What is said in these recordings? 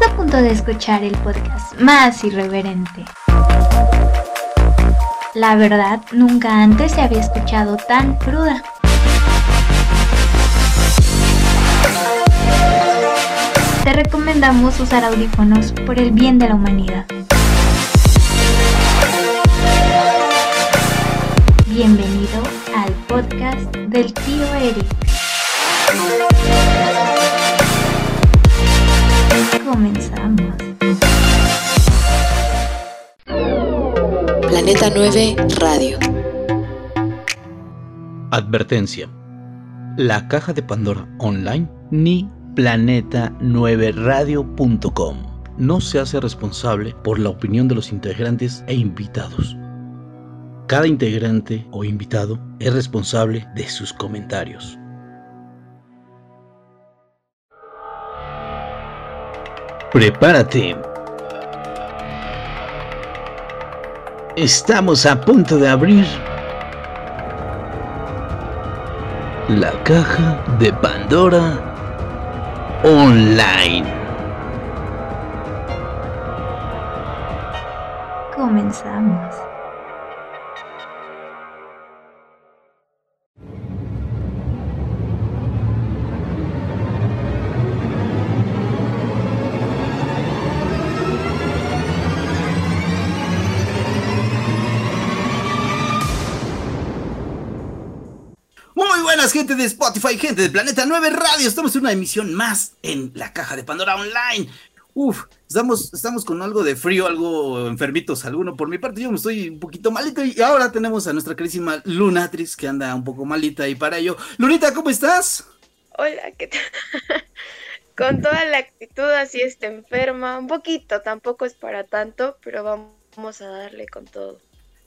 Estás a punto de escuchar el podcast más irreverente. La verdad, nunca antes se había escuchado tan cruda. Te recomendamos usar audífonos por el bien de la humanidad. Bienvenido al podcast del tío Eric. Comenzamos. Planeta 9 Radio. Advertencia. La caja de Pandora online ni planeta9radio.com no se hace responsable por la opinión de los integrantes e invitados. Cada integrante o invitado es responsable de sus comentarios. Prepárate. Estamos a punto de abrir la caja de Pandora online. Comenzamos. Gente de Spotify, gente de Planeta 9 Radio. Estamos en una emisión más en la caja de Pandora Online. Uf, estamos, estamos con algo de frío, algo enfermitos, alguno. Por mi parte, yo me estoy un poquito malito y ahora tenemos a nuestra querísima Lunatrix que anda un poco malita y para ello. Lunita, ¿cómo estás? Hola, ¿qué tal? Con toda la actitud así está enferma, un poquito, tampoco es para tanto, pero vamos a darle con todo.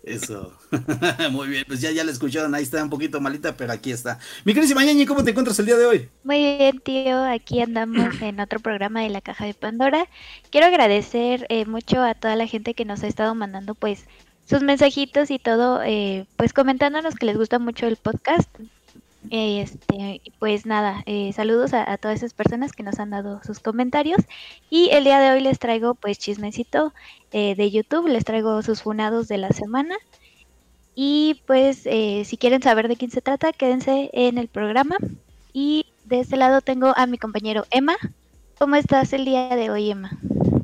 Eso, muy bien, pues ya, ya la escucharon, ahí está un poquito malita, pero aquí está. Mi querísima Ñañi, ¿cómo te encuentras el día de hoy? Muy bien, tío. Aquí andamos en otro programa de la Caja de Pandora. Quiero agradecer eh, mucho a toda la gente que nos ha estado mandando, pues, sus mensajitos y todo, eh, pues, comentándonos que les gusta mucho el podcast. Este, pues nada, eh, saludos a, a todas esas personas que nos han dado sus comentarios. Y el día de hoy les traigo, pues, chismecito eh, de YouTube. Les traigo sus funados de la semana. Y pues, eh, si quieren saber de quién se trata, quédense en el programa. Y de este lado tengo a mi compañero Emma. ¿Cómo estás el día de hoy, Emma?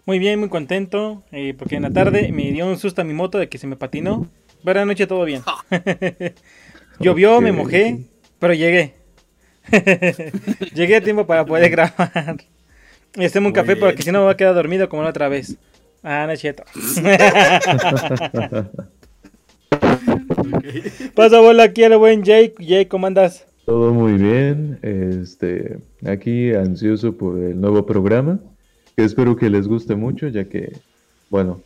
Muy bien, muy contento, eh, porque en la tarde me dio un susto a mi moto de que se me patinó. Pero anoche todo bien. Llovió, me mojé, pero llegué. llegué a tiempo para poder grabar. Y hacemos un Muy café porque si no me voy a quedar dormido como la otra vez. Ah, no es cierto. Pasa bola aquí al buen Jake. Jake, ¿cómo andas? Todo muy bien, este, aquí ansioso por el nuevo programa, que espero que les guste mucho, ya que, bueno,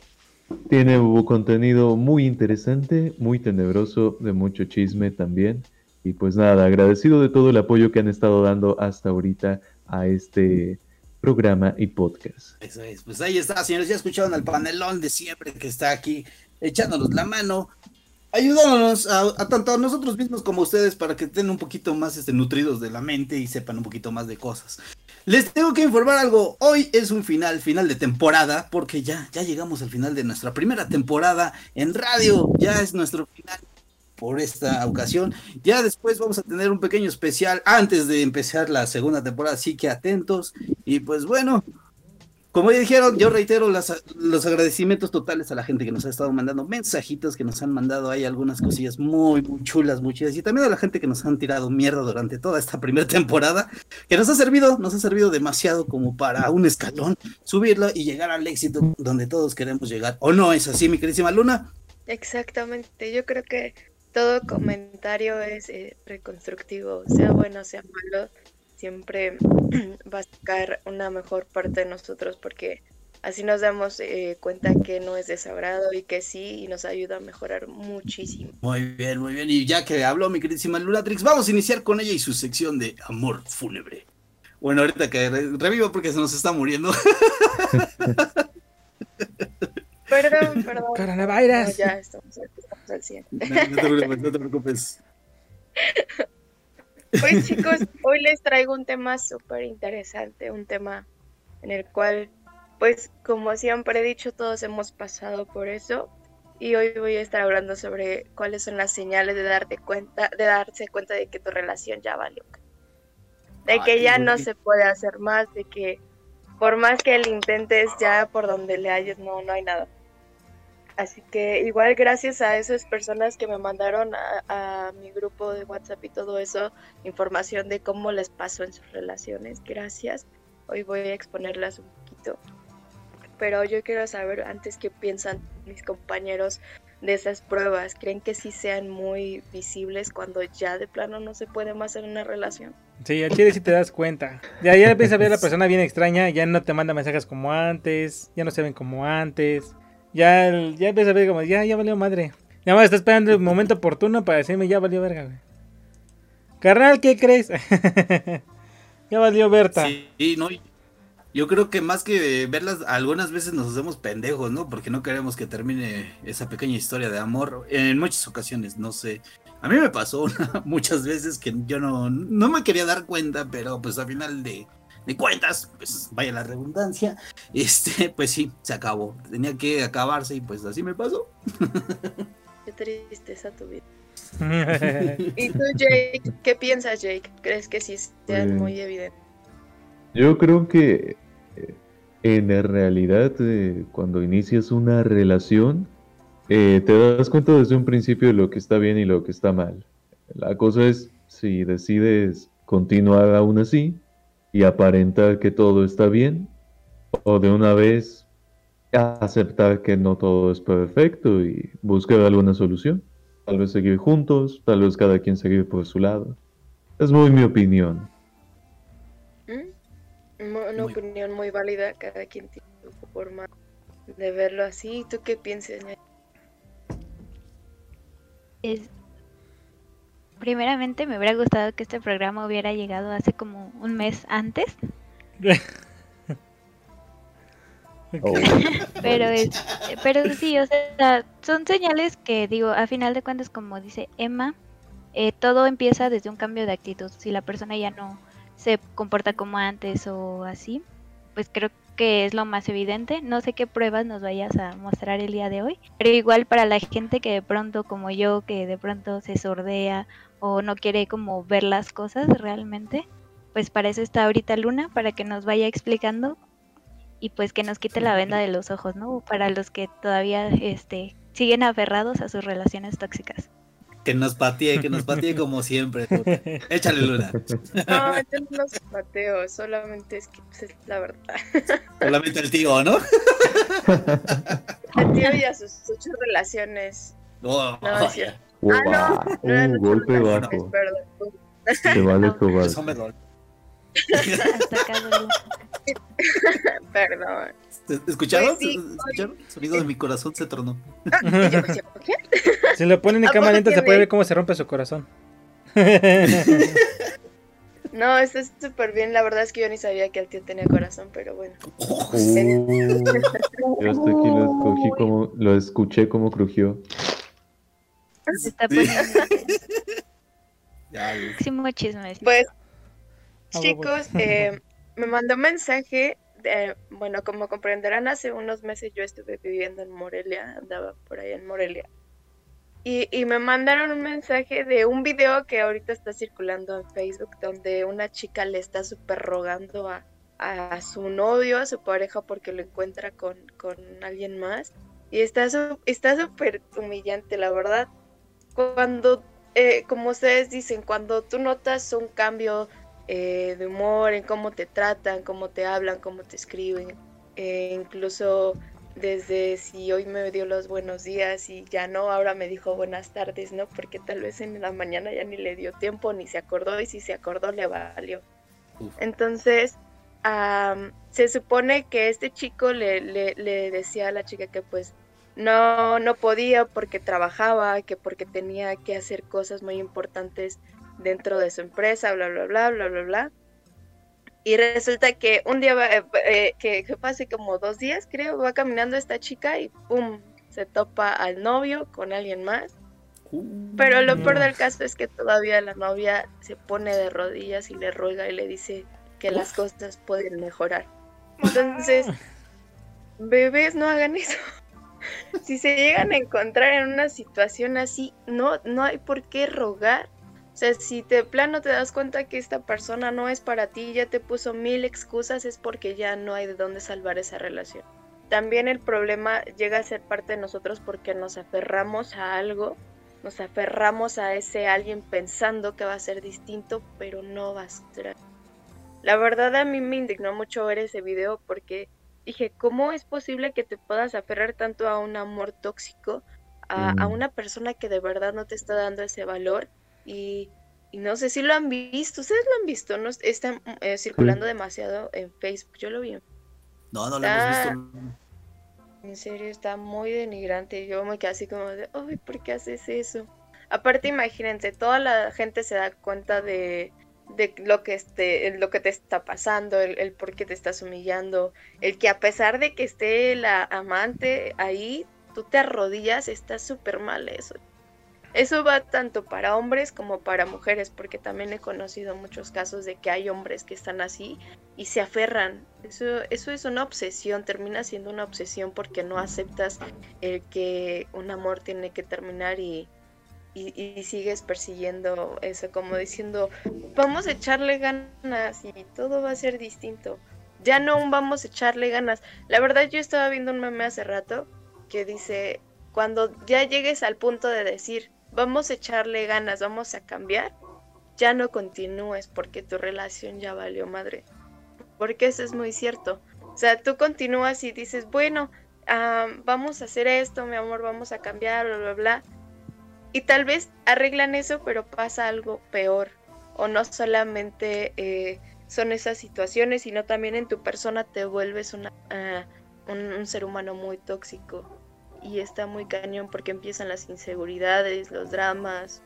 tiene un contenido muy interesante, muy tenebroso, de mucho chisme también, y pues nada, agradecido de todo el apoyo que han estado dando hasta ahorita a este programa y podcast. Eso es, pues ahí está, señores, ya escucharon al panelón de siempre que está aquí echándonos la mano, ayudándonos a, tanto a nosotros mismos como a ustedes para que estén un poquito más este, nutridos de la mente y sepan un poquito más de cosas. Les tengo que informar algo, hoy es un final, final de temporada, porque ya, ya llegamos al final de nuestra primera temporada en radio, ya es nuestro final por esta ocasión. Ya después vamos a tener un pequeño especial antes de empezar la segunda temporada, así que atentos. Y pues bueno, como ya dijeron, yo reitero las- los agradecimientos totales a la gente que nos ha estado mandando mensajitos, que nos han mandado ahí algunas cosillas muy, muy chulas, muy chidas, y también a la gente que nos han tirado mierda durante toda esta primera temporada, que nos ha servido, nos ha servido demasiado como para un escalón, subirlo y llegar al éxito donde todos queremos llegar. ¿O no es así, mi queridísima Luna? Exactamente, yo creo que todo comentario es eh, reconstructivo, sea bueno, sea malo, siempre va a sacar una mejor parte de nosotros porque así nos damos eh, cuenta que no es desagrado y que sí y nos ayuda a mejorar muchísimo. Muy bien, muy bien. Y ya que habló mi queridísima Lunatrix, vamos a iniciar con ella y su sección de amor fúnebre. Bueno, ahorita que re- revivo porque se nos está muriendo. Perdón, perdón. No, Coronavirus. ya estamos, estamos al 100. No, no te preocupes, no te preocupes. Pues chicos, hoy les traigo un tema súper interesante, un tema en el cual pues como siempre he dicho, todos hemos pasado por eso y hoy voy a estar hablando sobre cuáles son las señales de darte cuenta, de darse cuenta de que tu relación ya valió. De que ya no se puede hacer más, de que por más que le intentes ya por donde le hayas, no, no hay nada. Así que igual gracias a esas personas que me mandaron a, mi grupo de WhatsApp y todo eso, información de cómo les pasó en sus relaciones, gracias. Hoy voy a exponerlas un poquito. Pero yo quiero saber antes qué piensan mis compañeros de esas pruebas. ¿Creen que sí sean muy visibles cuando ya de plano no se puede más en una relación? Sí, al chile sí te das cuenta. Ya, ya empiezas a ver a la persona bien extraña, ya no te manda mensajes como antes, ya no se ven como antes ya, ya empieza a ver como, ya, ya valió madre. Ya más está esperando el momento oportuno para decirme, ya valió verga, güey. Carnal, ¿qué crees? ya valió Berta. Sí, no. Yo creo que más que verlas, algunas veces nos hacemos pendejos, ¿no? Porque no queremos que termine esa pequeña historia de amor. En muchas ocasiones, no sé. A mí me pasó muchas veces que yo no, no me quería dar cuenta, pero pues al final de, de cuentas, pues vaya la redundancia, este, pues sí, se acabó. Tenía que acabarse y pues así me pasó. Qué tristeza tu vida. ¿Y tú, Jake? ¿Qué piensas, Jake? ¿Crees que sí sea pues, muy evidente? Yo creo que eh, en la realidad, eh, cuando inicias una relación, eh, te das cuenta desde un principio de lo que está bien y lo que está mal. La cosa es si decides continuar aún así y aparentar que todo está bien, o de una vez aceptar que no todo es perfecto y buscar alguna solución. Tal vez seguir juntos, tal vez cada quien seguir por su lado. Es muy mi opinión. ¿Mm? Una opinión muy válida, cada quien tiene su forma de verlo así. ¿Tú qué piensas? Es, primeramente me hubiera gustado que este programa hubiera llegado hace como un mes antes. Oh. pero es, pero sí, o sea, son señales que digo, a final de cuentas, como dice Emma, eh, todo empieza desde un cambio de actitud. Si la persona ya no se comporta como antes o así, pues creo que es lo más evidente. No sé qué pruebas nos vayas a mostrar el día de hoy, pero igual para la gente que de pronto, como yo, que de pronto se sordea o no quiere como ver las cosas realmente, pues para eso está ahorita Luna, para que nos vaya explicando y pues que nos quite la venda de los ojos, ¿no? Para los que todavía este, siguen aferrados a sus relaciones tóxicas. Que nos patee, que nos patee como siempre. Échale Luna. No, yo no los pateo, solamente es que pues, es la verdad. Solamente el tío, ¿no? El tío y a sus ocho relaciones. no, no, ah, no, un golpe bajo. Perdón. Te vale me Perdón. ¿Escucharon? Pues ¿Escucharon? El sonido de mi corazón se tronó. Si lo ponen en cámara lenta se puede ver cómo se rompe su corazón. No, está súper bien. La verdad es que yo ni sabía que el tío tenía corazón, pero bueno. Uh, yo hasta aquí lo, escogí como, lo escuché como crujió. Se está poniendo. chisme. Pues, ah, chicos, eh, me mandó un mensaje. De, bueno, como comprenderán, hace unos meses yo estuve viviendo en Morelia, andaba por ahí en Morelia. Y, y, me mandaron un mensaje de un video que ahorita está circulando en Facebook, donde una chica le está súper rogando a, a, su novio, a su pareja, porque lo encuentra con, con alguien más. Y está súper humillante, la verdad cuando, eh, como ustedes dicen, cuando tú notas un cambio eh, de humor en cómo te tratan, cómo te hablan, cómo te escriben, eh, incluso desde si hoy me dio los buenos días y ya no, ahora me dijo buenas tardes, ¿no? Porque tal vez en la mañana ya ni le dio tiempo, ni se acordó, y si se acordó le valió. Entonces, se supone que este chico le, le, le, decía a la chica que pues no, no podía porque trabajaba, que porque tenía que hacer cosas muy importantes dentro de su empresa, bla, bla, bla, bla, bla, bla. Y resulta que un día, eh, eh, que, que pase como dos días, creo, va caminando esta chica y ¡pum! se topa al novio con alguien más. Pero lo peor del caso es que todavía la novia se pone de rodillas y le ruega y le dice que las cosas pueden mejorar. Entonces, bebés no hagan eso. si se llegan a encontrar en una situación así, no, no hay por qué rogar. O sea, si de plano te das cuenta que esta persona no es para ti, ya te puso mil excusas, es porque ya no hay de dónde salvar esa relación. También el problema llega a ser parte de nosotros porque nos aferramos a algo, nos aferramos a ese alguien pensando que va a ser distinto, pero no va a ser. La verdad a mí me indignó mucho ver ese video porque dije, ¿cómo es posible que te puedas aferrar tanto a un amor tóxico, a, Mm. una persona que de verdad no te está dando ese valor? Y, y no sé si lo han visto, ustedes lo han visto, no está eh, circulando demasiado en Facebook, yo lo vi. No, no lo hemos visto. En serio, está muy denigrante. Yo me quedé así como de, ay, ¿por qué haces eso? Aparte, imagínense, toda la gente se da cuenta de, de lo que este, lo que te está pasando, el, por qué te estás humillando, el que a pesar de que esté la amante ahí, tú te arrodillas, está súper mal eso. Eso va tanto para hombres como para mujeres, porque también he conocido muchos casos de que hay hombres que están así y se aferran. Eso, eso es una obsesión, termina siendo una obsesión porque no aceptas el que un amor tiene que terminar y, y, y sigues persiguiendo eso, como diciendo, vamos a echarle ganas y todo va a ser distinto. Ya no vamos a echarle ganas. La verdad yo estaba viendo un meme hace rato que dice, cuando ya llegues al punto de decir, vamos a echarle ganas, vamos a cambiar, ya no continúes porque tu relación ya valió madre. Porque eso es muy cierto. O sea, tú continúas y dices, bueno, ah, vamos a hacer esto, mi amor, vamos a cambiar, bla, bla, bla. Y tal vez arreglan eso, pero pasa algo peor. O no solamente eh, son esas situaciones, sino también en tu persona te vuelves una, ah, un, un ser humano muy tóxico. Y está muy cañón porque empiezan las inseguridades, los dramas.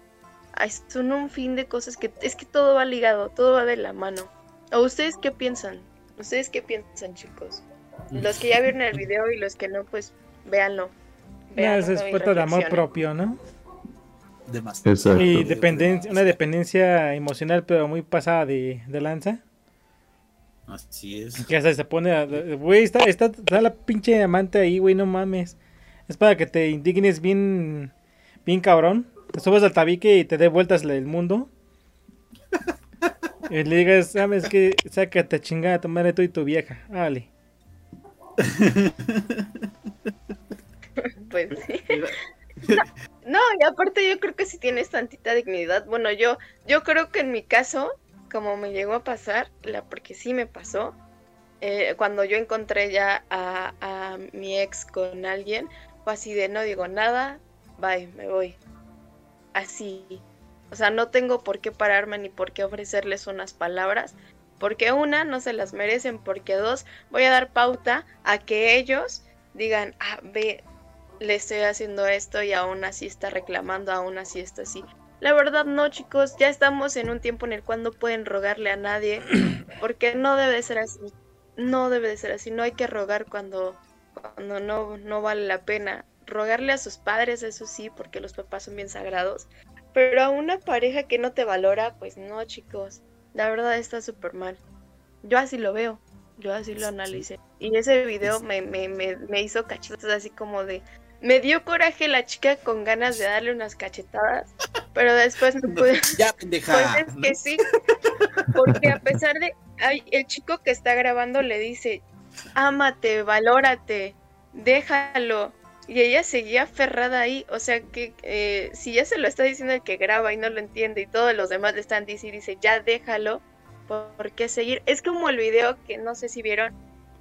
Ay, son un fin de cosas que es que todo va ligado, todo va de la mano. ¿O ustedes qué piensan? ¿Ustedes qué piensan, chicos? Los que ya vieron el video y los que no, pues véanlo. No, Véanlo eso es de amor propio, ¿no? Exacto. Y dependencia, una dependencia emocional, pero muy pasada de, de lanza. Así es. Que hasta se pone, güey, está, está, está la pinche amante ahí, güey, no mames. Es para que te indignes bien, bien cabrón. Te subas al tabique y te dé vueltas el mundo. Y le digas, sabes que sácate a chingar a tomar tú y tu vieja. Vale. Pues sí. No, y aparte yo creo que si tienes tantita dignidad, bueno, yo, yo creo que en mi caso, como me llegó a pasar, la, porque sí me pasó, eh, cuando yo encontré ya a, a mi ex con alguien, fue así de no digo nada, bye, me voy. Así. O sea, no tengo por qué pararme ni por qué ofrecerles unas palabras, porque una, no se las merecen, porque dos, voy a dar pauta a que ellos digan, ah, ve, le estoy haciendo esto y aún así está reclamando, aún así está así. La verdad no, chicos, ya estamos en un tiempo en el cual no pueden rogarle a nadie, porque no debe de ser así. No debe de ser así, no hay que rogar cuando, cuando no, no vale la pena. Rogarle a sus padres, eso sí, porque los papás son bien sagrados. Pero a una pareja que no te valora, pues no, chicos. La verdad está súper mal. Yo así lo veo. Yo así lo analicé. Y ese video me, me, me, me hizo cachetas así como de... Me dio coraje la chica con ganas de darle unas cachetadas, pero después me pude... Ya, pendeja. Pues es que sí, porque a pesar de... Ay, el chico que está grabando le dice, ámate, valórate, déjalo. Y ella seguía aferrada ahí, o sea que eh, si ya se lo está diciendo el que graba y no lo entiende y todos los demás le están diciendo y dice, ya déjalo, ¿por qué seguir? Es como el video que no sé si vieron,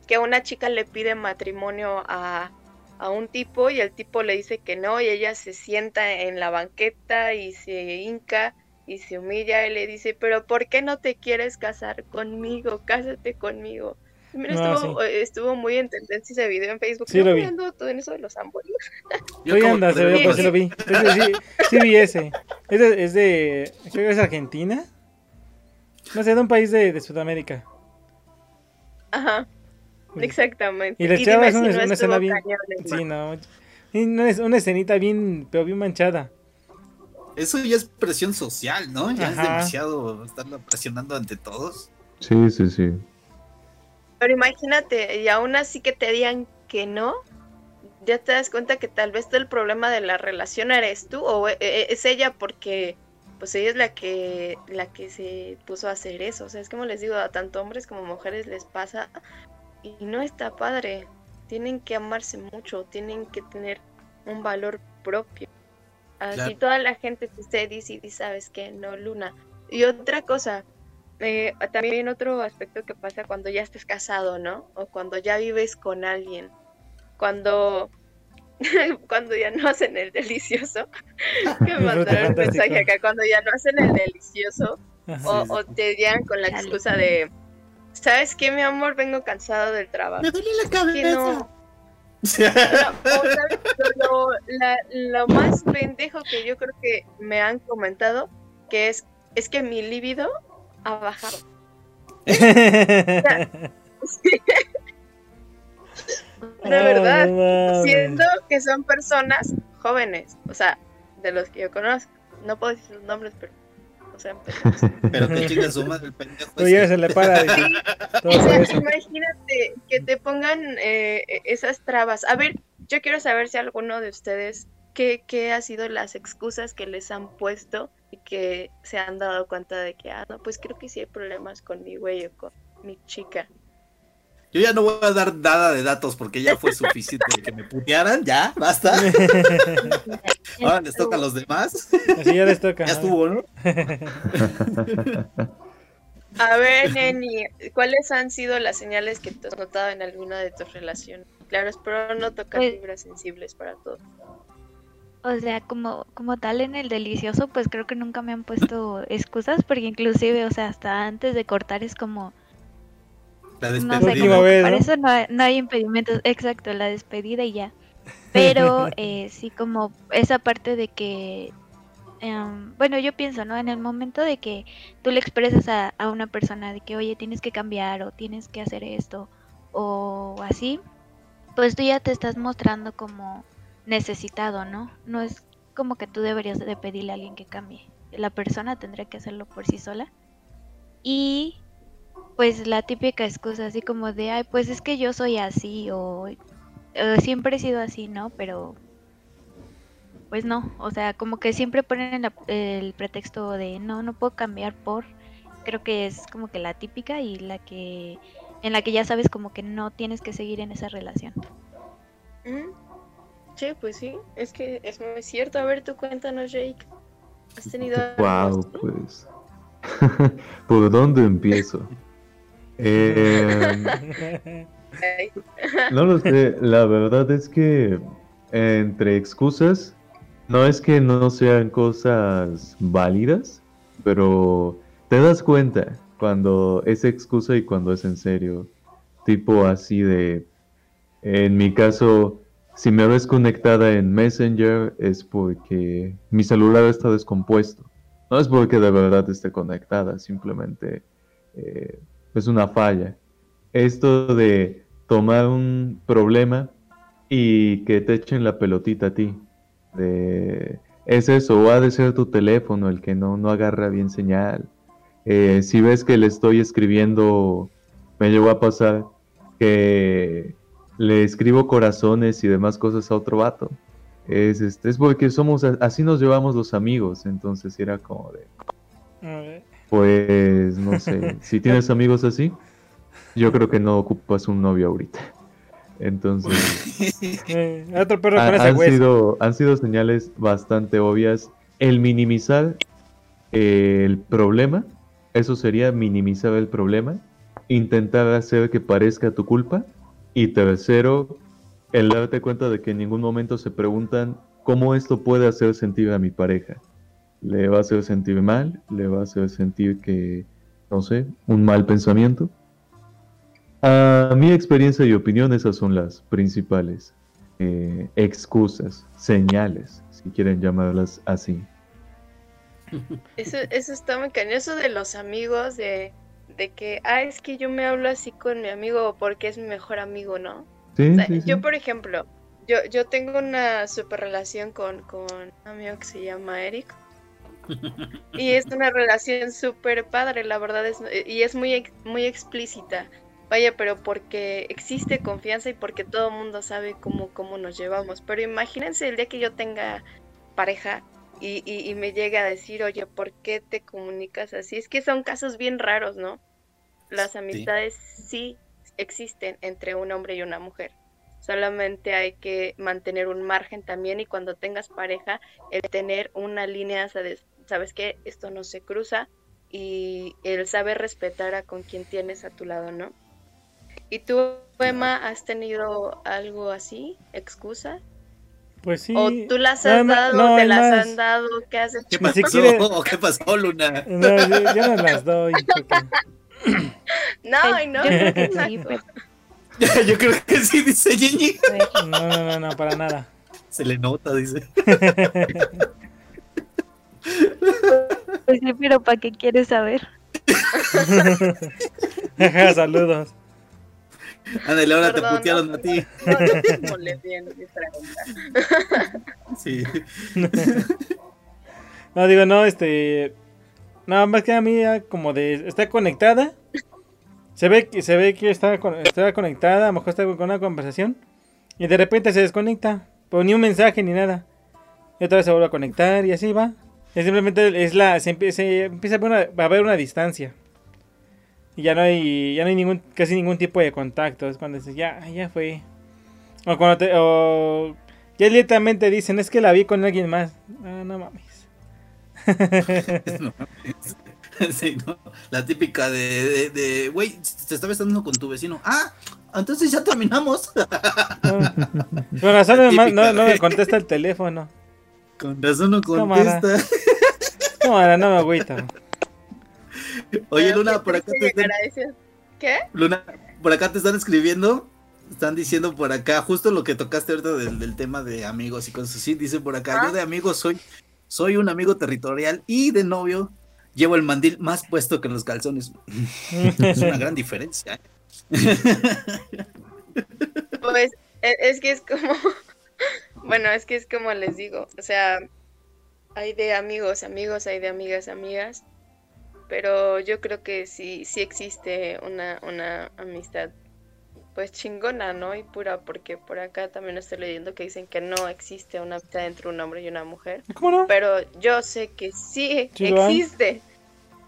que una chica le pide matrimonio a, a un tipo y el tipo le dice que no y ella se sienta en la banqueta y se hinca y se humilla y le dice, pero ¿por qué no te quieres casar conmigo? Cásate conmigo. Mira, Ah, estuvo, estuvo muy en tendencia ese video en Facebook. Sí, lo vi. viendo todo en eso de los ambos. Yo anda, se ve, pues sí lo vi. Ese sí, sí vi ese. Es de, es de, creo que es Argentina. No sé, de un país de, de Sudamérica. Ajá, exactamente. Y la chava es si una, no una estuvo escena bien. Sí, no. Una, es- una escenita bien, pero bien manchada. Eso ya es presión social, ¿no? Ya es demasiado estarlo presionando ante todos. Sí, sí, sí. Pero imagínate, y aún así que te digan que no, ya te das cuenta que tal vez el problema de la relación eres tú o e, e, es ella porque pues ella es la que la que se puso a hacer eso. O sea, es como les digo, a tanto hombres como mujeres les pasa y no está padre. Tienen que amarse mucho, tienen que tener un valor propio. Así toda la gente que usted dice y sabes que no, Luna. Y otra cosa, eh, también otro aspecto que pasa cuando ya estés casado, ¿no? O cuando ya vives con alguien. Cuando cuando ya no hacen el delicioso, que mandaron un mensaje acá, cuando ya no hacen el delicioso, o, te llegan con la excusa de, ¿sabes qué, mi amor? Vengo cansado del trabajo. Me duele la cabeza. lo, lo, más pendejo que yo creo que me han comentado, que es, es que mi líbido ha bajado. De verdad, siendo que son personas jóvenes, o sea, de los que yo conozco. No puedo decir sus nombres, pero o sea, pero que chinga su madre el pendejo. se le para. imagínate que te pongan eh, esas trabas. A ver, yo quiero saber si alguno de ustedes qué, qué ha sido las excusas que les han puesto y que se han dado cuenta de que, ah, no, pues creo que sí hay problemas con mi güey o con mi chica. Yo ya no voy a dar nada de datos porque ya fue suficiente de que me putearan, ya, basta. Ahora les toca a los demás. Así ya les toca. Ya estuvo, ¿no? A ver, Neni, ¿cuáles han sido las señales que te has notado en alguna de tus relaciones? Claro, espero no tocar pues fibras sensibles para todos. O sea, como, como tal en el delicioso, pues creo que nunca me han puesto excusas, porque inclusive, o sea, hasta antes de cortar es como, la despedida. Para eso no, hay impedimentos. Exacto, la despedida y ya. Pero eh, sí como esa parte de que, em, bueno, yo pienso, ¿no? En el momento de que tú le expresas a, a, una persona de que, oye, tienes que cambiar o tienes que hacer esto o así, pues tú ya te estás mostrando como necesitado, ¿no? No es como que tú deberías de pedirle a alguien que cambie. La persona tendría que hacerlo por sí sola. Y pues la típica excusa así como de, ay, pues es que yo soy así o, siempre he sido así, ¿no? Pero pues no, o sea, como que siempre ponen el pretexto de no, no puedo cambiar por, creo que es como que la típica y la que, en la que ya sabes como que no tienes que seguir en esa relación. Sí, pues sí, es que es muy cierto. A ver, tú cuéntanos, Jake. ¿Has tenido... Wow, pues... ¿Por dónde empiezo? Eh, no lo sé, la verdad es que entre excusas, no es que no sean cosas válidas, pero te das cuenta cuando es excusa y cuando es en serio. Tipo así de, en mi caso, si me ves conectada en Messenger es porque mi celular está descompuesto. No es porque de verdad esté conectada, simplemente eh, es una falla. Esto de tomar un problema y que te echen la pelotita a ti. es eso, o ha de ser tu teléfono el que no, no agarra bien señal. Eh, si ves que le estoy escribiendo, me llegó a pasar que le escribo corazones y demás cosas a otro vato. Es, este, es porque somos, así nos llevamos los amigos, entonces era como de... Pues no sé, si tienes amigos así, yo creo que no ocupas un novio ahorita. Entonces, eh, otro perro han, sido, han sido señales bastante obvias. El minimizar el problema, eso sería minimizar el problema, intentar hacer que parezca tu culpa. Y tercero, el darte cuenta de que en ningún momento se preguntan cómo esto puede hacer sentir a mi pareja le va a hacer sentir mal, le va a hacer sentir que, no sé, un mal pensamiento. A mi experiencia y opinión, esas son las principales eh, excusas, señales, si quieren llamarlas así. Eso, eso está muy cañoso de los amigos, de, de, que, ah, es que yo me hablo así con mi amigo porque es mi mejor amigo, ¿no? Sí, Yo, por ejemplo, yo, yo tengo una super relación con, con un amigo que se llama Eric y es una relación súper padre, la verdad, es, y es muy, muy explícita. vaya, pero porque existe confianza y porque todo el mundo sabe cómo, cómo nos llevamos. Pero imagínense el día que yo tenga pareja y, y, me llega a decir, oye, ¿por qué te comunicas así? Es que son casos bien raros, ¿no? Las amistades sí, existen entre un hombre y una mujer. Solamente hay que mantener un margen también y cuando tengas pareja, el tener una línea, sabes que esto no se cruza y el saber respetar a con quien tienes a tu lado, ¿no? ¿Y tú, Emma, has tenido algo así, excusa? Pues sí. ¿O tú las has dado, te las han dado? ¿Qué has ¿Qué pasó? ¿Qué pasó, Luna? No, yo, no las doy. no, no. Yo creo que sí, Yo creo que sí, dice Gigi. No, no, no, no, para nada. Se le nota, dice. Pues sí, pero ¿para qué quieres saber? Saludos. Ándale, ahora te putearon a ti. No, le bien mi Sí. No, digo, no, este. Nada más que a mí, como de. Está conectada. Se ve que, se ve que está, está conectada, a lo mejor está con una conversación. Y de repente se desconecta. Pero ni un mensaje ni nada. Y otra vez se vuelve a conectar y así va. Es simplemente es la, se, empieza, empieza a, haber una distancia. Y ya no hay, ya no hay ningún, casi ningún tipo de contacto. Es cuando dices, ya, ya fue. O cuando te, o ya directamente dicen, es que la vi con alguien más. Ah, no mames. sí, ¿no? La típica de, de, güey, te estaba estando con tu vecino. Ah, entonces ya terminamos. Con razón no, no, me contesta el teléfono. Con razón no contesta. Cámara, no me agüita. Oye, Luna, por acá te están... ¿Qué? Luna, por acá te están escribiendo. Están diciendo por acá, justo lo que tocaste ahorita del, del tema de amigos y cosas así. Dice por acá, yo ah. de amigos soy, soy un amigo territorial y de novio llevo el mandil más puesto que los calzones. es una gran diferencia. ¿eh? pues e, es que es como, bueno, es que es como les digo, o sea, hay de amigos, amigos, hay de amigas, amigas, pero yo creo que sí, sí existe una, una amistad pues chingona, ¿no? Y pura, porque por acá también estoy leyendo que dicen que no existe una amistad entre un hombre y una mujer. ¿Cómo no? Pero yo sé que sí, existe.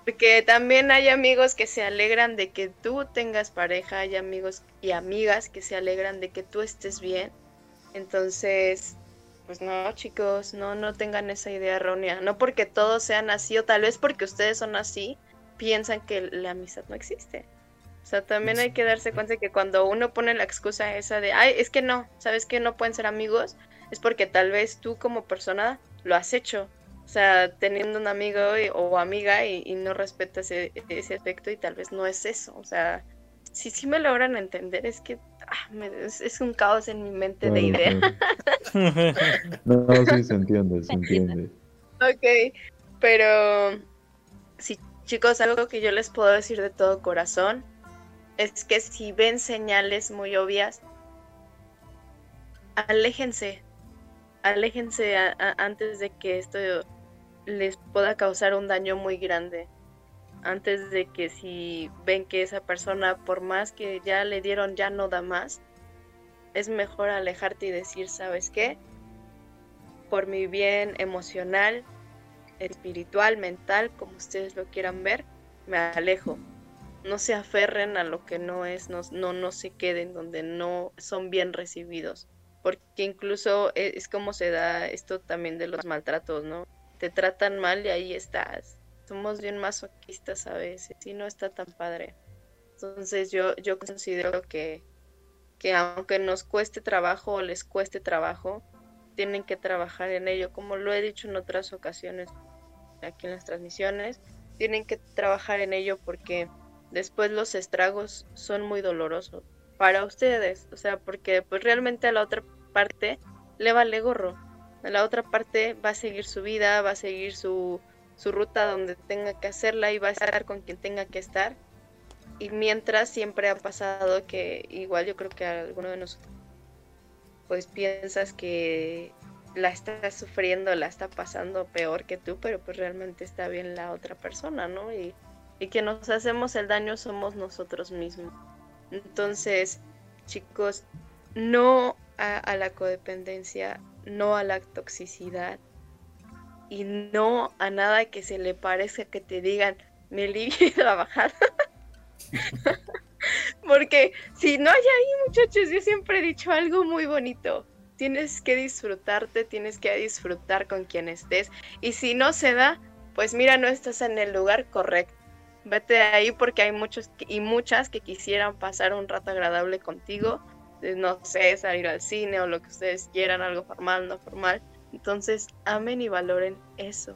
Porque también hay amigos que se alegran de que tú tengas pareja, hay amigos y amigas que se alegran de que tú estés bien. Entonces, pues no, chicos, no, no tengan esa idea errónea. No porque todos sean así, o tal vez porque ustedes son así, piensan que la amistad no existe. O sea, también hay que darse cuenta de que cuando uno pone la excusa esa de, ay, es que no, ¿sabes que no pueden ser amigos? Es porque tal vez tú como persona lo has hecho o sea, teniendo un amigo o amiga y, no respeta ese, ese aspecto y tal vez no es eso. O sea, si sí me logran entender, es que es, un caos en mi mente de idea. no, sí se entiende, se entiende. Ok, pero sí, chicos, algo que yo les puedo decir de todo corazón es que si ven señales muy obvias, aléjense, aléjense antes de que esto les pueda causar un daño muy grande. Antes de que si ven que esa persona, por más que ya le dieron, ya no da más, es mejor alejarte y decir, ¿sabes qué? Por mi bien emocional, espiritual, mental, como ustedes lo quieran ver, me alejo. No se aferren a lo que no es, no, no, no se queden donde no son bien recibidos. Porque incluso es, es como se da esto también de los maltratos, ¿no? te tratan mal y ahí estás. Somos bien masoquistas a veces y no está tan padre. Entonces yo, yo considero que, que aunque nos cueste trabajo o les cueste trabajo, tienen que trabajar en ello, como lo he dicho en otras ocasiones aquí en las transmisiones, tienen que trabajar en ello porque después los estragos son muy dolorosos para ustedes, o sea, porque pues realmente a la otra parte le vale gorro, la otra parte va a seguir su vida, va a seguir su, su ruta donde tenga que hacerla y va a estar con quien tenga que estar. Y mientras siempre ha pasado que igual yo creo que alguno de nosotros pues piensas que la está sufriendo, la está pasando peor que tú, pero pues realmente está bien la otra persona, ¿no? Y, y que nos hacemos el daño somos nosotros mismos. Entonces, chicos, no a, la codependencia, no a la toxicidad y no a nada que se le parezca que te digan, me la bajada. Porque si no hay ahí, muchachos, yo siempre he dicho algo muy bonito. Tienes que disfrutarte, tienes que disfrutar con quien estés. Y si no se da, pues mira, no estás en el lugar correcto. Vete de ahí porque hay muchos y muchas que quisieran pasar un rato agradable contigo. No sé, salir al cine o lo que ustedes quieran, algo formal, no formal. Entonces, amen y valoren eso.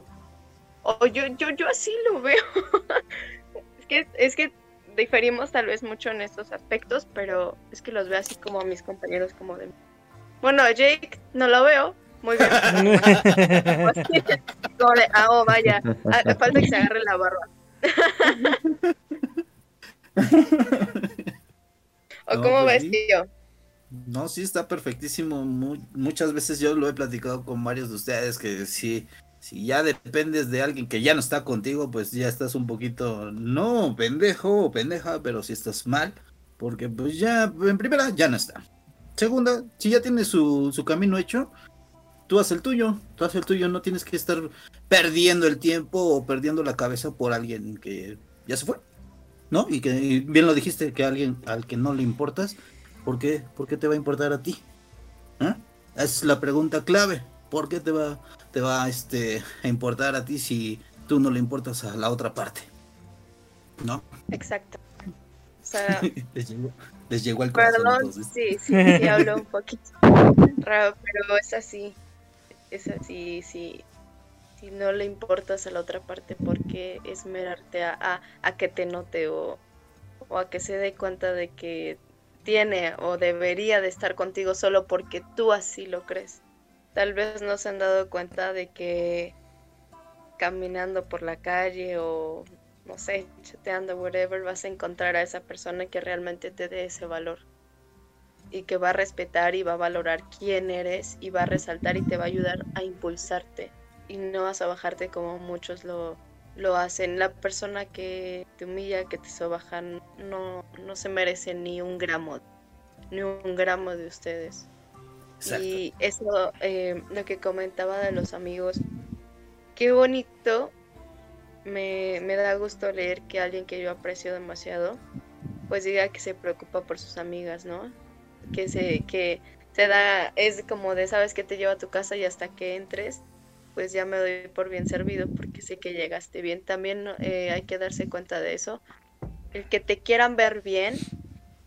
O yo, yo, yo así lo veo. es que, es que diferimos tal vez mucho en estos aspectos, pero es que los veo así como a mis compañeros como de... Bueno, Jake no lo veo. Muy bien. como de, ah, oh, vaya. Ah, falta que se agarre la barba. ¿O cómo pues ves, tío? No, sí, está perfectísimo. muchas veces yo lo he platicado con varios de ustedes que si ya dependes de alguien que ya no está contigo, pues ya estás un poquito, no pendejo o pendeja, pero si estás mal, porque pues ya, en primera, ya no está. Segunda, si ya tienes su, su camino hecho, tú haz el tuyo, tú haz el tuyo, no tienes que estar perdiendo el tiempo o perdiendo la cabeza por alguien que ya se fue, ¿no? Y que bien lo dijiste, que alguien al que no le importas, ¿por qué, ¿Por qué te va a importar a ti? ¿Ah? Es la pregunta clave. ¿Por qué te va, te va este, a importar a ti si tú no le importas a la otra parte? ¿No? Exacto. les, llegó, al corazón. Perdón, sí, sí, sí, hablo un poquito raro, pero es así. Es así, sí. Si no le importas a la otra parte, ¿por qué esmerarte a, a, que te note o, o a que se dé cuenta de que tiene o debería de estar contigo solo porque tú así lo crees? tal vez no se han dado cuenta de que caminando por la calle o no sé, chateando, whatever, vas a encontrar a esa persona que realmente te dé ese valor y que va a respetar y va a valorar quién eres y va a resaltar y te va a ayudar a impulsarte y no vas a bajarte como muchos lo, lo hacen. La persona que te humilla, que te sobaja, no, no se merece ni un gramo, ni un gramo de ustedes. Y eso, eh, lo que comentaba de los amigos, qué bonito, me, da gusto leer que alguien que yo aprecio demasiado, pues diga que se preocupa por sus amigas, ¿no? Que se, que se da, es como de, sabes que te lleva a tu casa y hasta que entres, pues ya me doy por bien servido porque sé que llegaste bien. También eh, hay que darse cuenta de eso. El que te quieran ver bien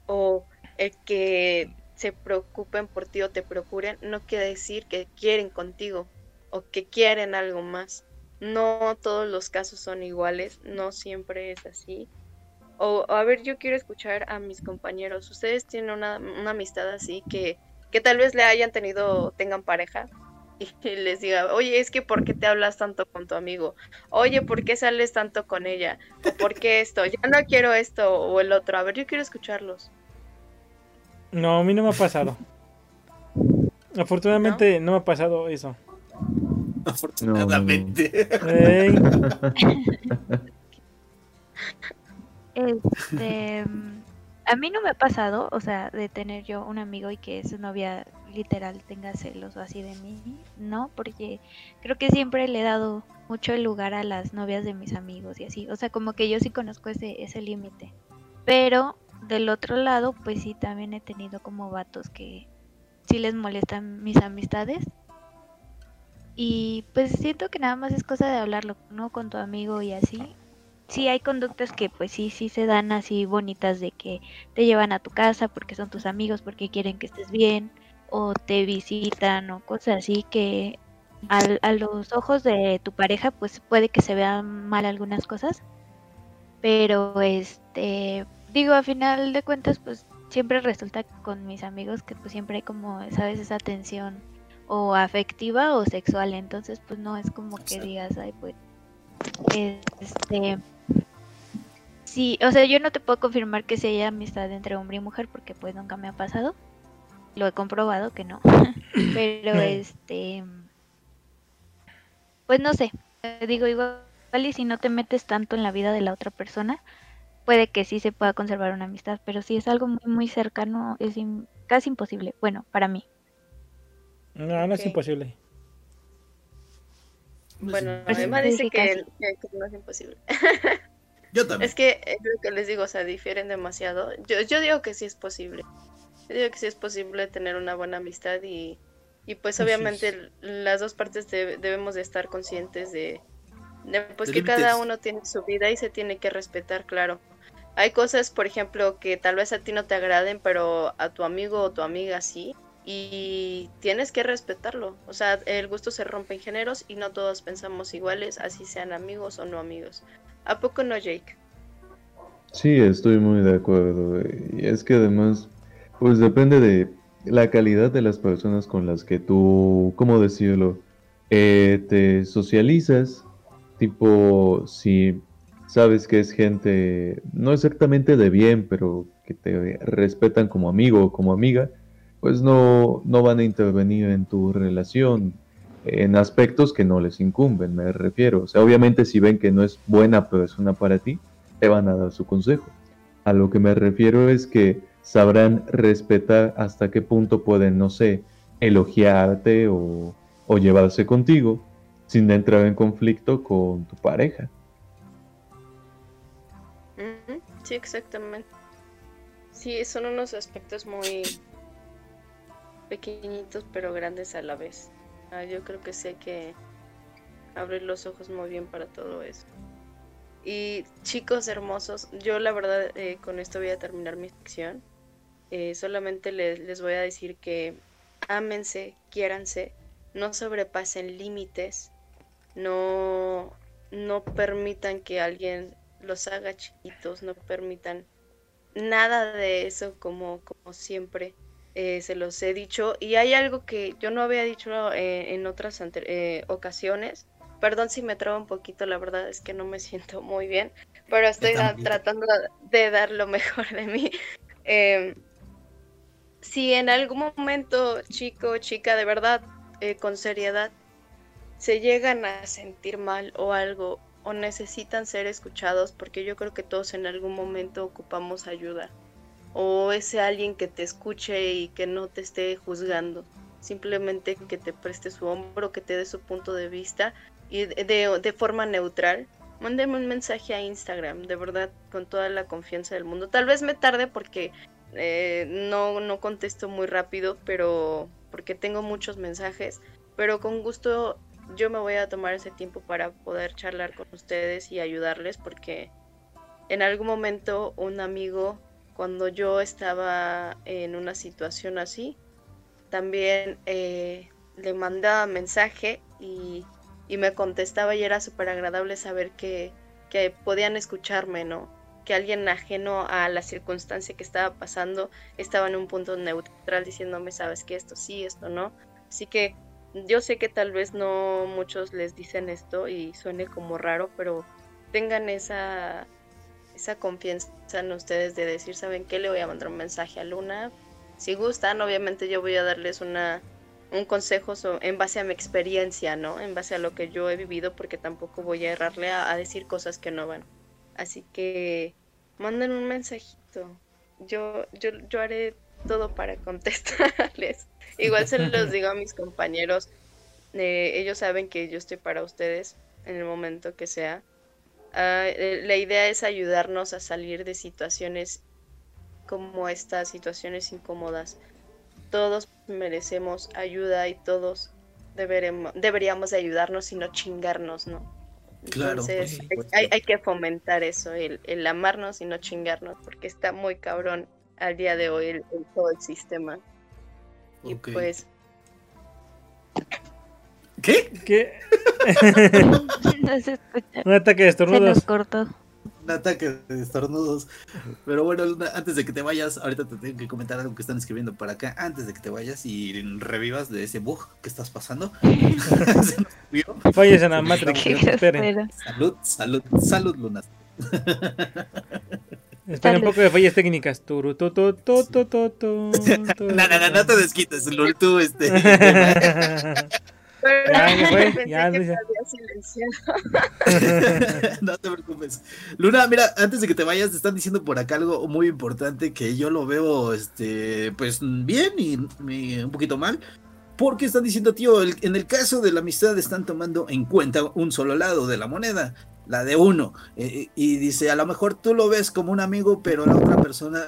o el que se preocupen por ti o te procuren, no quiere decir que quieren contigo o que quieren algo más. No todos los casos son iguales, no siempre es así. O, a ver, yo quiero escuchar a mis compañeros. ¿Ustedes tienen una, amistad así que, que tal vez le hayan tenido, tengan pareja? Y les diga, oye, es que ¿por qué te hablas tanto con tu amigo? Oye, ¿por qué sales tanto con ella? ¿O por qué esto? Ya no quiero esto o el otro. A ver, yo quiero escucharlos. No, a mí no me ha pasado. Afortunadamente ¿No? me ha pasado eso. Afortunadamente. Este, a mí no me ha pasado, o sea, de tener yo un amigo y que su novia literal tenga celos o así de mí, no, porque creo que siempre le he dado mucho lugar a las novias de mis amigos y así, o sea, como que yo sí conozco ese, ese límite, pero del otro lado, pues sí, también he tenido como vatos que sí les molestan mis amistades. Y pues siento que nada más es cosa de hablarlo, ¿no? Con tu amigo y así. Sí hay conductas que pues sí, sí se dan así bonitas de que te llevan a tu casa porque son tus amigos, porque quieren que estés bien, o te visitan o cosas así que a los ojos de tu pareja pues puede que se vean mal algunas cosas. Pero este, digo, a final de cuentas, pues siempre resulta con mis amigos que pues siempre hay como, ¿sabes? Esa tensión o afectiva o sexual, entonces pues no es como que digas, ay, pues, este, sí, o sea, yo no te puedo confirmar que si hay amistad entre hombre y mujer porque pues nunca me ha pasado, lo he comprobado que no, pero este, pues no sé, digo, igual y si no te metes tanto en la vida de la otra persona, puede que sí se pueda conservar una amistad, pero si es algo muy, muy cercano, es casi imposible. Bueno, para mí. No, no es imposible. Bueno, Pues Emma sí, dice que no es imposible. Yo también. Es que es lo que les digo, o sea, difieren demasiado. Yo, yo digo que sí es posible. Yo digo que sí es posible tener una buena amistad y, y pues obviamente las dos partes debe- debemos de estar conscientes de, de, pues De que cada uno tiene su vida y se tiene que respetar, claro. Hay cosas, por ejemplo, que tal vez a ti no te agraden, pero a tu amigo o tu amiga sí. Y tienes que respetarlo. O sea, el gusto se rompe en géneros y no todos pensamos iguales, así sean amigos o no amigos. ¿A poco no, Jake? Sí, estoy muy de acuerdo. Y es que además, pues depende de la calidad de las personas con las que tú, ¿cómo decirlo? Eh, te socializas. Tipo, si sabes que es gente, no exactamente de bien, pero que te respetan como amigo o como amiga, pues no, no van a intervenir en tu relación en aspectos que no les incumben, me refiero. O sea, obviamente si ven que no es buena persona para ti, te van a dar su consejo. A lo que me refiero es que sabrán respetar hasta qué punto pueden, no sé, elogiarte o, o llevarse contigo sin entrar en conflicto con tu pareja. Sí, exactamente. Sí, son unos aspectos muy pequeñitos pero grandes a la vez. Ah, yo creo que hay que abrir los ojos muy bien para todo eso. Y chicos hermosos, yo la verdad eh, con esto voy a terminar mi sección. Eh, solamente les, les voy a decir que ámense, quiéranse, no sobrepasen límites, no, no permitan que alguien los haga chiquitos, no permitan nada de eso como, como siempre eh, se los he dicho. Y hay algo que yo no había dicho eh, en otras eh, ocasiones. Perdón si me trabo un poquito, la verdad es que no me siento muy bien, pero estoy tratando de dar lo mejor de mí. Em, si en algún momento, chico o chica, de verdad, eh, con seriedad, se llegan a sentir mal o algo, o necesitan ser escuchados, porque yo creo que todos en algún momento ocupamos ayuda, o ese alguien que te escuche y que no te esté juzgando, simplemente que te preste su hombro, que te dé su punto de vista y de, de- forma neutral. Mándeme un mensaje a Instagram, de verdad, con toda la confianza del mundo. Tal vez me tarde porque eh, no, no contesto muy rápido, pero porque tengo muchos mensajes, pero con gusto yo me voy a tomar ese tiempo para poder charlar con ustedes y ayudarles porque en algún momento un amigo, cuando yo estaba en una situación así, también eh, le mandaba mensaje y, y me contestaba y era súper agradable saber que, que podían escucharme, ¿no? Que alguien ajeno a la circunstancia que estaba pasando estaba en un punto neutral diciéndome, sabes que esto sí, esto no. Así que yo sé que tal vez no muchos les dicen esto y suene como raro, pero tengan esa, esa confianza en ustedes de decir, ¿saben qué? Le voy a mandar un mensaje a Luna. Si gustan, obviamente yo voy a darles una, un consejo en base a mi experiencia, ¿no? En base a lo que yo he vivido, porque tampoco voy a errarle a, a decir cosas que no van. Así que manden un mensajito. Yo, yo, yo haré todo para contestarles. Igual se los digo a mis compañeros. eh, ellos saben que yo estoy para ustedes en el momento que sea. Ah, eh, la idea es ayudarnos a salir de situaciones como estas, situaciones incómodas. Todos merecemos ayuda y todos deberemos, deberíamos de ayudarnos y no chingarnos, ¿no? Claro, hay, hay que fomentar eso, el, el amarnos y no chingarnos, porque está muy cabrón al día de hoy el, el- todo el sistema. Y Ok. pues ¿Qué? ¿Qué? No se escucha. Un ataque de Se nos estornudos. cortó. Un ataque de estornudos. Pero bueno, Luna, antes de que te vayas, ahorita te tengo que comentar algo que están escribiendo para acá. Antes de que te vayas y revivas de ese bug que estás pasando. Se nos vio. Falles en la Matrix. Salud, salud, salud, Luna. Esperen un poco de fallas técnicas. Turu, tu, tu, tu, tu, tu, tu, tu, No, no, no, no te desquites, Lul, tú, este. Pero Ya, ya fue, pensé que no te preocupes. Luna, mira, antes de que te vayas, te están diciendo por acá algo muy importante que yo lo veo, este, pues bien y, y un poquito mal. Porque están diciendo, tío, el- en el caso de la amistad están tomando en cuenta un solo lado de la moneda, la de uno. Eh, y dice, a lo mejor tú lo ves como un amigo, pero la otra persona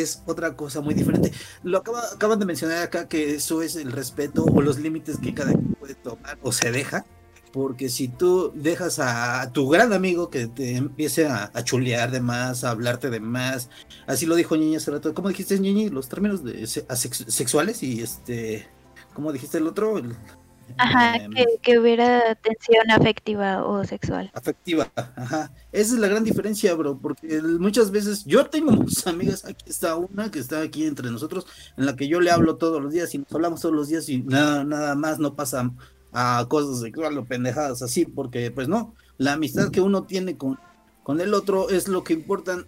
es otra cosa muy diferente. Lo acaba- acaban de mencionar acá que eso es el respeto o los límites que cada quien puede tomar o se deja. Porque si tú dejas a tu gran amigo que te empiece a, chulear de más, a hablarte de más, así lo dijo Ñiñi hace rato. ¿Cómo dijiste, Ñiñi? Los términos de sexuales y este. ¿Cómo dijiste el otro? El- Ajá, em, que, que hubiera tensión afectiva o sexual. afectiva. Ajá. Esa es la gran diferencia, bro, porque muchas veces yo tengo muchas amigas, aquí está una que está aquí entre nosotros, en la que yo le hablo todos los días y nos hablamos todos los días y nada, nada más no pasa a cosas sexuales o pendejadas así, porque pues no, la amistad que uno tiene con, con el otro es lo que importan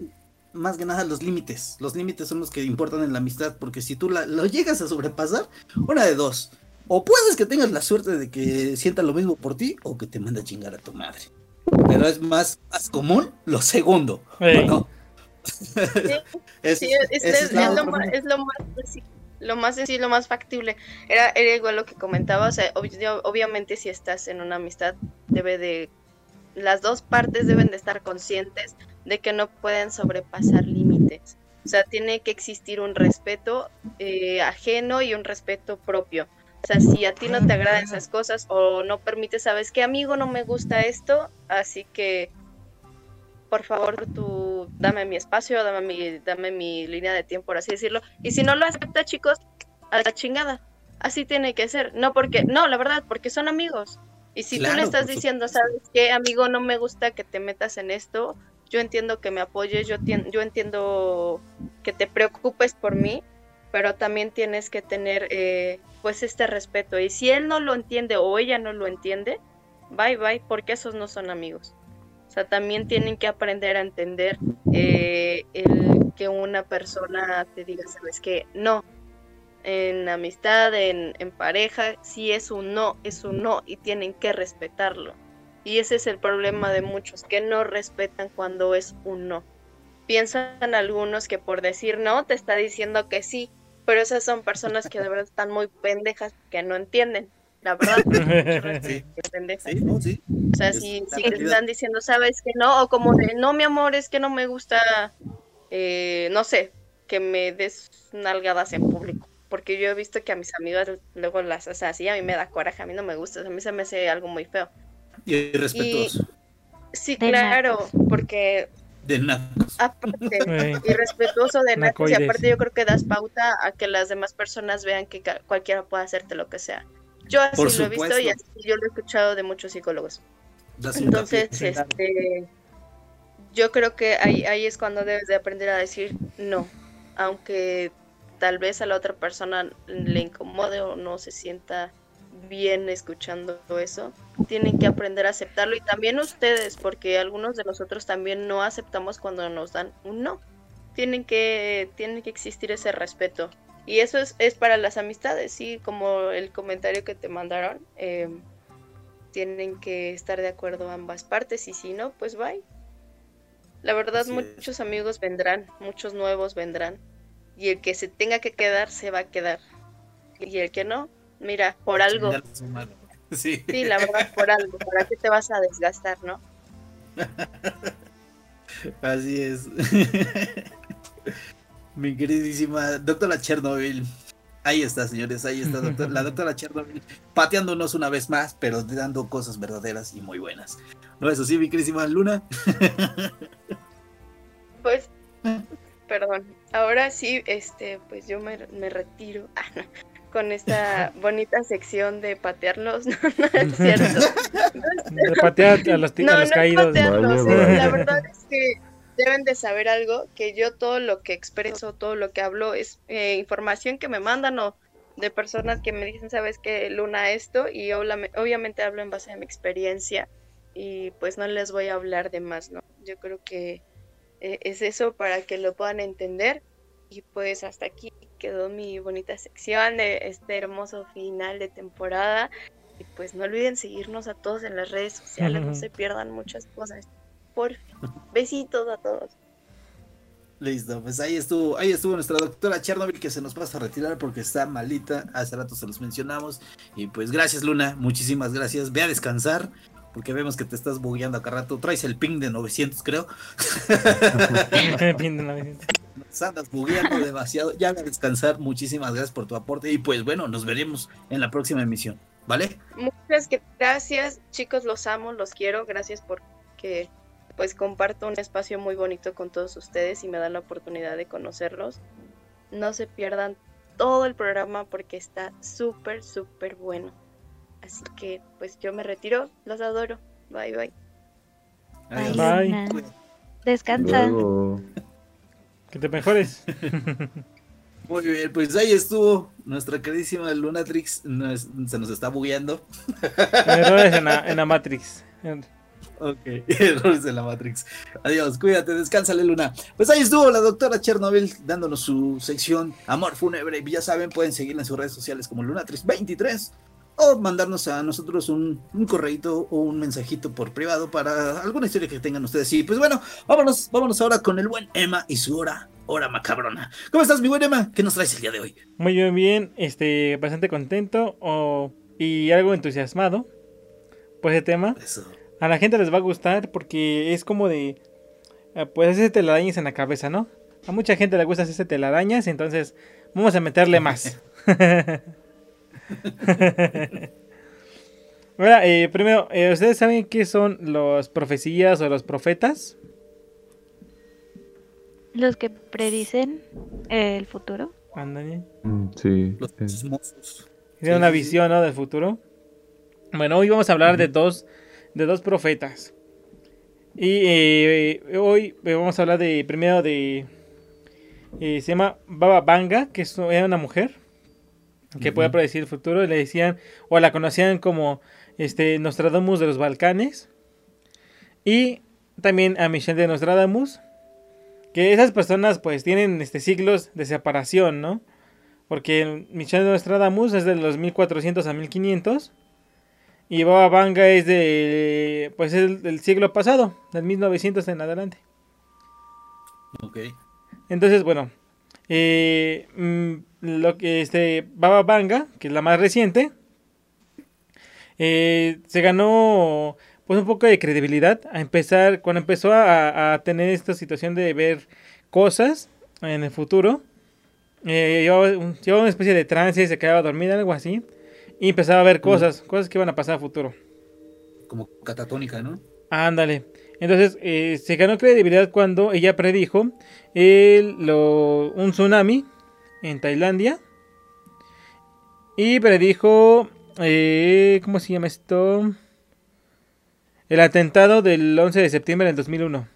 más que nada los límites. Los límites son los que importan en la amistad, porque si tú la, lo llegas a sobrepasar, una de dos. O puedes que tengas la suerte de que sienta lo mismo por ti o que te manda a chingar a tu madre. Pero es más, más común lo segundo. Ey. ¿o no? Es- Sí, es, esa es- es la es lo más, es lo más lo más sencillo, lo más factible. Era, era igual lo que comentaba, o sea, ob- obviamente si estás en una amistad, debe de, las dos partes deben de estar conscientes de que no pueden sobrepasar límites. O sea, tiene que existir un respeto eh, ajeno y un respeto propio. O sea, si a ti no te agradan esas cosas o no permites, sabes que amigo no me gusta esto, así que por favor tú dame mi espacio, dame mi, dame mi línea de tiempo, por así decirlo. Y si no lo acepta, chicos, a la chingada. Así tiene que ser. No porque, no, la verdad, porque son amigos. Y si tú le estás diciendo, ¿sabes qué, amigo? No me gusta que te metas en esto. Yo entiendo que me apoyes, yo, yo entiendo que te preocupes por mí, pero también tienes que tener eh, pues este respeto. Y si él no lo entiende o ella no lo entiende, bye bye, porque esos no son amigos. O sea, también tienen que aprender a entender eh, que una persona te diga, sabes que no, en amistad, en, en pareja, si es un no, es un no y tienen que respetarlo. Y ese es el problema de muchos, que no respetan cuando es un no. Piensan algunos que por decir no te está diciendo que sí, pero esas son personas que de verdad están muy pendejas, que no entienden. La verdad, Sí. pendejas. Sí, no, sí. O sea, Es si, si te están diciendo, sabes que no, o como de, no, mi amor, es que no me gusta, eh, no sé, que me des nalgadas en público. Porque yo he visto que a mis amigas luego las hacen así, a mí me da coraje, a mí no me gusta, a mí se me hace algo muy feo. Y respetuoso. Sí, De claro, porque De nacos. aparte, Ey. y respetuoso de nacos, y aparte yo creo que das pauta a que las demás personas vean que cualquiera puede hacerte lo que sea. Yo así Por lo he visto y así yo lo he escuchado de muchos psicólogos. Das Entonces, este, yo creo que ahí, ahí es cuando debes de aprender a decir no, aunque tal vez a la otra persona le incomode o no se sienta bien escuchando eso, tienen que aprender a aceptarlo y también ustedes, porque algunos de nosotros también no aceptamos cuando nos dan un no. Tienen que, tienen que existir ese respeto. Y eso es, es para las amistades, sí, como el comentario que te mandaron. em, tienen que estar de acuerdo ambas partes y si no, pues bye. La verdad, Así es. muchos amigos vendrán, muchos nuevos vendrán. Y el que se tenga que quedar, se va a quedar. Y el que no, mira, por algo. Sí. Sí, la verdad, por algo. ¿Para qué te vas a desgastar, no? Así es. Mi queridísima doctora Chernobyl. Ahí está, señores, ahí está doctor- la doctora Chernobyl pateándonos una vez más, pero dando cosas verdaderas y muy buenas. ¿No es así, mi queridísima Luna? Pues, perdón. Ahora sí, este, pues yo me, me retiro ah, no, con esta bonita sección de patearlos. No, no es cierto. De patear a los, ti- a No, los no caídos. patearlos, Vaya, eh, vaya. La verdad es que deben de saber algo, que yo todo lo que expreso, todo lo que hablo es eh, información que me mandan o de personas que me dicen, sabes que Luna esto, y obviamente hablo en base a mi experiencia y pues no les voy a hablar de más, ¿no? Yo creo que eh, es eso para que lo puedan entender y pues hasta aquí quedó mi bonita sección de este hermoso final de temporada Y pues no olviden seguirnos a todos en las redes sociales, no se pierdan muchas cosas. Por besitos a todos. Listo, pues ahí estuvo, ahí estuvo nuestra doctora Chernobyl que se nos pasa a retirar porque está malita, hace rato se los mencionamos. Y pues gracias Luna, muchísimas gracias. Ve a descansar, porque vemos que te estás bugueando acá rato. Traes el ping de 900, creo. ping de 900. Andas bugueando demasiado. Ya a descansar. Muchísimas gracias por tu aporte. Y pues bueno, nos veremos en la próxima emisión. ¿Vale? Muchas gracias, chicos. Los amo, los quiero. Gracias por que pues comparto un espacio muy bonito con todos ustedes y me dan la oportunidad de conocerlos. No se pierdan todo el programa porque está súper, súper bueno. Así que pues yo me retiro, los adoro. Bye, bye. Bye. bye. Descansa. Que te mejores. Muy bien, pues ahí estuvo nuestra queridísima Lunatrix. se nos está bugueando. Errores en en la Matrix. Ok, errores de la Matrix. Adiós, cuídate, descánsale, Luna. Pues ahí estuvo la doctora Chernobyl dándonos su sección Amor Fúnebre. Ya saben, pueden seguirla en sus redes sociales como Lunatrix23 o mandarnos a nosotros un, un correito o un mensajito por privado para alguna historia que tengan ustedes. Y pues bueno, vámonos, vámonos ahora con el buen Emma y su hora, hora macabrona. ¿Cómo estás, mi buen Emma? ¿Qué nos traes el día de hoy? Muy bien, bien, este, bastante contento y algo entusiasmado por ese tema. Eso a la gente les va a gustar porque es como de, eh, pues hacer telarañas en la cabeza, ¿no? A mucha gente le gusta hacer telarañas, entonces vamos a meterle más. eh, primero, eh, ¿ustedes saben qué son los profecías o los profetas? Los que predicen el futuro. Ándale. Mm, sí. Los chismosos. Tiene una visión, ¿no? Del futuro. Bueno, hoy vamos a hablar de dos de dos profetas. Y eh, hoy vamos a hablar de primero de... Eh, se llama Baba Banga, que es, era una mujer que puede predecir el futuro. Y le decían, o la conocían como este, Nostradamus de los Balcanes. Y también a Michelle de Nostradamus. Que esas personas pues tienen este, siglos de separación, ¿no? Porque Michelle de Nostradamus es de los 1400 a 1500. Y Baba Vanga es de, pues es del siglo pasado, del 1900 en adelante. Ok. Entonces, bueno, eh, mm, lo que este Baba Vanga, que es la más reciente, eh, se ganó pues un poco de credibilidad a empezar cuando empezó a, tener esta situación de ver cosas en el futuro. Eh, llevaba, llevaba, una especie de trance, y se quedaba dormida, algo así. Y empezaba a ver cosas, cosas que iban a pasar a futuro. Como catatónica, ¿no? Ándale. Entonces, eh, se ganó credibilidad cuando ella predijo el, lo, un tsunami en Tailandia. Y predijo, eh, ¿cómo se llama esto? El atentado del 11 de septiembre del 2001.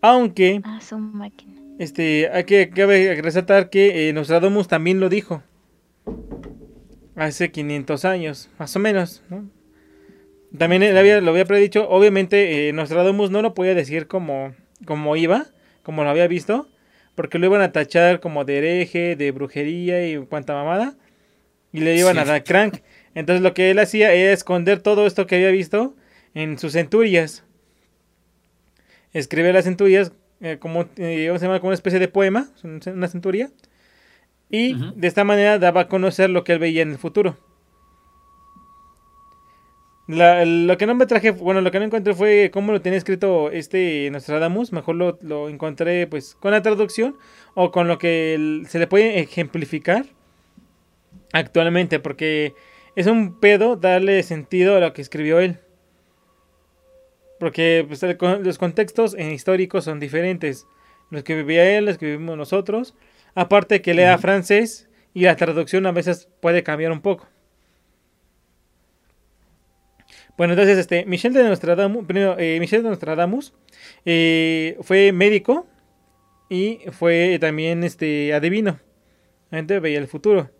Aunque, ah, este, hay que cabe resaltar que eh, Nostradamus también lo dijo hace 500 años, más o menos, ¿no? También él había, lo había predicho, obviamente eh, Nostradamus no lo podía decir como, como iba, como lo había visto, porque lo iban a tachar como de hereje, de brujería y cuanta mamada, y le iban a dar crank. Entonces lo que él hacía era esconder todo esto que había visto en sus centurias. Escribe las centurias eh, como, eh, como una especie de poema, una centuria, y de esta manera daba a conocer lo que él veía en el futuro. Lo que no me traje, bueno, lo que no encontré fue cómo lo tenía escrito este Nostradamus. Mejor lo, lo encontré pues con la traducción o con lo que se le puede ejemplificar actualmente. Porque es un pedo darle sentido a lo que escribió él. Porque pues, los contextos históricos son diferentes. Los que vivía él, los que vivimos nosotros. Aparte que lea francés y la traducción a veces puede cambiar un poco. Bueno, entonces, este, Michel de Nostradamus, primero, eh, Michel de Nostradamus eh, fue médico y fue también este, adivino. Gente veía el futuro.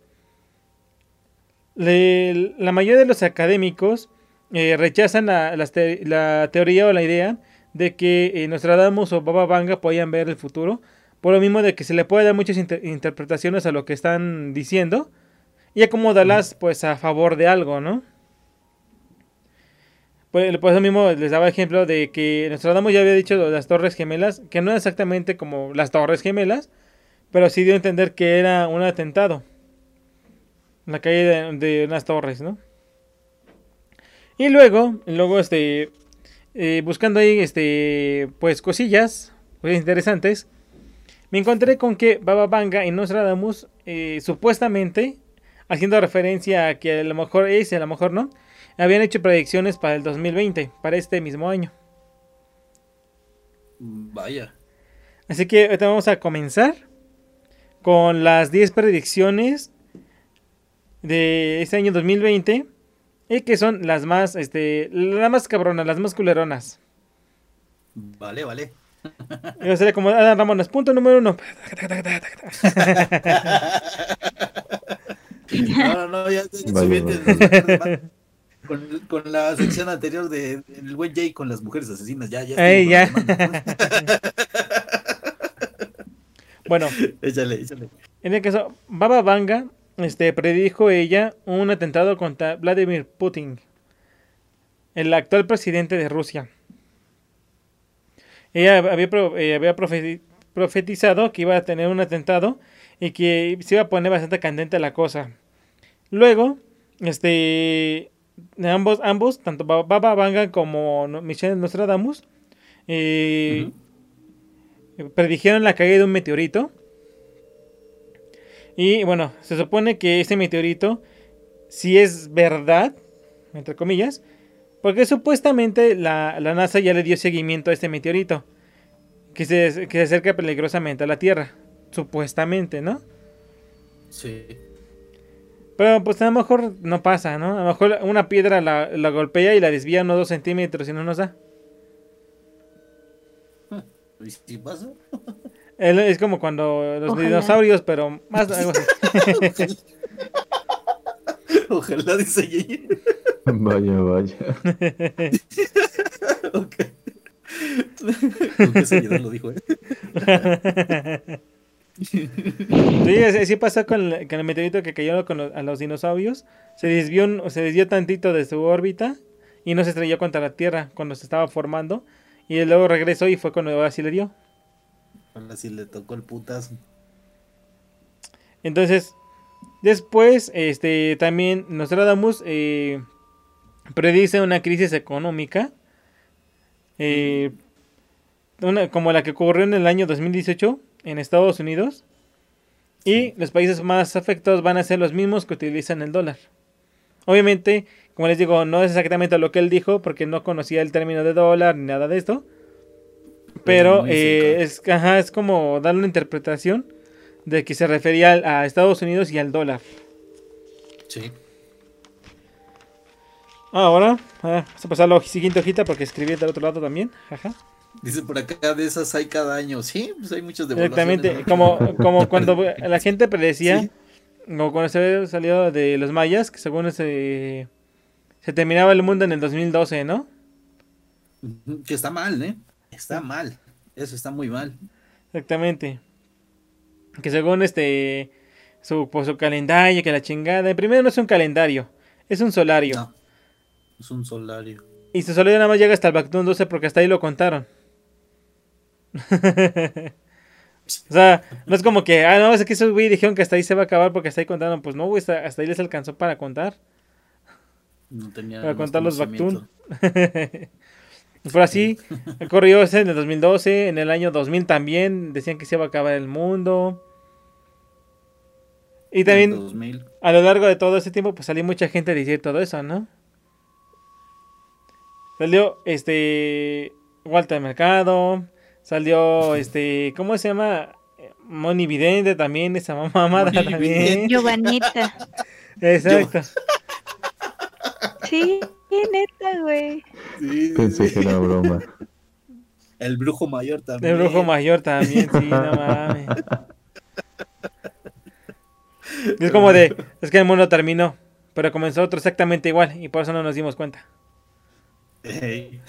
la mayoría de los académicos eh, rechazan la, la, teoría o la idea de que Nostradamus o Baba Vanga podían ver el futuro por lo mismo de que se le puede dar muchas interpretaciones a lo que están diciendo. y acomodarlas pues a favor de algo, ¿no? Pues, por eso mismo les daba ejemplo de que Nostradamus ya había dicho las Torres Gemelas, que no es exactamente como las Torres Gemelas, pero sí dio a entender que era un atentado. La caída de, de unas torres, ¿no? Y luego, luego este, eh, buscando ahí, este, pues cosillas, pues interesantes, me encontré con que Baba Vanga y Nostradamus, eh, supuestamente, haciendo referencia a que a lo mejor es y a lo mejor no, habían hecho predicciones para el 2020, para este mismo año. Vaya. Así que ahorita vamos a comenzar con las 10 predicciones de este año 2020 y que son las más, este, las más cabronas, las más culeronas. Vale, vale. Yo sería como Adán Ramones, punto número uno. No, no, no, ya, ya subiendo vaya. con, con la sección anterior de el buen Jay con las mujeres asesinas, ya, ya. Ey, ya. Bueno, échale, échale. en el caso, Baba Vanga este, predijo ella un atentado contra Vladimir Putin, el actual presidente de Rusia. Ella había, eh, había profeti- profetizado que iba a tener un atentado y que se iba a poner bastante candente la cosa. Luego, este, ambos, ambos tanto Ba- Baba Vanga como Michelle Nostradamus, eh, predijeron la caída de un meteorito. Y bueno, se supone que ese meteorito, si es verdad, entre comillas, porque supuestamente la, la NASA ya le dio seguimiento a este meteorito, que se, que se acerca peligrosamente a la Tierra, supuestamente, ¿no? Sí. Pero pues a lo mejor no pasa, ¿no? A lo mejor una piedra la, la golpea y la desvía unos dos centímetros y no nos da. ¿Y si pasa? El- Es como cuando los Ojalá. dinosaurios, pero más algo así. Ojalá, dice Jay. Vaya, vaya. ok. Con qué seriedad lo dijo, ¿eh? Sí, así pasó con, el- con el meteorito que cayó con los- a los dinosaurios. Se desvió, un- se desvió tantito de su órbita y no se estrelló contra la Tierra cuando se estaba formando. Y luego regresó y fue cuando ahora sí le dio. Ahora sí le tocó el putazo. Entonces, después, este, también Nostradamus eh, predice una crisis económica. eh, una- como la que ocurrió en el año 2018 en Estados Unidos. Y los países más afectados van a ser los mismos que utilizan el dólar. Obviamente, como les digo, no es exactamente lo que él dijo porque no conocía el término de dólar ni nada de esto. Pero muy eh, es, ajá, es como darle una interpretación de que se refería a Estados Unidos y al dólar. Sí. Ahora, ah, vamos a pasar a la siguiente hojita porque escribí del otro lado también. Ajá. Dice por acá, de esas hay cada año. Sí, pues hay muchos de Exactamente, como, como cuando la gente predecía, Sí. como cuando se había salido de los mayas, que según se, se terminaba el mundo en el 2012, ¿no? Que está mal, ¿eh? Está mal. Eso está muy mal. Exactamente. Que según este su, pues, su calendario, que la chingada. Primero no es un calendario, es un solario. No. Es un solario. Y su solario nada más llega hasta el Bactún 12 porque hasta ahí lo contaron. o sea, no es como que, ah, no, es que esos güey dijeron que hasta ahí se va a acabar porque hasta ahí contaron. Pues no, güey, hasta, hasta ahí les alcanzó para contar. No tenía Para contar los. Bactún. Por así, corrió ese en el 2012, en el año 2000 también decían que se iba a acabar el mundo. Y también 2000. a lo largo de todo ese tiempo, pues salió mucha gente a decir todo eso, ¿no? Salió este Walter Mercado, salió este, ¿cómo se llama? Moni Vidente también, esa mamada Moni también. Giovanita. Exacto. Sí, neta, güey. Sí, Pensé sí. que era broma. El brujo mayor también. El brujo mayor también, sí, no mames. Es como de, es que el mundo terminó, pero comenzó otro exactamente igual y por eso no nos dimos cuenta. Ey.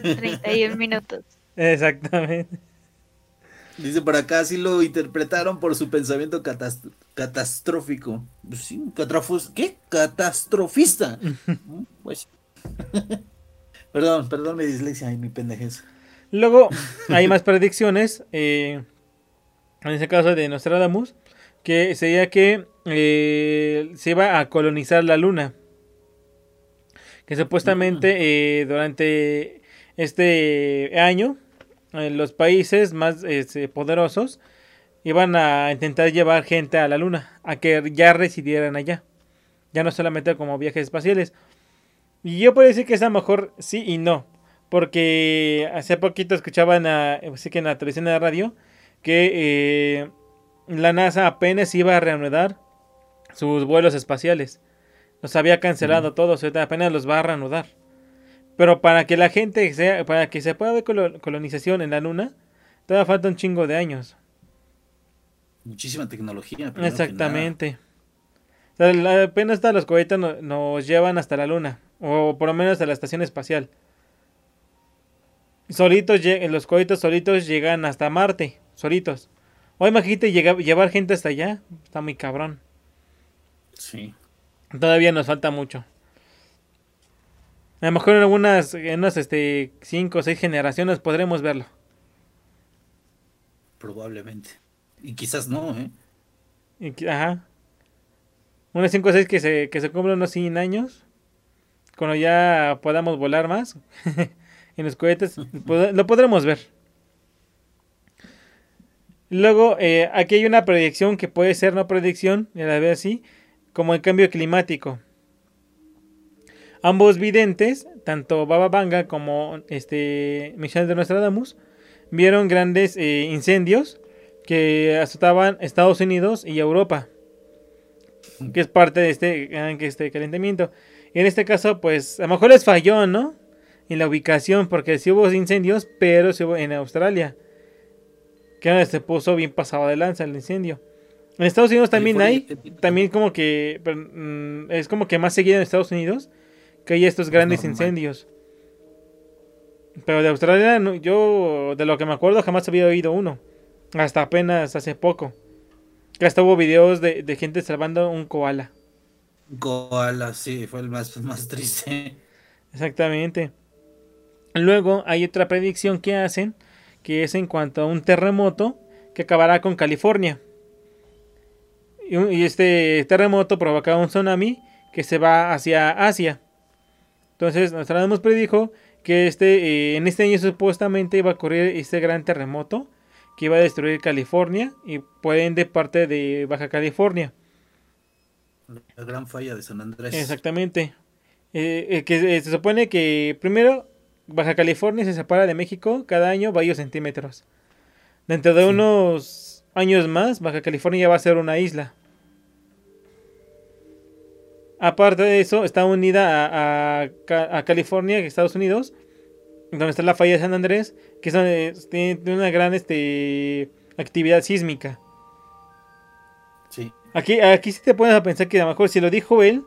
31 minutos. Exactamente. Dice por acá, sí lo interpretaron por su pensamiento catastrófico. Pues sí, ¿qué? Catastrofista. pues. perdón, perdón mi dislexia y mi pendejez. Luego hay más predicciones. Eh, en este caso de Nostradamus. Que sería que eh, se iba a colonizar la luna. Que supuestamente eh, durante este año los países más este, poderosos iban a intentar llevar gente a la luna, a que ya residieran allá. Ya no solamente como viajes espaciales. Y yo puedo decir que es a lo mejor sí y no. Porque hace poquito escuchaban a, sí que en la televisión de la radio que eh, la NASA apenas iba a reanudar sus vuelos espaciales. Los había cancelado todos, apenas los va a reanudar. Pero para que la gente sea, para que se pueda ver colonización en la luna, todavía falta un chingo de años. Muchísima tecnología. Exactamente. apenas hasta los cohetes nos llevan hasta la luna, o por lo menos a la estación espacial. Solitos, los cohetes solitos llegan hasta Marte, solitos. O imagínate llevar gente hasta allá, está muy cabrón. Sí. Todavía nos falta mucho. A lo mejor en algunas, en unas este, cinco o seis generaciones podremos verlo. Probablemente. Y quizás no, ¿eh? ajá. Unas cinco o seis que se, que se cumplan unos 100 años. Cuando ya podamos volar más en los cohetes, lo podremos ver. Luego, eh, aquí hay una predicción que puede ser no predicción, a la vez así, como el cambio climático. Ambos videntes, tanto Baba Vanga como este Michel de Nostradamus, vieron grandes eh, incendios que azotaban Estados Unidos y Europa, que es parte de este, este calentamiento. Y en este caso, pues a lo mejor les falló, ¿no? En la ubicación, porque sí hubo incendios, pero sí hubo en Australia, que se puso bien pasado de lanza el incendio. En Estados Unidos también hay, también como que mm, es como que más seguido en Estados Unidos que hay estos grandes incendios. Pero de Australia, yo de lo que me acuerdo jamás había oído uno. Hasta apenas hace poco. Que hasta hubo videos de, gente salvando un koala. Koala, sí, fue el más, más triste. Exactamente. Luego hay otra predicción que hacen, que es en cuanto a un terremoto que acabará con California. Y, este terremoto provocará un tsunami que se va hacia Asia. Entonces, Nostradamus predijo que este, eh, en este año supuestamente iba a ocurrir este gran terremoto que iba a destruir California y pueden de parte de Baja California. La gran falla de San Andrés. Exactamente. Eh, eh, que se supone que primero Baja California se separa de México cada año varios centímetros. Dentro de unos años más, Baja California ya va a ser una isla. Aparte de eso, está unida a, a, California, Estados Unidos, donde está la falla de San Andrés, que tiene una gran este, actividad sísmica. Sí. Aquí, aquí sí te pones a pensar que a lo mejor si lo dijo él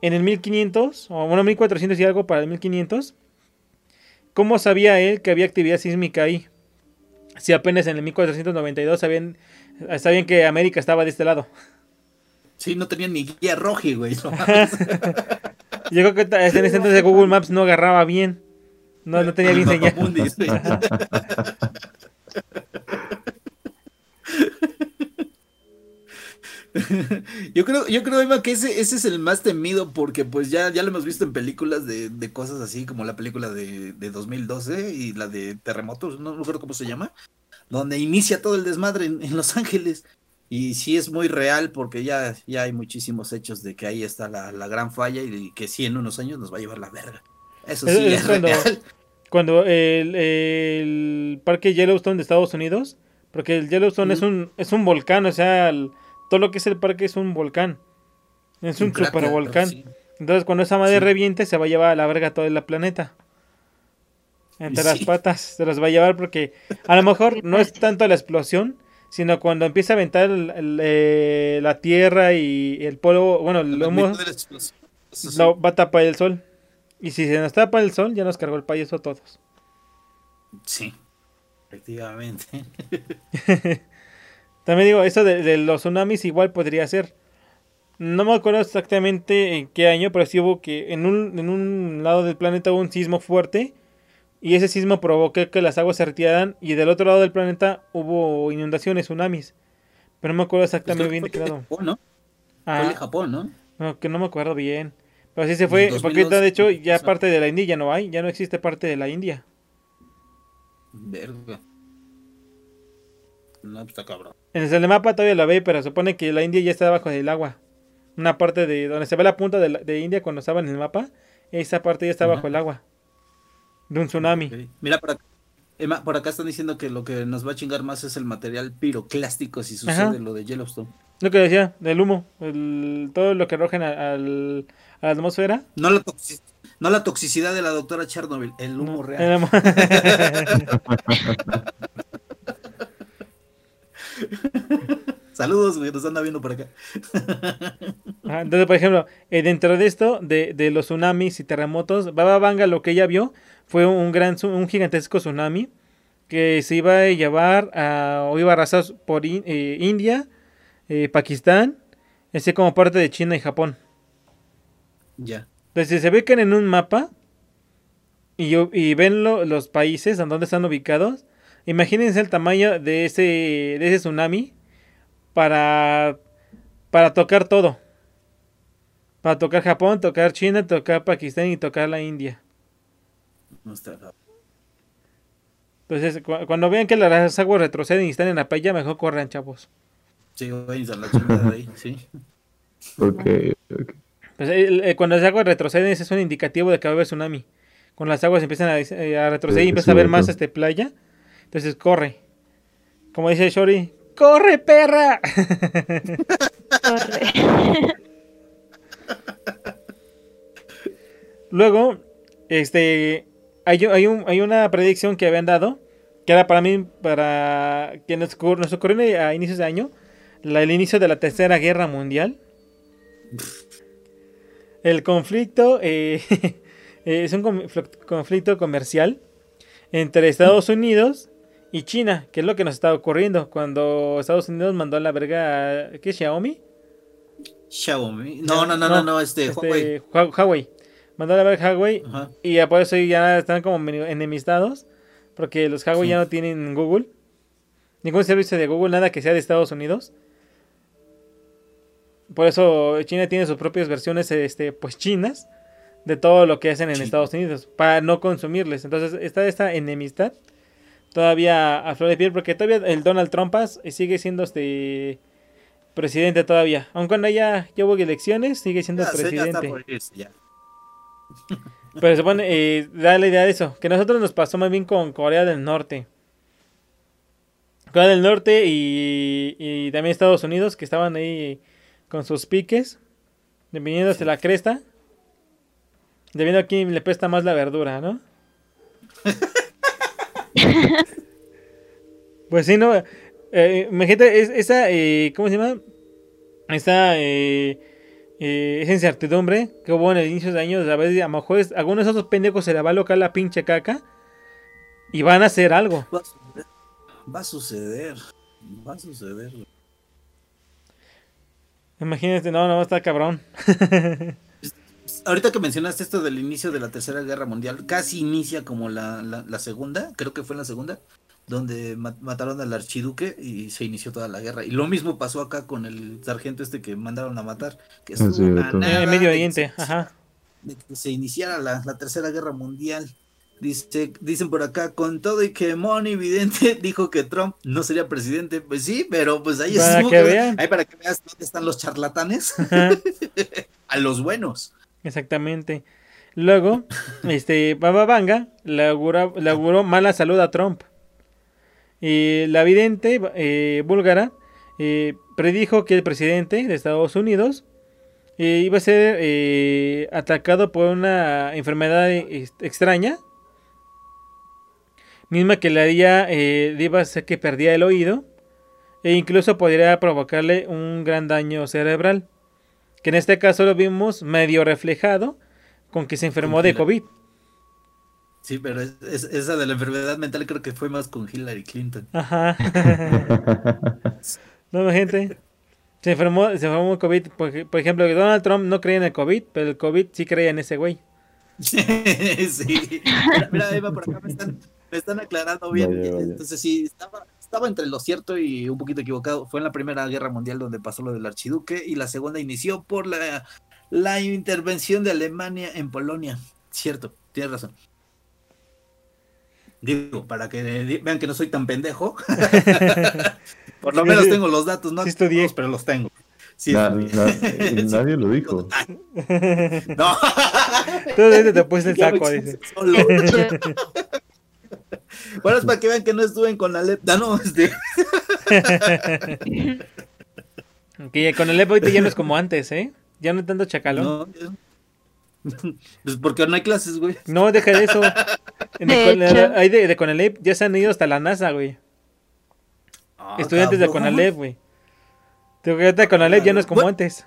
en el 1500, o bueno, 1400 y algo para el 1500, ¿cómo sabía él que había actividad sísmica ahí? Si apenas en el 1492 sabían, sabían que América estaba de este lado. Sí, no tenían ni guía roji, güey. Yo creo que en ese entonces Google Maps no agarraba bien. No, no tenía bien señal. yo creo, yo creo, Eva, que ese, ese es el más temido porque pues ya, ya lo hemos visto en películas de, de cosas así como la película de, de 2012 y la de terremotos, no recuerdo cómo se llama, donde inicia todo el desmadre en Los Ángeles. Y sí es muy real porque ya, ya hay muchísimos hechos de que ahí está la, gran falla y que sí en unos años nos va a llevar la verga. Eso sí es, cuando, real. Cuando el, parque Yellowstone de Estados Unidos, porque el Yellowstone es, un, es un volcán, o sea, todo lo que es el parque es un volcán. Es un, super volcán. Entonces cuando esa madre reviente se va a llevar a la verga todo el planeta. Entre las patas se los va a llevar porque a lo mejor no es tanto la explosión, sino cuando empieza a aventar eh, la tierra y el polvo, bueno, el humo, lo va a tapar el sol. Y si se nos tapa el sol, ya nos cargó el payaso a todos. Sí. Efectivamente. También digo, eso de, de los tsunamis igual podría ser. No me acuerdo exactamente en qué año, pero sí hubo que en un, en un lado del planeta hubo un sismo fuerte. Y ese sismo provocó que las aguas se retiraran. Y del otro lado del planeta hubo inundaciones, tsunamis. Pero no me acuerdo exactamente bien de qué lado. Japón, ¿no? Ah, Fue de Japón, ¿no? no, que no me acuerdo bien. Pero sí se fue. En Porque 2002, de hecho ya parte de la India ya no hay. Ya no existe parte de la India. Verga. No, pues está cabrón. En el mapa todavía la ve, pero supone que la India ya está debajo del agua. Una parte de donde se ve la punta de, la- de India cuando estaba en el mapa, esa parte ya está bajo el agua. De un tsunami. Mira, por acá, Emma, por acá están diciendo que lo que nos va a chingar más es el material piroclástico si sucede Ajá. lo de Yellowstone. Lo que decía, del humo, el- todo lo que arrojan a, la atmósfera. No la, toxi- no la toxicidad de la doctora Chernobyl, el humo No, real. el humo. Saludos, güey, nos anda viendo por acá. Ajá, Entonces, por ejemplo, eh, dentro de esto, de, de los tsunamis y terremotos, Baba Vanga lo que ella vio fue un gran, un gigantesco tsunami que se iba a llevar a, o iba a arrasar por In- eh, India, eh, Pakistán, así como parte de China y Japón. Ya. Entonces, si se ubican en un mapa y, y ven lo- los países en donde están ubicados, imagínense el tamaño de ese, de ese tsunami para, para tocar todo. Para tocar Japón, tocar China, tocar Pakistán y tocar la India. No está. Entonces, cu- cuando vean que las aguas retroceden y están en la playa, mejor corran, chavos. Sí, güey, a la chingada de ahí, sí. Ok, ok. Pues, el- el- cuando las aguas retroceden, ese es un indicativo de que va a haber tsunami. Cuando las aguas empiezan a, eh, a retroceder y Sí, empieza a haber cierto. más este, playa, entonces corre. Como dice Shori, ¡corre, perra! Corre. Luego, este, hay, hay, un, hay una predicción que habían dado, que era para mí, para que nos, nos ocurrió a inicios de año, la- el inicio de la Tercera Guerra Mundial. El conflicto eh, es un confl- conflicto comercial entre Estados Unidos y China, que es lo que nos está ocurriendo cuando Estados Unidos mandó a la verga a ¿qué, Xiaomi. Xiaomi. No, no, no, no, no, este, Huawei. Hua- Huawei. Mandó a a Huawei Ajá. y por eso ya están como enemistados. Porque los Huawei Sí. ya no tienen Google. Ningún servicio de Google, nada que sea de Estados Unidos. Por eso China tiene sus propias versiones, este, pues chinas, de todo lo que hacen en Sí. Estados Unidos, para no consumirles. Entonces está esta enemistad todavía a flor de piel, porque todavía el Donald Trump as- sigue siendo este presidente todavía. Aun cuando ya, ya hubo elecciones, sigue siendo Ya, sí, ya está presidente. por irse, ya. Pero se pone, eh, da la idea de eso, que a nosotros nos pasó más bien con Corea del Norte. Corea del Norte y, y también Estados Unidos, que estaban ahí con sus piques, dependiendo de la cresta. Debiendo a quién le presta más la verdura, ¿no? pues sí, ¿no? Eh, imagínate, es, esa, eh, ¿cómo se llama? Esa, eh, eh, esa incertidumbre que hubo en el inicio de años, a veces a lo mejor es- a algunos de esos pendejos se le va a locar la pinche caca y van a hacer algo. Va a suceder. Va a suceder. Va a suceder. Imagínate, no, no, está cabrón. Ahorita que mencionaste esto del inicio de la Tercera Guerra Mundial, casi inicia como la, la, la segunda, creo que fue en la segunda, donde ma- mataron al archiduque y se inició toda la guerra. Y lo mismo pasó acá con el sargento este que mandaron a matar, que estuvo sí, una todo. nada En Medio Oriente, se- ajá. de que se iniciara la, la Tercera Guerra Mundial. Dice, dicen por acá, con todo y que Moni Evidente dijo que Trump no sería presidente. Pues sí, pero pues ahí Para estuvo, que ¿verdad? vean. Ahí para que veas dónde están los charlatanes. A los buenos. Exactamente. Luego, este, Baba Vanga le, augura- le auguró mala salud a Trump. La vidente eh, búlgara eh, predijo que el presidente de Estados Unidos eh, iba a ser eh, atacado por una enfermedad extraña, misma que le haría, iba a hacer que perdía el oído e incluso podría provocarle un gran daño cerebral, que en este caso lo vimos medio reflejado con que se enfermó de COVID. Sí, pero es- es- esa de la enfermedad mental creo que fue más con Hillary Clinton. Ajá. no, gente. Se enfermó, se enfermó COVID. Por, por ejemplo, Donald Trump no creía en el COVID, pero el COVID sí creía en ese güey. sí. Mira, mira, Eva, por acá me están, me están aclarando bien. Vaya, vaya. Entonces, sí, estaba, estaba entre lo cierto y un poquito equivocado. Fue en la Primera Guerra Mundial donde pasó lo del archiduque y la segunda inició por la, la intervención de Alemania en Polonia. Cierto, tienes razón. Digo, para que vean que no soy tan pendejo. por lo menos tengo los datos, no Sí estudié. todos, pero los tengo. Sí, Na- na- nadie lo dijo. No. Desde te puse el saco, dice. solo. Bueno, es para que vean que no estuve en Conalep. Ah, no, este. Que con el EPO ahorita ya no es como antes, ¿eh? Ya no tanto chacalón. No. Pues porque no hay clases, güey. No, deja de eso. En el De con- hecho. ahí de, de Conalep ya se han ido hasta la NASA, güey. Ah, Estudiantes de cabrón. Conalep, güey. De Conalep ya no es como Bueno. antes.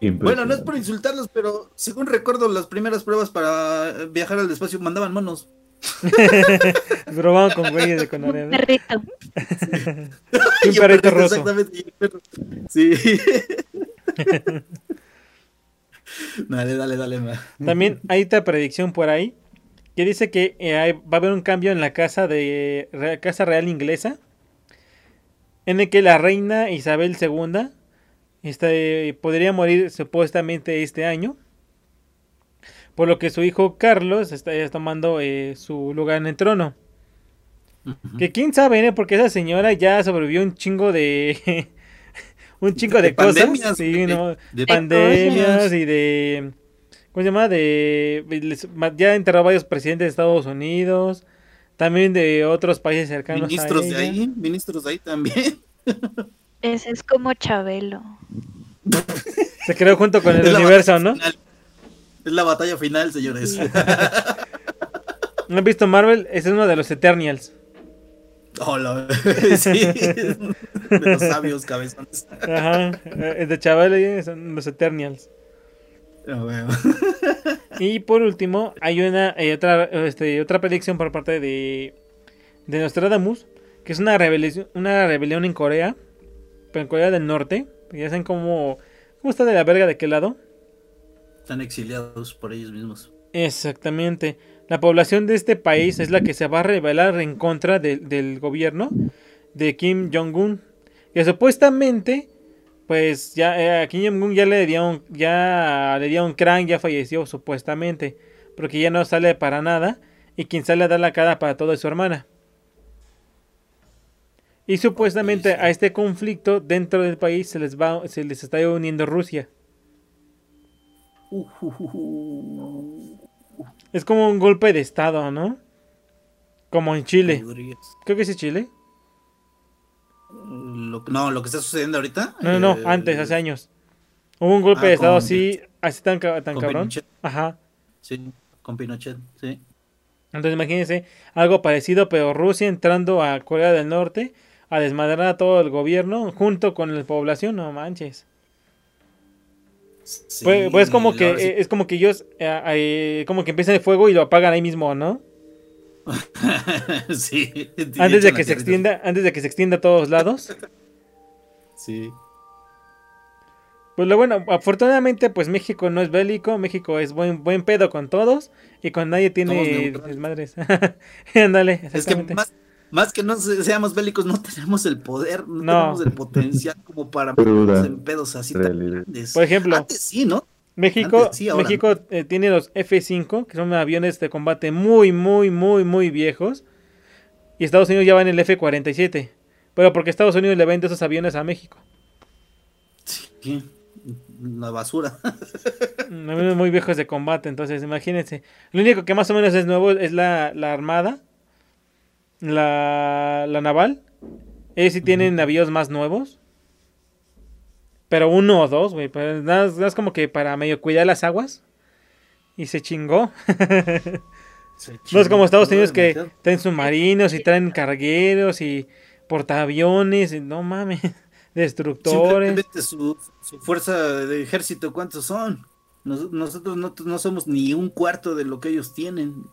Bueno, no es por insultarlos, pero según recuerdo, las primeras pruebas para eh, viajar al espacio mandaban monos. Probaban con güeyes de Conalep. ¿no? Perrito. Y un perrito perrito, roso. Exactamente. y el perro. Sí. dale, dale, dale. ma. También hay otra predicción por ahí que dice que eh, hay- va a haber un cambio en la casa de re- casa real inglesa en el que la reina Isabel II este, podría morir supuestamente este año por lo que su hijo Carlos está ya tomando eh, su lugar en el trono que quién sabe ¿eh? porque esa señora ya sobrevivió un chingo de un chingo de, De cosas pandemias, sí, de- no, de pandemias y de ¿cómo se llama? de ya enterró varios presidentes de Estados Unidos también de otros países cercanos Ministros a de ahí, ministros de ahí también. Ese es como Chabelo. se creó junto con el universo ¿no? final. Es la batalla final, señores. ¿no han visto Marvel? ese es uno de los Eternials Hola. sí. De los sabios cabezones. ajá eh, de Chabelo son los Eternials Ah, bueno. Y por último, hay una otra, este, otra predicción por parte de, de Nostradamus, que es una rebelión, una rebelión en Corea, pero en Corea del Norte. Ya saben cómo, cómo está de la verga de qué lado. Están exiliados por ellos mismos. Exactamente. La población de este país es la que se va a rebelar en contra de- del gobierno de Kim Jong-un. Que supuestamente, pues ya eh, a Kim Jong-un ya le dieron, ya le dieron crank, ya falleció supuestamente. Porque ya no sale para nada. Y quien sale a dar la cara para todo es su hermana. Y supuestamente a este conflicto dentro del país se les va, se les está uniendo Rusia. Es como un golpe de estado, ¿no? Como en Chile. Creo que es Chile. Lo- no, lo que está sucediendo ahorita. No, no, eh, antes, hace años. Hubo un golpe Ah, de estado con- así, así tan, tan con cabrón. Pinochet. Ajá. Sí, con Pinochet, sí. Entonces imagínense algo parecido, pero Rusia entrando a Corea del Norte a desmadrar a todo el gobierno junto con la población, no manches. Sí, pues, pues como que sí- eh, es como que ellos eh, como que empiezan el fuego y lo apagan ahí mismo, ¿no? sí. Antes de que se extienda, antes de que se extienda a todos lados. Sí. Pues lo bueno, afortunadamente, pues México no es bélico, México es buen, buen pedo con todos y con nadie tiene desmadres. Ándale, Es que exactamente. más, más que no se- seamos bélicos, no tenemos el poder, no, No. tenemos el potencial como para meternos en pedos así tan grandes. Por ejemplo, Antes sí, ¿no? México, antes sí, ahora México eh, tiene los F-5, que son aviones de combate muy, muy, muy, muy viejos. Y Estados Unidos ya va en el F-47. Pero porque Estados Unidos le vende esos aviones a México. Sí, la basura. Mm, Aviones muy viejos de combate, entonces imagínense. Lo único que más o menos es nuevo es la, la armada. La, la naval. Ellos sí tienen navíos más nuevos. Pero uno o dos, güey. Pero nada, nada es como que para medio cuidar las aguas. Y se chingó. No es como Estados Unidos que traen submarinos y traen cargueros y portaaviones. Y no mames. Destructores. Su, su fuerza de ejército, ¿cuántos son? Nos- nosotros no, no somos ni un cuarto de lo que ellos tienen.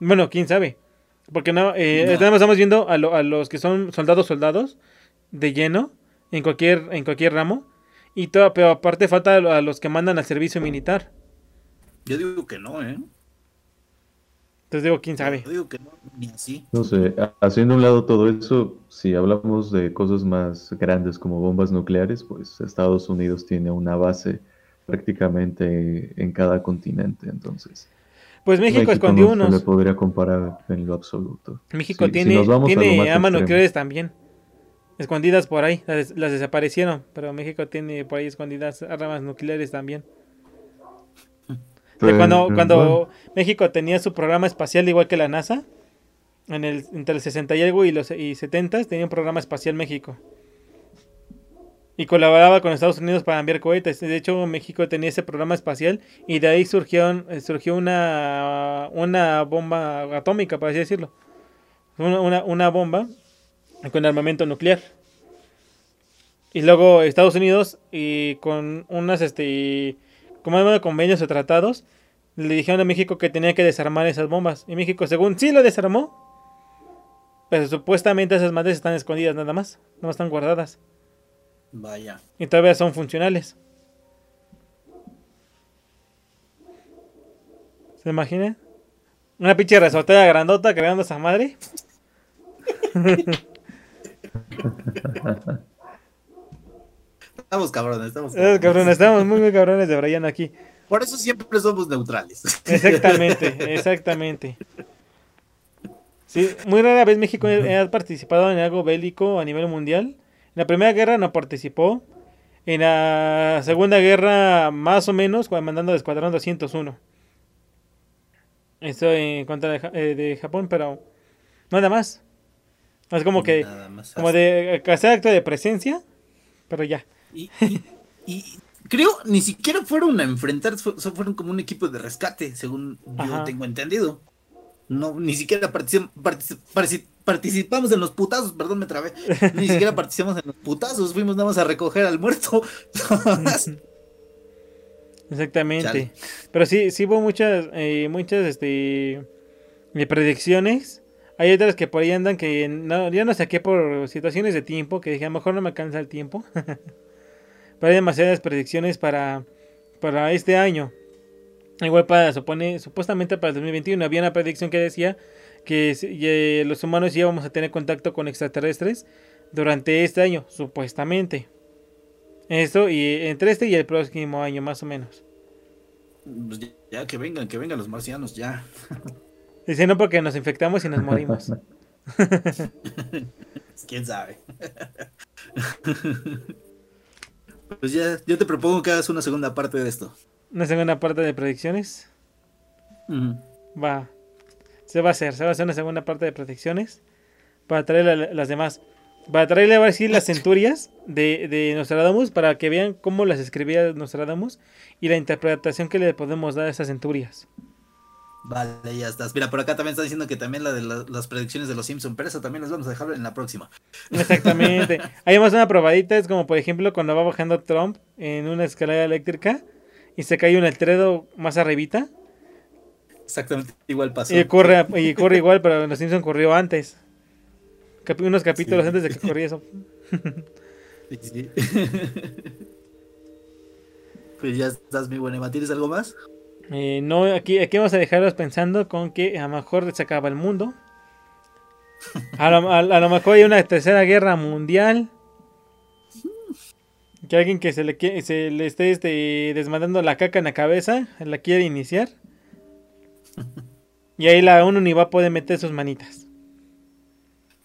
Bueno, quién sabe. Porque no, eh, estamos viendo a, a, los que son soldados soldados de lleno en cualquier, en cualquier ramo. Y todo, pero aparte falta a los que mandan al servicio militar. Yo digo que no, ¿eh? Entonces digo, quién sabe. Yo digo que no, ni así. No sé, haciendo un lado todo eso, si hablamos de cosas más grandes como bombas nucleares, pues Estados Unidos tiene una base prácticamente en cada continente, entonces. Pues México, escondió unos. No le podría comparar en lo absoluto. México tiene, tiene armas nucleares también. Escondidas por ahí, las, desaparecieron, pero México tiene por ahí escondidas armas nucleares también. cuando cuando México tenía su programa espacial igual que la NASA, en el, entre el 60 y algo y los y 70 tenía un programa espacial México. Y colaboraba con Estados Unidos para enviar cohetes. De hecho, México tenía ese programa espacial y de ahí surgió, surgió una, una bomba atómica, por así decirlo. Una, una, una bomba con armamento nuclear. Y luego Estados Unidos y con unas este como de convenios o tratados le dijeron a México que tenía que desarmar esas bombas y México según sí lo desarmó. Pero supuestamente esas madres están escondidas nada más, no están guardadas. Vaya. Y todavía son funcionales. ¿Se imagina? Una pinche resortera grandota creando esa madre. Estamos cabrones, estamos cabrones. Estamos muy, muy cabrones de Brian aquí. Por eso siempre somos neutrales. Exactamente, exactamente. Sí, muy rara vez México ha participado en algo bélico a nivel mundial. En la Primera Guerra no participó. En la Segunda Guerra, más o menos, mandando de Escuadrón 201. Esto en contra de, eh, de Japón, pero nada más. Es como que. Como de hacer acto de presencia, pero ya. Y, creo ni siquiera fueron a enfrentar, fueron como un equipo de rescate, según yo tengo entendido. No, ni siquiera participamos en los putazos, perdón, me trabé. Ni siquiera participamos en los putazos, fuimos nada más a recoger al muerto. Exactamente. Pero sí, sí hubo muchas, eh, muchas este, predicciones hay otras que por ahí andan que no, ya no saqué por situaciones de tiempo, que dije a lo mejor no me alcanza el tiempo. Pero hay demasiadas predicciones para, para este año. Igual para, supone, supuestamente para el 2021 había una predicción que decía que los humanos íbamos a tener contacto con extraterrestres durante este año, supuestamente. Esto y entre este y el próximo año, más o menos. Pues ya que vengan, que vengan los marcianos, ya. Dice, no, porque nos infectamos y nos morimos. ¿Quién sabe? pues ya, yo te propongo que hagas una segunda parte de esto. ¿Una segunda parte de predicciones? Va. Se va a hacer, se va a hacer una segunda parte de predicciones. Para traerle las demás. Para traerle a si las centurias de, de Nostradamus. Para que vean cómo las escribía Nostradamus. Y la interpretación que le podemos dar a esas centurias. Vale, ya estás. Mira, por acá también está diciendo que también la de las predicciones de los Simpsons, pero eso también las vamos a dejar en la próxima. Exactamente. Hay más una probadita, es como por ejemplo cuando va bajando Trump en una escalera eléctrica y se cae un altredo más arribita. Exactamente, igual pasó. Y corre, y corre igual, pero en los Simpsons corrió antes. unos capítulos antes de que corriera eso. sí. pues ya estás, mi buena. ¿Tienes algo más? Eh, no, aquí, aquí vamos a dejarlos pensando con que a lo mejor se acaba el mundo. A lo, mejor hay una tercera guerra mundial. Que alguien que se le, se le esté este, desmandando la caca en la cabeza la quiere iniciar. Y ahí la ONU ni va a poder meter sus manitas.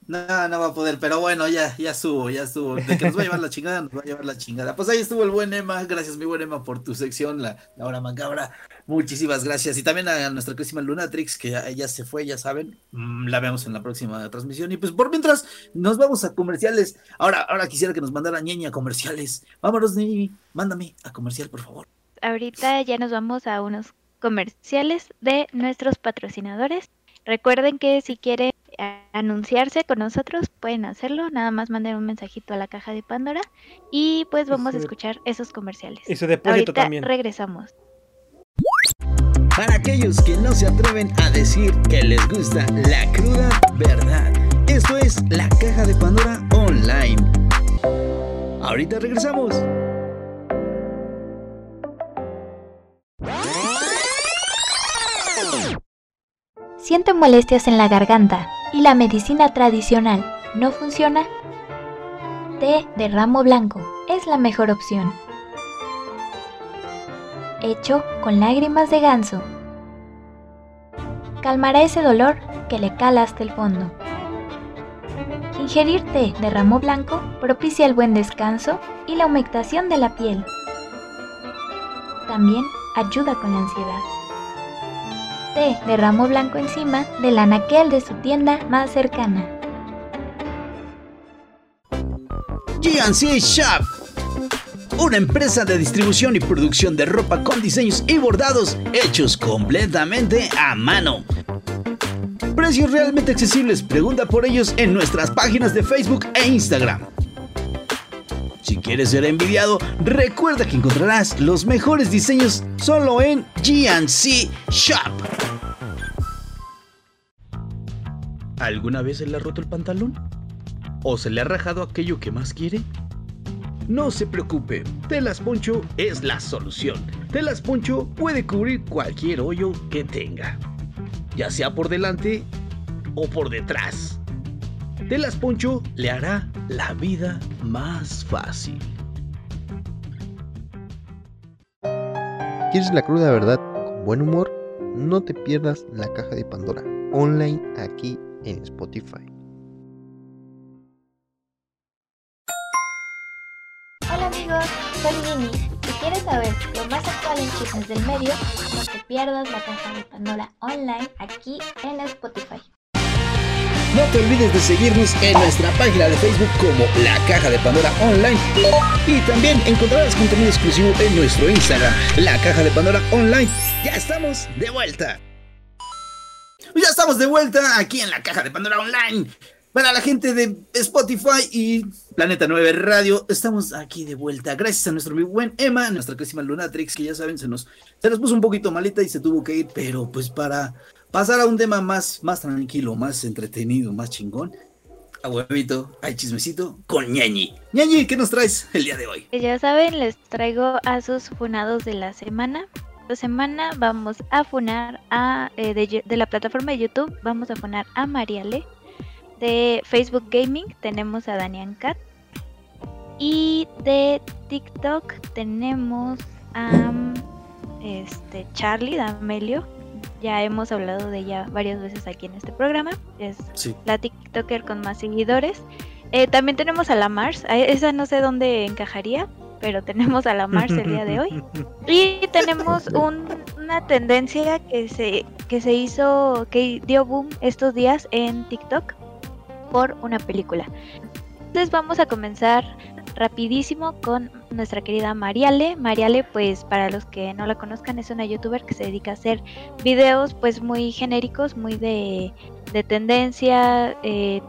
No, no va a poder, pero bueno, ya, ya subo, ya subo. De que nos va a llevar la chingada, nos va a llevar la chingada. Pues ahí estuvo el buen Emma. Gracias, mi buen Emma, por tu sección, la, la hora macabra. Muchísimas gracias. Y también a nuestra querísima Lunatrix, que ya, se fue, ya saben. Mm, la vemos en la próxima transmisión. Y pues por mientras, nos vamos a comerciales. Ahora, ahora quisiera que nos mandara ñeña a comerciales. Vámonos, Nini, mándame a comercial, por favor. Ahorita ya nos vamos a unos comerciales de nuestros patrocinadores. Recuerden que si quieren anunciarse con nosotros, pueden hacerlo. Nada más manden un mensajito a la caja de Pandora y pues vamos a escuchar esos comerciales. Eso depósito Ahorita también. Regresamos. Para aquellos que no se atreven a decir que les gusta la cruda verdad. Esto es la caja de Pandora online. Ahorita regresamos. Siente molestias en la garganta y la medicina tradicional no funciona. Té de ramo blanco es la mejor opción. Hecho con lágrimas de ganso. Calmará ese dolor que le cala hasta el fondo. Ingerir té de ramo blanco propicia el buen descanso y la humectación de la piel. También ayuda con la ansiedad. Té de ramo blanco encima del anaquel de su tienda más cercana. GNC Shop. Una empresa de distribución y producción de ropa con diseños y bordados hechos completamente a mano. Precios realmente accesibles. Pregunta por ellos en nuestras páginas de Facebook e Instagram. Si quieres ser envidiado, recuerda que encontrarás los mejores diseños solo en GNC Shop. ¿Alguna vez se le ha roto el pantalón? ¿O se le ha rajado aquello que más quiere? No se preocupe, Telas Poncho es la solución. Telas Poncho puede cubrir cualquier hoyo que tenga, ya sea por delante o por detrás. Telas Poncho le hará la vida más fácil. ¿Quieres la cruda verdad con buen humor? No te pierdas la caja de Pandora online aquí en Spotify. Hola amigos, soy Nini. Si quieres saber lo más actual en chismes del medio, no te pierdas la caja de Pandora online aquí en Spotify. No te olvides de seguirnos en nuestra página de Facebook como La Caja de Pandora Online. Y también encontrarás contenido exclusivo en nuestro Instagram, La Caja de Pandora Online. Ya estamos de vuelta. Ya estamos de vuelta aquí en La Caja de Pandora Online. Para la gente de Spotify y Planeta 9 Radio, estamos aquí de vuelta. Gracias a nuestro muy buen Emma, nuestra querísima Lunatrix, que ya saben, se nos, se nos puso un poquito malita y se tuvo que ir, pero pues para pasar a un tema más, más tranquilo, más entretenido, más chingón. A huevito, hay chismecito con ñañi. ñañi, ¿qué nos traes el día de hoy? Ya saben, les traigo a sus funados de la semana. Esta semana vamos a funar a eh, de, la plataforma de YouTube, vamos a funar a Mariale. De Facebook Gaming tenemos a Danian Cat. Y de TikTok tenemos a este Charlie D'Amelio. Ya hemos hablado de ella varias veces aquí en este programa. Es Sí. la TikToker con más seguidores. Eh, también tenemos a la Mars. Esa no sé dónde encajaría, pero tenemos a la Mars el día de hoy. Y tenemos un- una tendencia que se, que se hizo, que dio boom estos días en TikTok por una película. Entonces vamos a comenzar rapidísimo con nuestra querida Mariale. Mariale, pues para los que no la conozcan, es una youtuber que se dedica a hacer videos pues muy genéricos, muy de, de tendencia. eh,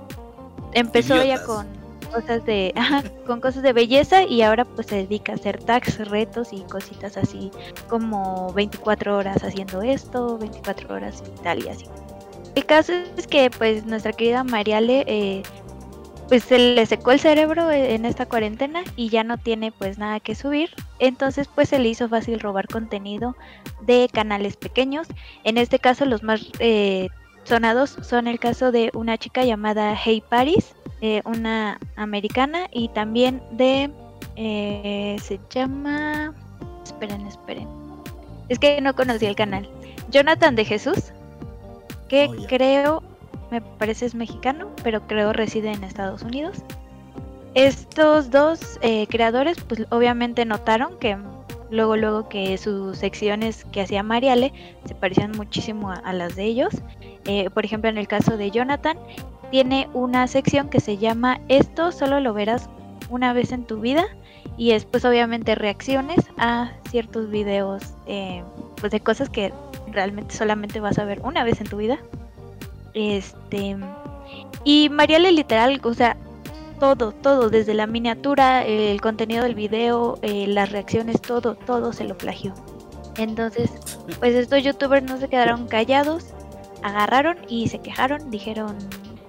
empezó ya Idiotas. con cosas de ajá, con cosas de belleza y ahora pues se dedica a hacer tags, retos y cositas así como 24 horas haciendo esto, 24 horas y tal y así. El caso es que pues nuestra querida Mariale eh, pues se le secó el cerebro eh, en esta cuarentena y ya no tiene pues nada que subir. Entonces pues se le hizo fácil robar contenido de canales pequeños. En este caso los más eh, sonados son el caso de una chica llamada Hey Paris, eh, una americana y también de... eh, se llama... Esperen, esperen. Es que no conocí el canal. Jonathan de Jesús, que Oh, creo, me parece es mexicano, pero creo reside en Estados Unidos. Estos dos eh, creadores, pues obviamente notaron que luego, luego que sus secciones que hacía Mariale se parecían muchísimo a, las de ellos. Eh, por ejemplo, en el caso de Jonathan, tiene una sección que se llama Esto solo lo verás una vez en tu vida y es pues obviamente reacciones a ciertos videos eh, pues de cosas que realmente solamente vas a ver una vez en tu vida. Este y Mariale literal, o sea, todo, todo, desde la miniatura, el contenido del video, eh, las reacciones, todo, todo se lo plagió. Entonces, pues estos youtubers no se quedaron callados, agarraron y se quejaron, dijeron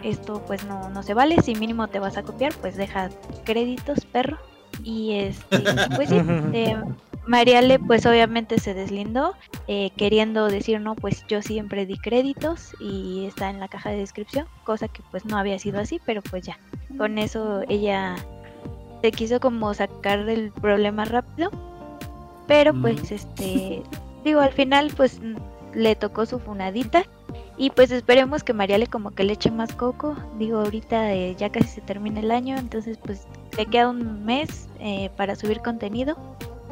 esto pues no, no se vale, si mínimo te vas a copiar, pues deja créditos, perro. Y este, pues sí, eh, Mariale pues obviamente se deslindó, eh, queriendo decir, no, pues yo siempre di créditos y está en la caja de descripción, cosa que pues no había sido así, pero pues ya, con eso ella se quiso como sacar el problema rápido, pero pues este, digo, al final pues le tocó su funadita y pues esperemos que Mariale como que le eche más coco. Digo, ahorita eh, ya casi se termina el año, entonces pues le queda un mes eh, para subir contenido.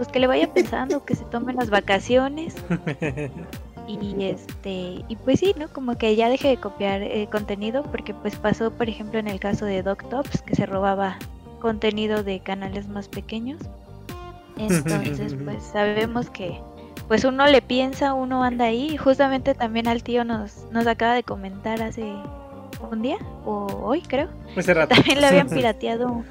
Pues que le vaya pensando, que se tomen las vacaciones. Y este, y pues sí, ¿no? Como que ya deje de copiar eh, contenido, porque pues pasó, por ejemplo, en el caso de DocTops, que se robaba contenido de canales más pequeños. Entonces, pues sabemos que pues uno le piensa, uno anda ahí. Justamente también al tío nos, nos acaba de comentar hace un día, o hoy creo. También le habían pirateado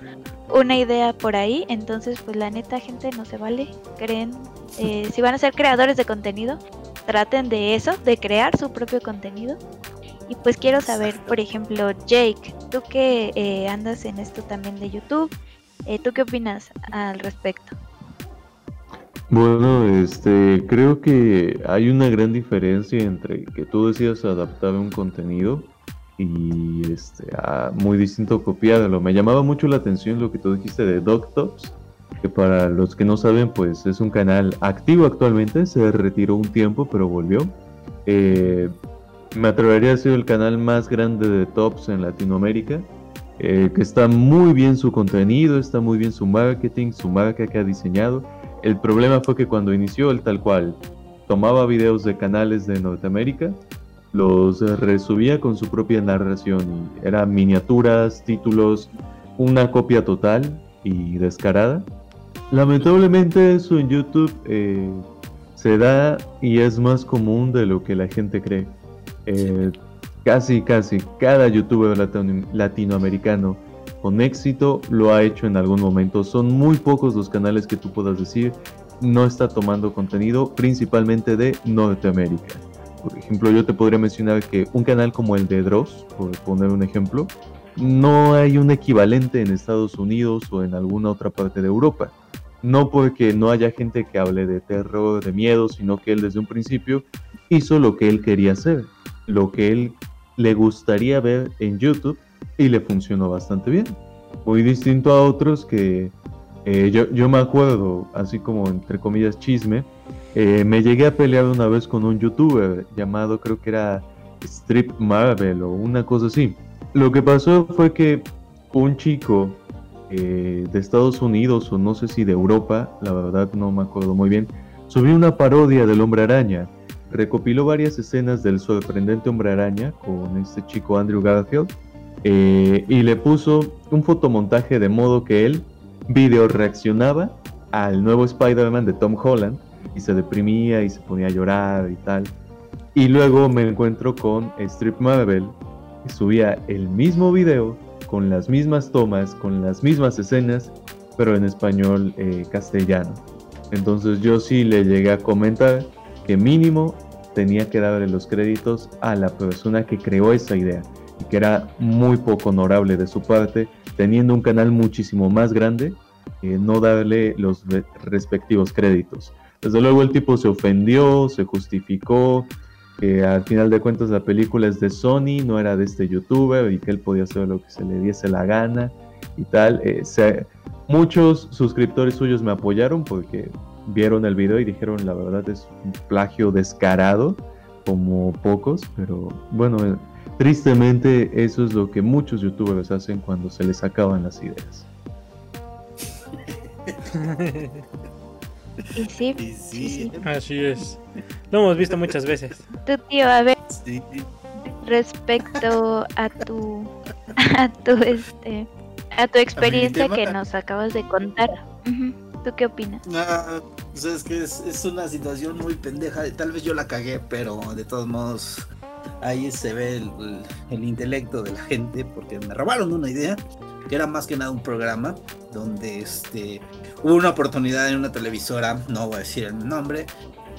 una idea por ahí. Entonces, pues la neta, gente, no se vale. Creen, eh, si van a ser creadores de contenido, traten de eso, de crear su propio contenido. Y pues quiero saber, por ejemplo, Jake, tú que eh, andas en esto también de YouTube, eh, ¿tú qué opinas al respecto? Bueno, este, creo que hay una gran diferencia entre que tú decidas adaptar un contenido y este, muy distinto copiarlo. Me llamaba mucho la atención lo que tú dijiste de DocTops, que para los que no saben, pues es un canal activo actualmente, se retiró un tiempo, pero volvió. Eh, me atrevería a ser el canal más grande de tops en Latinoamérica, eh, que está muy bien su contenido, está muy bien su marketing, su marca que ha diseñado el problema fue que cuando inició el tal cual, tomaba videos de canales de Norteamérica, los resubía con su propia narración y eran miniaturas, títulos, una copia total y descarada. Lamentablemente eso en YouTube eh, se da y es más común de lo que la gente cree. Eh, casi, casi cada youtuber latinoamericano con éxito lo ha hecho en algún momento. Son muy pocos los canales que tú puedas decir no está tomando contenido principalmente de Norteamérica. Por ejemplo, yo te podría mencionar que un canal como el de Dross, por poner un ejemplo, no hay un equivalente en Estados Unidos o en alguna otra parte de Europa. No porque no haya gente que hable de terror, de miedo, sino que él desde un principio hizo lo que él quería hacer, lo que él le gustaría ver en YouTube y le funcionó bastante bien. Muy distinto a otros que eh, yo, yo, me acuerdo, así como entre comillas chisme, eh, me llegué a pelear una vez con un youtuber llamado creo que era Strip Marvel o una cosa así. Lo que pasó fue que un chico eh, de Estados Unidos o no sé si de Europa, la verdad no me acuerdo muy bien, subió una parodia del hombre araña. Recopiló varias escenas del sorprendente hombre araña con este chico Andrew Garfield eh, y le puso un fotomontaje de modo que él video reaccionaba al nuevo Spider-Man de Tom Holland y se deprimía y se ponía a llorar y tal. Y luego me encuentro con Strip Marvel que subía el mismo video con las mismas tomas, con las mismas escenas, pero en español eh, castellano. Entonces yo sí le llegué a comentar que mínimo tenía que darle los créditos a la persona que creó esa idea y que era muy poco honorable de su parte, teniendo un canal muchísimo más grande, eh, no darle los respectivos créditos. Desde luego el tipo se ofendió, se justificó, que al final de cuentas la película es de Sony, no era de este youtuber y que él podía hacer lo que se le diese la gana y tal. Eh, muchos suscriptores suyos me apoyaron porque vieron el video y dijeron la verdad es un plagio descarado como pocos, pero bueno, Tristemente, eso es lo que muchos youtubers hacen cuando se les acaban las ideas. Y sí, sí, Así es. Lo hemos visto muchas veces. Tu tío, a ver. Respecto a tu a tu este a tu experiencia que nos acabas de contar. ¿Tú qué opinas? Ah, pues es que es, es, una situación muy pendeja. Tal vez yo la cagué, pero de todos modos ahí se ve el, intelecto de la gente, porque me robaron una idea, que era más que nada un programa, donde este, hubo una oportunidad en una televisora, no voy a decir el nombre,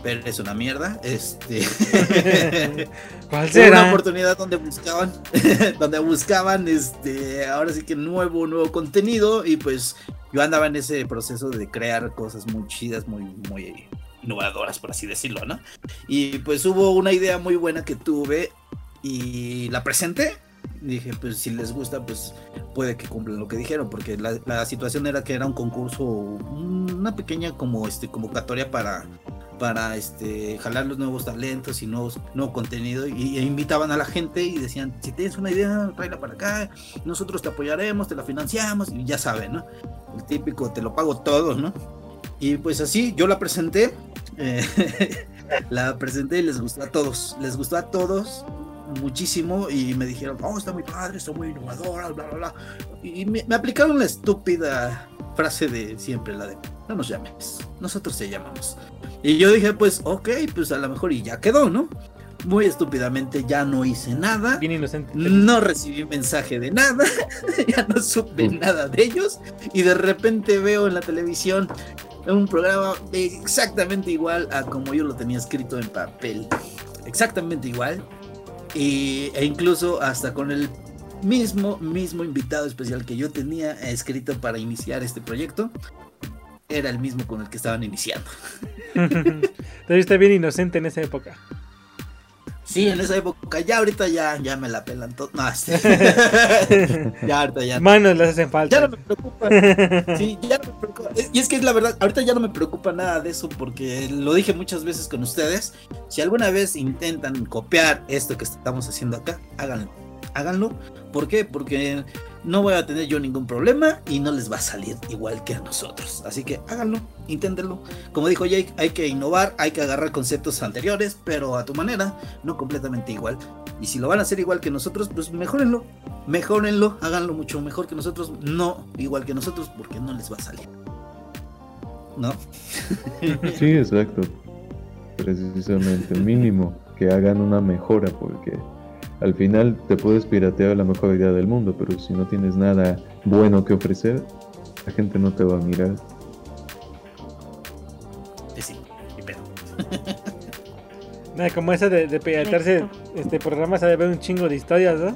pero es una mierda. Este. ¿Cuál será? una oportunidad donde buscaban, donde buscaban, este, ahora sí que nuevo, nuevo contenido y pues yo andaba en ese proceso de crear cosas muy chidas, muy, muy innovadoras, por así decirlo, ¿no? Y pues hubo una idea muy buena que tuve y la presenté. Dije, pues si les gusta, pues puede que cumplan lo que dijeron, porque la, la situación era que era un concurso, una pequeña como este convocatoria para para este jalar los nuevos talentos y nuevos nuevo contenido y, e invitaban a la gente y decían si tienes una idea tráela para acá nosotros te apoyaremos te la financiamos y ya saben no el típico te lo pago todo no y pues así yo la presenté eh, la presenté y les gustó a todos les gustó a todos muchísimo y me dijeron oh está muy padre está muy innovadora bla bla bla y me, me aplicaron la estúpida frase de siempre la de no nos llames nosotros te llamamos y yo dije, pues, ok, pues a lo mejor y ya quedó, ¿no? Muy estúpidamente ya no hice nada. Bien inocente. No recibí mensaje de nada. ya no supe nada de ellos. Y de repente veo en la televisión un programa exactamente igual a como yo lo tenía escrito en papel. Exactamente igual. Y, e incluso hasta con el mismo, mismo invitado especial que yo tenía escrito para iniciar este proyecto era el mismo con el que estaban iniciando. Te viste bien inocente en esa época. Sí, en esa época, ya ahorita ya, ya me la pelan todo. No, ya ahorita ya. Manos les hacen falta. Ya no me preocupa. Sí, ya no me preocupa. Y es que es la verdad, ahorita ya no me preocupa nada de eso porque lo dije muchas veces con ustedes. Si alguna vez intentan copiar esto que estamos haciendo acá, háganlo. Háganlo. ¿Por qué? Porque no voy a tener yo ningún problema y no les va a salir igual que a nosotros. Así que háganlo, inténtenlo. Como dijo Jake, hay que innovar, hay que agarrar conceptos anteriores, pero a tu manera, no completamente igual. Y si lo van a hacer igual que nosotros, pues mejórenlo, mejórenlo, háganlo mucho mejor que nosotros, no igual que nosotros, porque no les va a salir. ¿No? Sí, exacto. Precisamente, mínimo que hagan una mejora, porque al final te puedes piratear la mejor idea del mundo, pero si no tienes nada bueno que ofrecer, la gente no te va a mirar. Eh, sí, y pedo. Nada, como esa de, de piratearse este programa, se debe ver un chingo de historias, ¿no?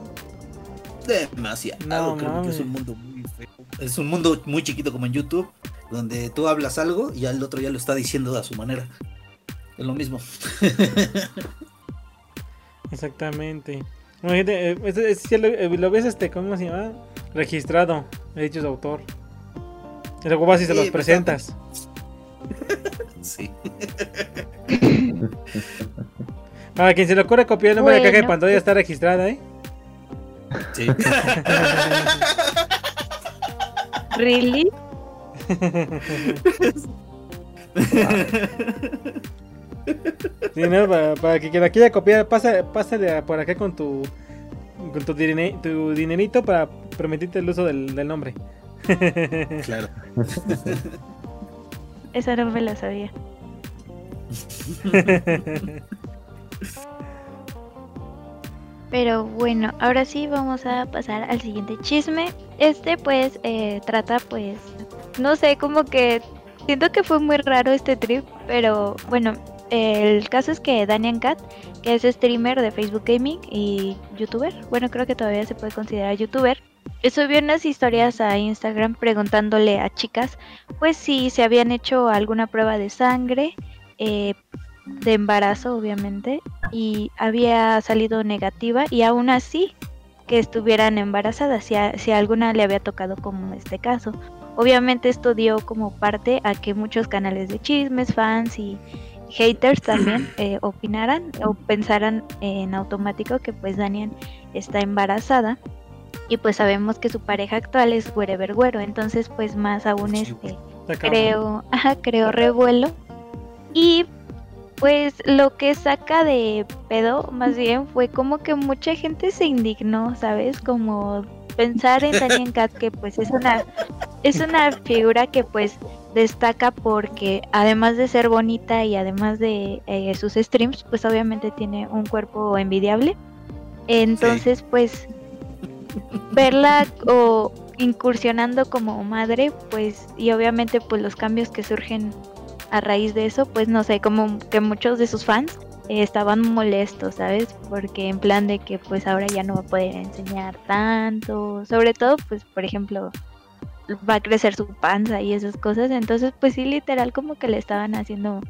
Demasiado. No, creo que es un mundo muy feo. Es un mundo muy chiquito como en YouTube, donde tú hablas algo y al otro ya lo está diciendo a su manera. Es lo mismo. Exactamente. Imagínate, eh, ese sí lo, eh, lo ves, este, ¿cómo se llama? Registrado, derechos de autor. Y luego vas y se los pues, presentas. Sí. Para quien se le ocurra copiar el número de caja de Bueno. pantalla ya está registrada, ¿eh? Sí. ¿Really? Sí, ¿no? para, para que quien la quiera copiar, pasa, pásale por acá con tu con tu, tu dinerito para permitirte el uso del, del nombre. Claro. Esa no me la sabía. Pero bueno, ahora sí vamos a pasar al siguiente chisme. Este pues eh, trata pues, no sé, como que siento que fue muy raro este trip, pero bueno, el caso es que Daniel Cat, que es streamer de Facebook Gaming y youtuber, bueno creo que todavía se puede considerar youtuber, subió unas historias a Instagram preguntándole a chicas pues si se habían hecho alguna prueba de sangre, eh, de embarazo obviamente, y había salido negativa y aún así que estuvieran embarazadas, si si alguna le había tocado como este caso. Obviamente esto dio como parte a que muchos canales de chismes, fans y haters también eh, opinaran o pensaran en automático que pues Daniel está embarazada y pues sabemos que su pareja actual es Wherever Güero, entonces pues más aún este creo, ajá, creo revuelo. Y pues lo que saca de pedo más bien fue como que mucha gente se indignó, ¿sabes? Como pensar en Daniel Cat que pues es una es una figura que pues destaca porque además de ser bonita y además de eh, sus streams, pues obviamente tiene un cuerpo envidiable. Entonces, pues verla o incursionando como madre, pues y obviamente pues los cambios que surgen a raíz de eso, pues no sé, como que muchos de sus fans eh, estaban molestos, ¿sabes? Porque en plan de que pues ahora ya no va a poder enseñar tanto, sobre todo pues por ejemplo va a crecer su panza y esas cosas, entonces pues sí literal como que le estaban haciendo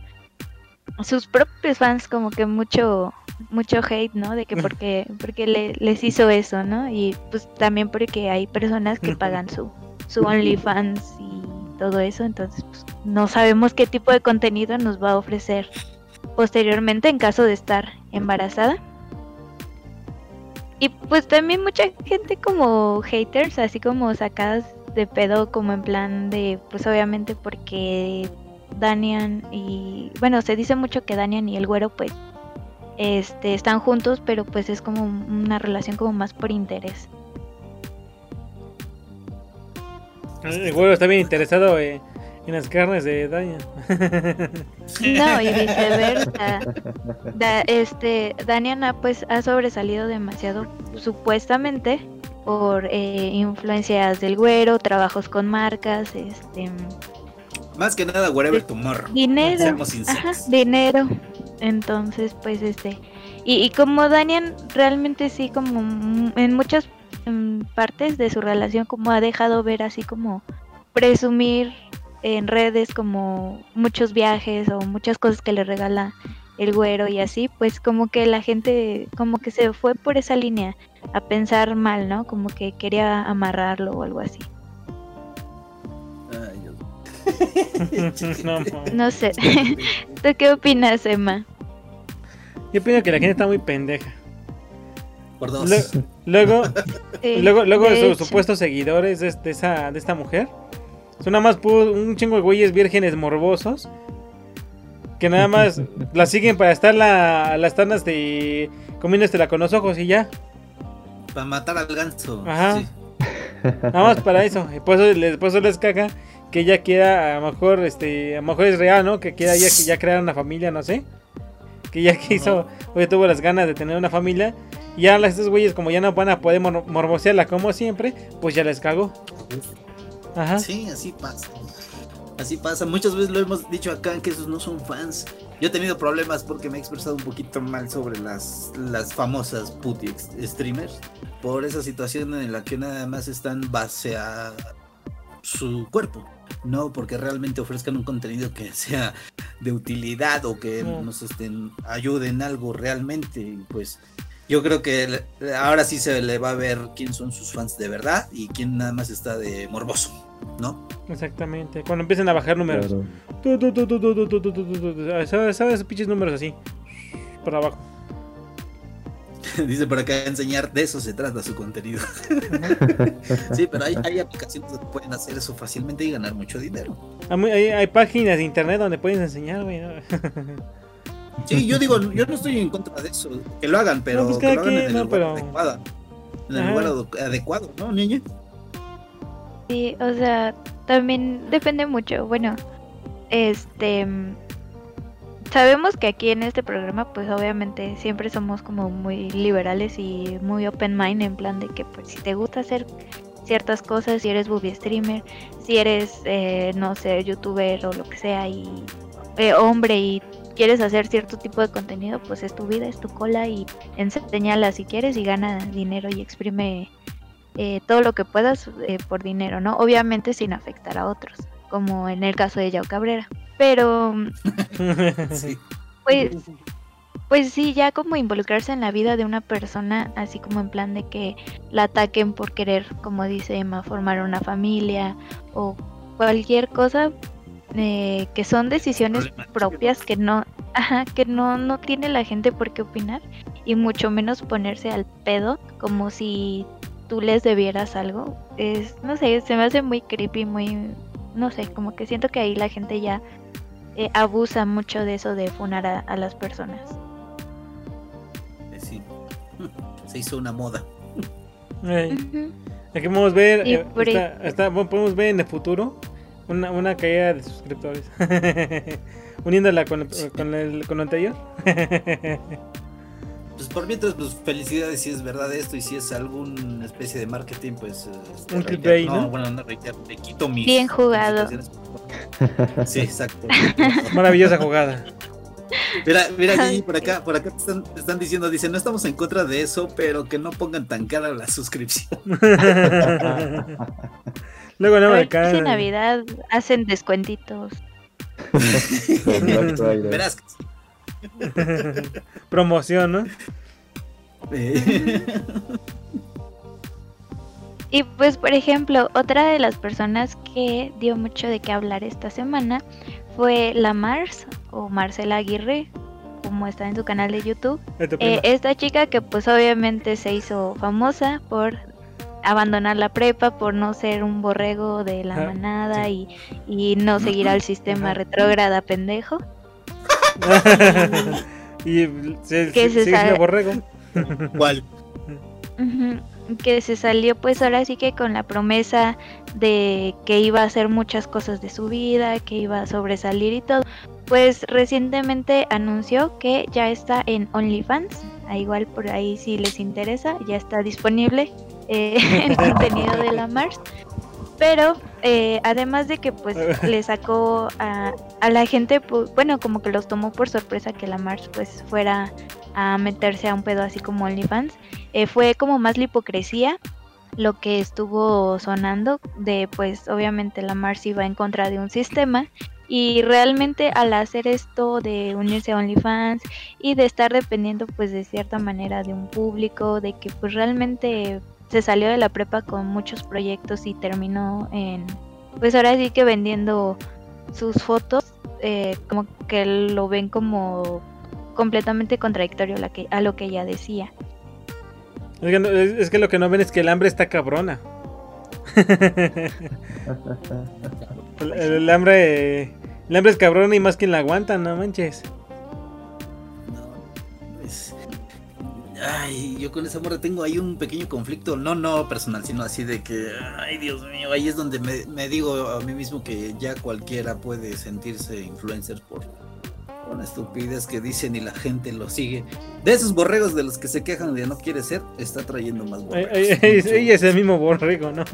sus propios fans como que mucho mucho hate, ¿no? De que porque porque le, les hizo eso, ¿no? Y pues también porque hay personas que pagan su su OnlyFans y todo eso, entonces pues, no sabemos qué tipo de contenido nos va a ofrecer posteriormente en caso de estar embarazada. Y pues también mucha gente como haters, así como sacadas de pedo, como en plan de, pues obviamente porque Danian y, bueno, se dice mucho que Danian y el güero pues este, están juntos, pero pues es como una relación como más por interés. El güero está bien interesado eh, en las carnes de Daniel. No, y viceversa. Da, este, Daniana pues ha sobresalido demasiado supuestamente por eh, influencias del güero, trabajos con marcas, este Más que nada, whatever tomorrow. dinero, Seamos ajá, dinero. Entonces, pues este y, y como Daniel realmente sí como mm, en muchas mm, partes de su relación como ha dejado ver así como presumir en redes como muchos viajes o muchas cosas que le regala el güero y así, pues como que la gente como que se fue por esa línea a pensar mal, ¿no? Como que quería amarrarlo o algo así. Ay, Dios. No. No sé. ¿Tú qué opinas, Emma? Yo opino que la gente está muy pendeja. Por dos. Luego, Sí, luego, luego de sus hecho. supuestos seguidores de, de esa, de esta mujer son nada más un chingo de güeyes vírgenes morbosos que nada más la siguen para estar la, la están este, comiéndostela con los ojos y ya. Para matar al ganso. Ajá. Sí. Nada más para eso. Y por eso les, por eso les caga que ella quiera, a lo mejor, este, a lo mejor es real, ¿no? Que quiera ya, que ya crear una familia, no sé. Que ya quiso, oye, tuvo las ganas de tener una familia. Y ya las- estos güeyes, como ya no van a poder mor- morbosearla como siempre, pues ya les cagó. Ajá. Sí, así pasa. Así pasa. Muchas veces lo hemos dicho acá que esos no son fans. Yo he tenido problemas porque me he expresado un poquito mal sobre las, las famosas putty ex- streamers. Por esa situación en la que nada más están base a su cuerpo. No porque realmente ofrezcan un contenido que sea de utilidad o que No. nos estén, ayuden algo realmente. Pues yo creo que ahora sí se le va a ver quién son sus fans de verdad y quién nada más está de morboso, ¿no? Exactamente, cuando empiezan a bajar números. ¿Sabes? Pinches números así, para abajo. Dice por acá, enseñar, de eso se trata su contenido. sí, pero hay, hay, aplicaciones que pueden hacer eso fácilmente y ganar mucho dinero. Hay, hay páginas de internet donde puedes enseñar, güey. ¿no? sí, yo digo, yo no estoy en contra de eso, que lo hagan, pero no, pues que lo hagan que, en el no, lugar pero... adecuado. En el Ajá. lugar adecuado, ¿no, niña? Sí, o sea, también depende mucho. Bueno, este sabemos que aquí en este programa, pues obviamente siempre somos como muy liberales y muy open mind en plan de que pues si te gusta hacer ciertas cosas, si eres movie streamer, si eres eh, no sé, youtuber o lo que sea y eh, hombre y quieres hacer cierto tipo de contenido, pues es tu vida, es tu cola y enséñala si quieres y gana dinero y exprime eh, todo lo que puedas eh, por dinero, ¿no? Obviamente sin afectar a otros, como en el caso de Yao Cabrera. Pero, Sí. pues, pues sí, ya como involucrarse en la vida de una persona, así como en plan de que la ataquen por querer, como dice Emma, formar una familia o cualquier cosa eh, que son decisiones propias que no, ajá, que no, no tiene la gente por qué opinar y mucho menos ponerse al pedo como si tú les debieras algo. Es, no sé, se me hace muy creepy, muy, no sé, como que siento que ahí la gente ya eh, abusa mucho de eso de funar a, a las personas. Eh, sí. Se hizo una moda. Aquí podemos ver, Y eh, por está- ahí- está- bueno, podemos ver en el futuro una, una caída de suscriptores. Uniéndola con, con, el, con lo anterior. Por mientras, pues felicidades si es verdad esto y si es alguna especie de marketing, pues... este, Un clickbait, ¿no? bueno, no reitero, le quito mis... Bien jugado. Sí, exacto. Maravillosa jugada. Mira, mira, Gigi, por acá, por acá te están, te están diciendo, dicen, no estamos en contra de eso, pero que no pongan tan cara la suscripción. Luego no A me ver si Navidad hacen descuentitos. Verás. Promoción, ¿no? Y pues, por ejemplo, otra de las personas que dio mucho de qué hablar esta semana fue la Mars o Marcela Aguirre, como está en su canal de YouTube. Eh, esta chica que pues obviamente se hizo famosa por abandonar la prepa, por no ser un borrego de la Ah, manada sí. y, y no seguir al sistema retrógrada pendejo. y se, que se, se sigue siendo sabe- borrego. ¿Cuál? Que se salió pues ahora sí que con la promesa de que iba a hacer muchas cosas de su vida, que iba a sobresalir y todo. Pues recientemente anunció que ya está en OnlyFans, a igual por ahí si les interesa, ya está disponible eh, el contenido de la Mars. Pero eh, además de que pues le sacó a, a la gente, pu- bueno, como que los tomó por sorpresa que la Mars pues fuera a meterse a un pedo así como OnlyFans, eh, fue como más la hipocresía lo que estuvo sonando de pues obviamente la Mars iba en contra de un sistema y realmente al hacer esto de unirse a OnlyFans y de estar dependiendo pues de cierta manera de un público, de que pues realmente se salió de la prepa con muchos proyectos y terminó en pues ahora sí que vendiendo sus fotos eh, como que lo ven como completamente contradictorio a, la que, a lo que ella decía. Es que, no- es- es que lo que no ven es que el hambre está cabrona. el, el- el hambre. El hambre es cabrona y más quien la aguanta, no manches. No, pues, Ay, yo con esa morra tengo ahí un pequeño conflicto, no, no personal, sino así de que, ay, Dios mío, ahí es donde me, me digo a mí mismo que ya cualquiera puede sentirse influencer por una estupidez que dicen y la gente lo sigue. De esos borregos de los que se quejan de no quiere ser, está trayendo más borregos. Ella es el mismo borrego, no.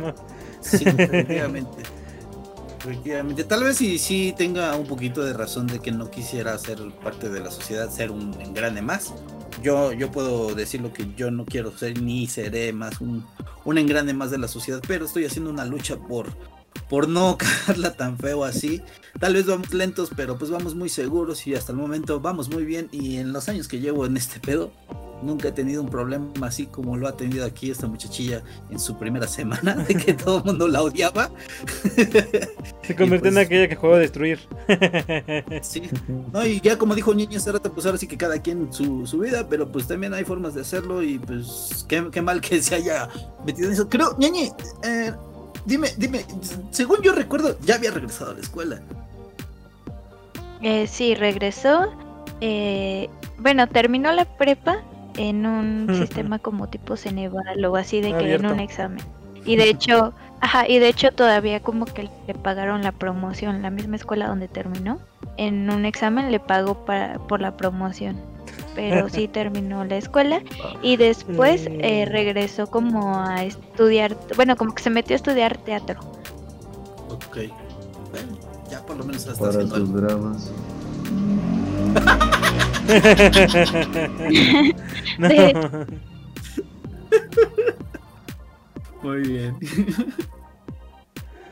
Sí, efectivamente. Efectivamente. Tal vez sí, sí tenga un poquito de razón de que no quisiera ser parte de la sociedad, ser un engrane más. Yo, yo puedo decir lo que yo no quiero ser ni seré más un, un engrane más de la sociedad, pero estoy haciendo una lucha por, por no cagarla tan feo así. Tal vez vamos lentos, pero pues vamos muy seguros y hasta el momento vamos muy bien. Y en los años que llevo en este pedo, nunca he tenido un problema así como lo ha tenido aquí esta muchachilla en su primera semana, de que todo el mundo la odiaba. Se convirtió en pues- aquella que juego a destruir. Sí. No, y ya como dijo Ñeñe hace rato, pues ahora sí que cada quien su, su vida, pero pues también hay formas de hacerlo y pues qué, qué mal que se haya metido en eso. Creo, Ñeñe, eh, dime, dime, según yo recuerdo, ya había regresado a la escuela. Eh, sí, regresó. eh, bueno, terminó la prepa en un sistema como tipo Ceneval o así de que Abierto. en un examen. Y de hecho, ajá, y de hecho todavía como que le pagaron la promoción, la misma escuela donde terminó. En un examen le pagó para, por la promoción. Pero sí terminó la escuela y después eh, regresó como a estudiar, bueno, como que se metió a estudiar teatro. Ok. Bueno, ya por lo menos está Para haciendo sus algo. dramas. No. Muy bien.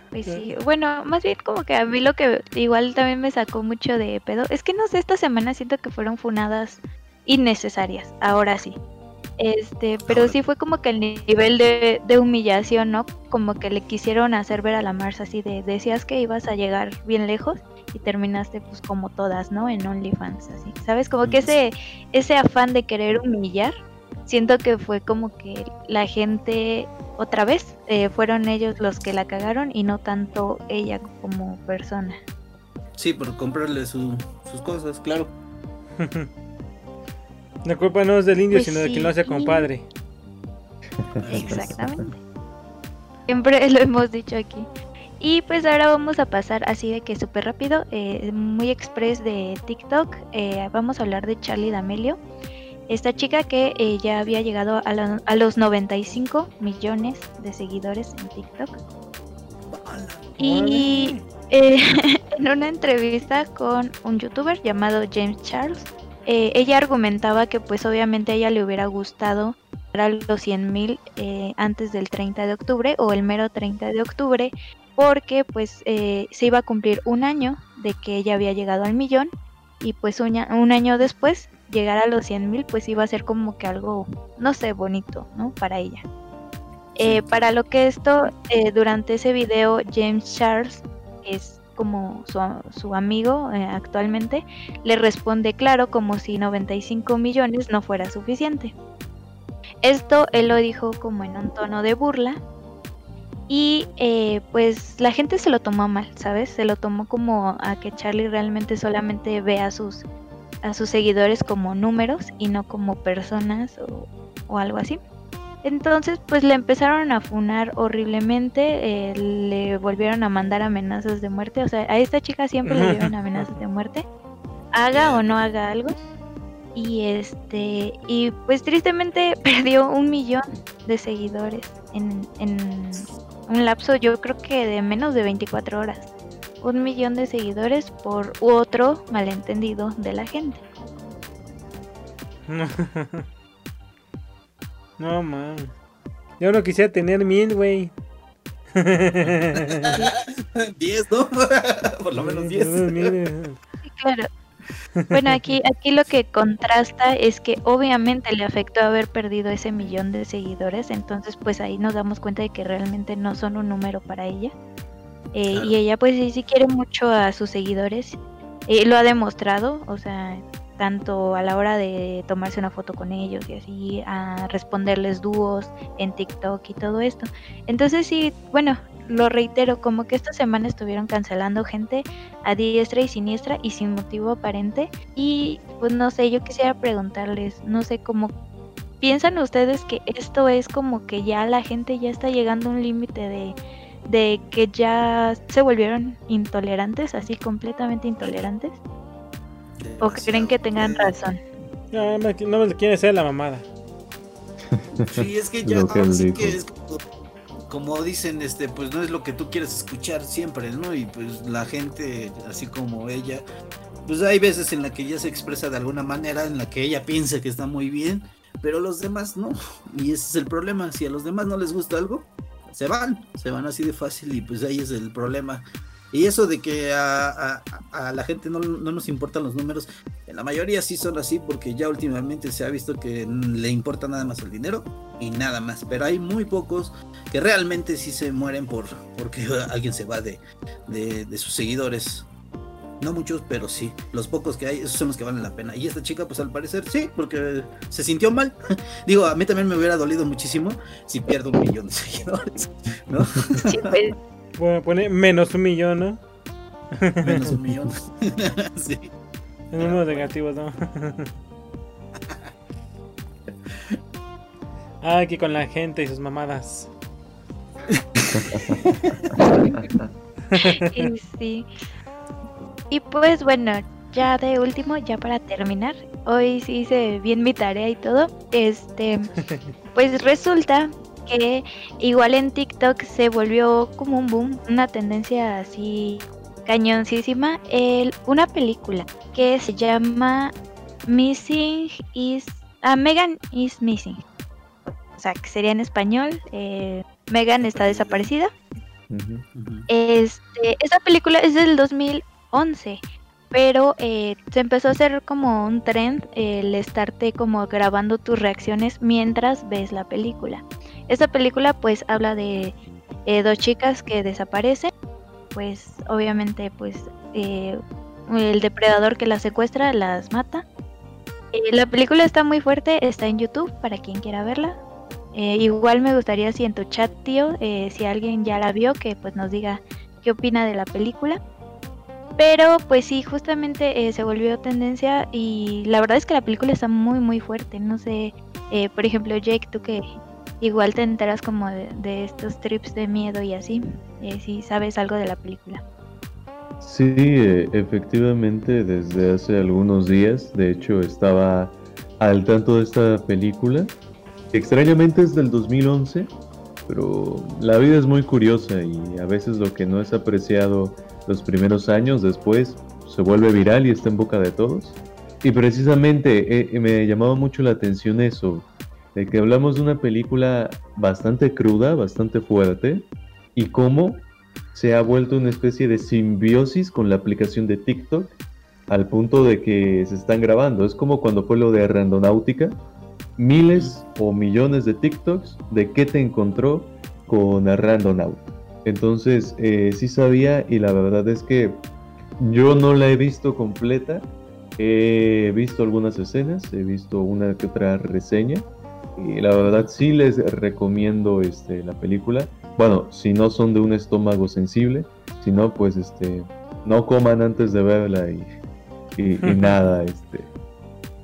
Pues sí, bueno, más bien como que a mí lo que igual también me sacó mucho de pedo, es que no sé, esta semana siento que fueron funadas innecesarias, ahora sí. Este, pero sí fue como que el nivel de, de humillación, ¿no? Como que le quisieron hacer ver a la Mars así de, decías que ibas a llegar bien lejos y terminaste pues como todas, ¿no? En OnlyFans, así. ¿Sabes? Como que ese, ese afán de querer humillar, siento que fue como que la gente otra vez eh, fueron ellos los que la cagaron y no tanto ella como persona. Sí, por comprarle su- sus cosas, claro. La culpa no es del indio, Pues sino de quien lo hace compadre. Exactamente. Siempre lo hemos dicho aquí. Y pues ahora vamos a pasar así de que súper rápido, eh, muy express de TikTok. eh, vamos a hablar de Charlie D'Amelio. Esta chica que eh, ya había llegado a, la- a los 95 millones de seguidores en TikTok. Y eh, en una entrevista con un youtuber llamado James Charles, eh, ella argumentaba que pues obviamente a ella le hubiera gustado a los 100 mil eh, antes del 30 de octubre o el mero 30 de octubre porque pues eh, se iba a cumplir un año de que ella había llegado al millón y pues un, un año después llegar a los 100 mil pues iba a ser como que algo, no sé, bonito, ¿no? Para ella. Eh, para lo que esto, eh, durante ese video, James Charles, que es como su, su amigo eh, actualmente, le responde claro como si 95 millones no fuera suficiente. Esto él lo dijo como en un tono de burla y pues la gente se lo tomó mal, ¿sabes? Se lo tomó como a que Charlie realmente solamente ve a sus, a sus seguidores como números y no como personas o, o algo así. Entonces, pues le empezaron a funar horriblemente, eh, le volvieron a mandar amenazas de muerte. O sea, a esta chica siempre le dieron amenazas de muerte, haga o no haga algo. Y este, y pues tristemente perdió un millón de seguidores en, en un lapso, yo creo que de menos de 24 horas. Un millón de seguidores por otro malentendido de la gente. No, man. Yo no quisiera tener mil, güey. 10, ¿no? Por lo menos 10. Sí, claro. Bueno, aquí, aquí lo que contrasta es que obviamente le afectó haber perdido ese millón de seguidores, entonces pues ahí nos damos cuenta de que realmente no son un número para ella. Eh, Claro. Y ella pues sí, sí quiere mucho a sus seguidores, eh, lo ha demostrado, o sea, tanto a la hora de tomarse una foto con ellos y así, a responderles dúos en TikTok y todo esto. Entonces sí, bueno, lo reitero, como que esta semana estuvieron cancelando gente a diestra y siniestra y sin motivo aparente. Y pues no sé, yo quisiera preguntarles, no sé cómo piensan ustedes que esto es como que ya la gente ya está llegando a un límite de, de que ya se volvieron intolerantes, así completamente intolerantes. ¿O creen que tengan razón? No, no, no me quiere hacer la mamada. Sí, es que ya que sí es como, como dicen, este, pues no es lo que tú quieres escuchar siempre, ¿no? Y pues la gente, así como ella, pues hay veces en la que ella se expresa de alguna manera, en la que ella piensa que está muy bien, pero los demás no. Y ese es el problema. Si a los demás no les gusta algo, se van, se van así de fácil y pues ahí es el problema. Y eso de que a, la gente no, no nos importan los números, en la mayoría sí son así porque ya últimamente se ha visto que le importa nada más el dinero y nada más. Pero hay muy pocos que realmente sí se mueren por porque alguien se va de, de sus seguidores. No muchos, pero sí. Los pocos que hay, esos son los que valen la pena. Y esta chica, pues al parecer sí, porque se sintió mal. Digo, a mí también me hubiera dolido muchísimo si pierdo un millón de seguidores, ¿no? Sí, pues, Bueno, pone menos un millón, ¿no? Menos un millón. sí. En números negativos, ¿no? Ay, que con la gente y sus mamadas. y sí. Y pues bueno, ya de último, ya para terminar, hoy sí hice bien mi tarea y todo. Este, pues resulta que igual en TikTok se volvió como un boom, una tendencia así cañoncísima, el, una película que se llama Missing is ah, Megan is Missing. O sea, que sería en español, eh, Megan está desaparecida. Este, esta película es del 2011, pero eh, se empezó a hacer como un trend el estarte como grabando tus reacciones mientras ves la película. Esta película pues habla de eh, dos chicas que desaparecen, pues obviamente pues eh, el depredador que las secuestra las mata. La película está muy fuerte, está en YouTube para quien quiera verla. Igual me gustaría si en tu chat, tío, si alguien ya la vio, que pues nos diga qué opina de la película. Pero pues sí, justamente eh, se volvió tendencia y la verdad es que la película está muy muy fuerte. No sé, eh, por ejemplo Jake, tú que igual te enteras como de, estos trips de miedo y así, eh, si sabes algo de la película. Sí, eh, efectivamente, desde hace algunos días, de hecho, estaba al tanto de esta película. Extrañamente es del 2011, pero la vida es muy curiosa y a veces lo que no es apreciado los primeros años, después se vuelve viral y está en boca de todos. Y precisamente eh, me llamaba mucho la atención eso, de que hablamos de una película bastante cruda, bastante fuerte, y cómo se ha vuelto una especie de simbiosis con la aplicación de TikTok al punto de que se están grabando. Es como cuando fue lo de Randonáutica, miles o millones de TikToks de qué te encontró con Randonaut. Entonces, eh, sí sabía y la verdad es que yo no la he visto completa. He visto algunas escenas, he visto una que otra reseña y la verdad sí les recomiendo este, la película. Bueno, si no son de un estómago sensible, si no, pues este, no coman antes de verla y, y, nada. Este.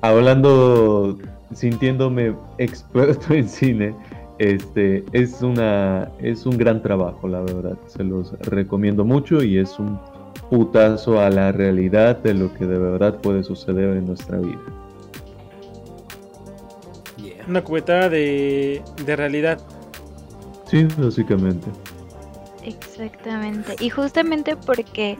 Hablando, sintiéndome experto en cine, este, es, una, es un gran trabajo, la verdad. Se los recomiendo mucho y es un putazo a la realidad de lo que de verdad puede suceder en nuestra vida. Una cubeta de, de realidad. Sí, básicamente. Exactamente. Y justamente porque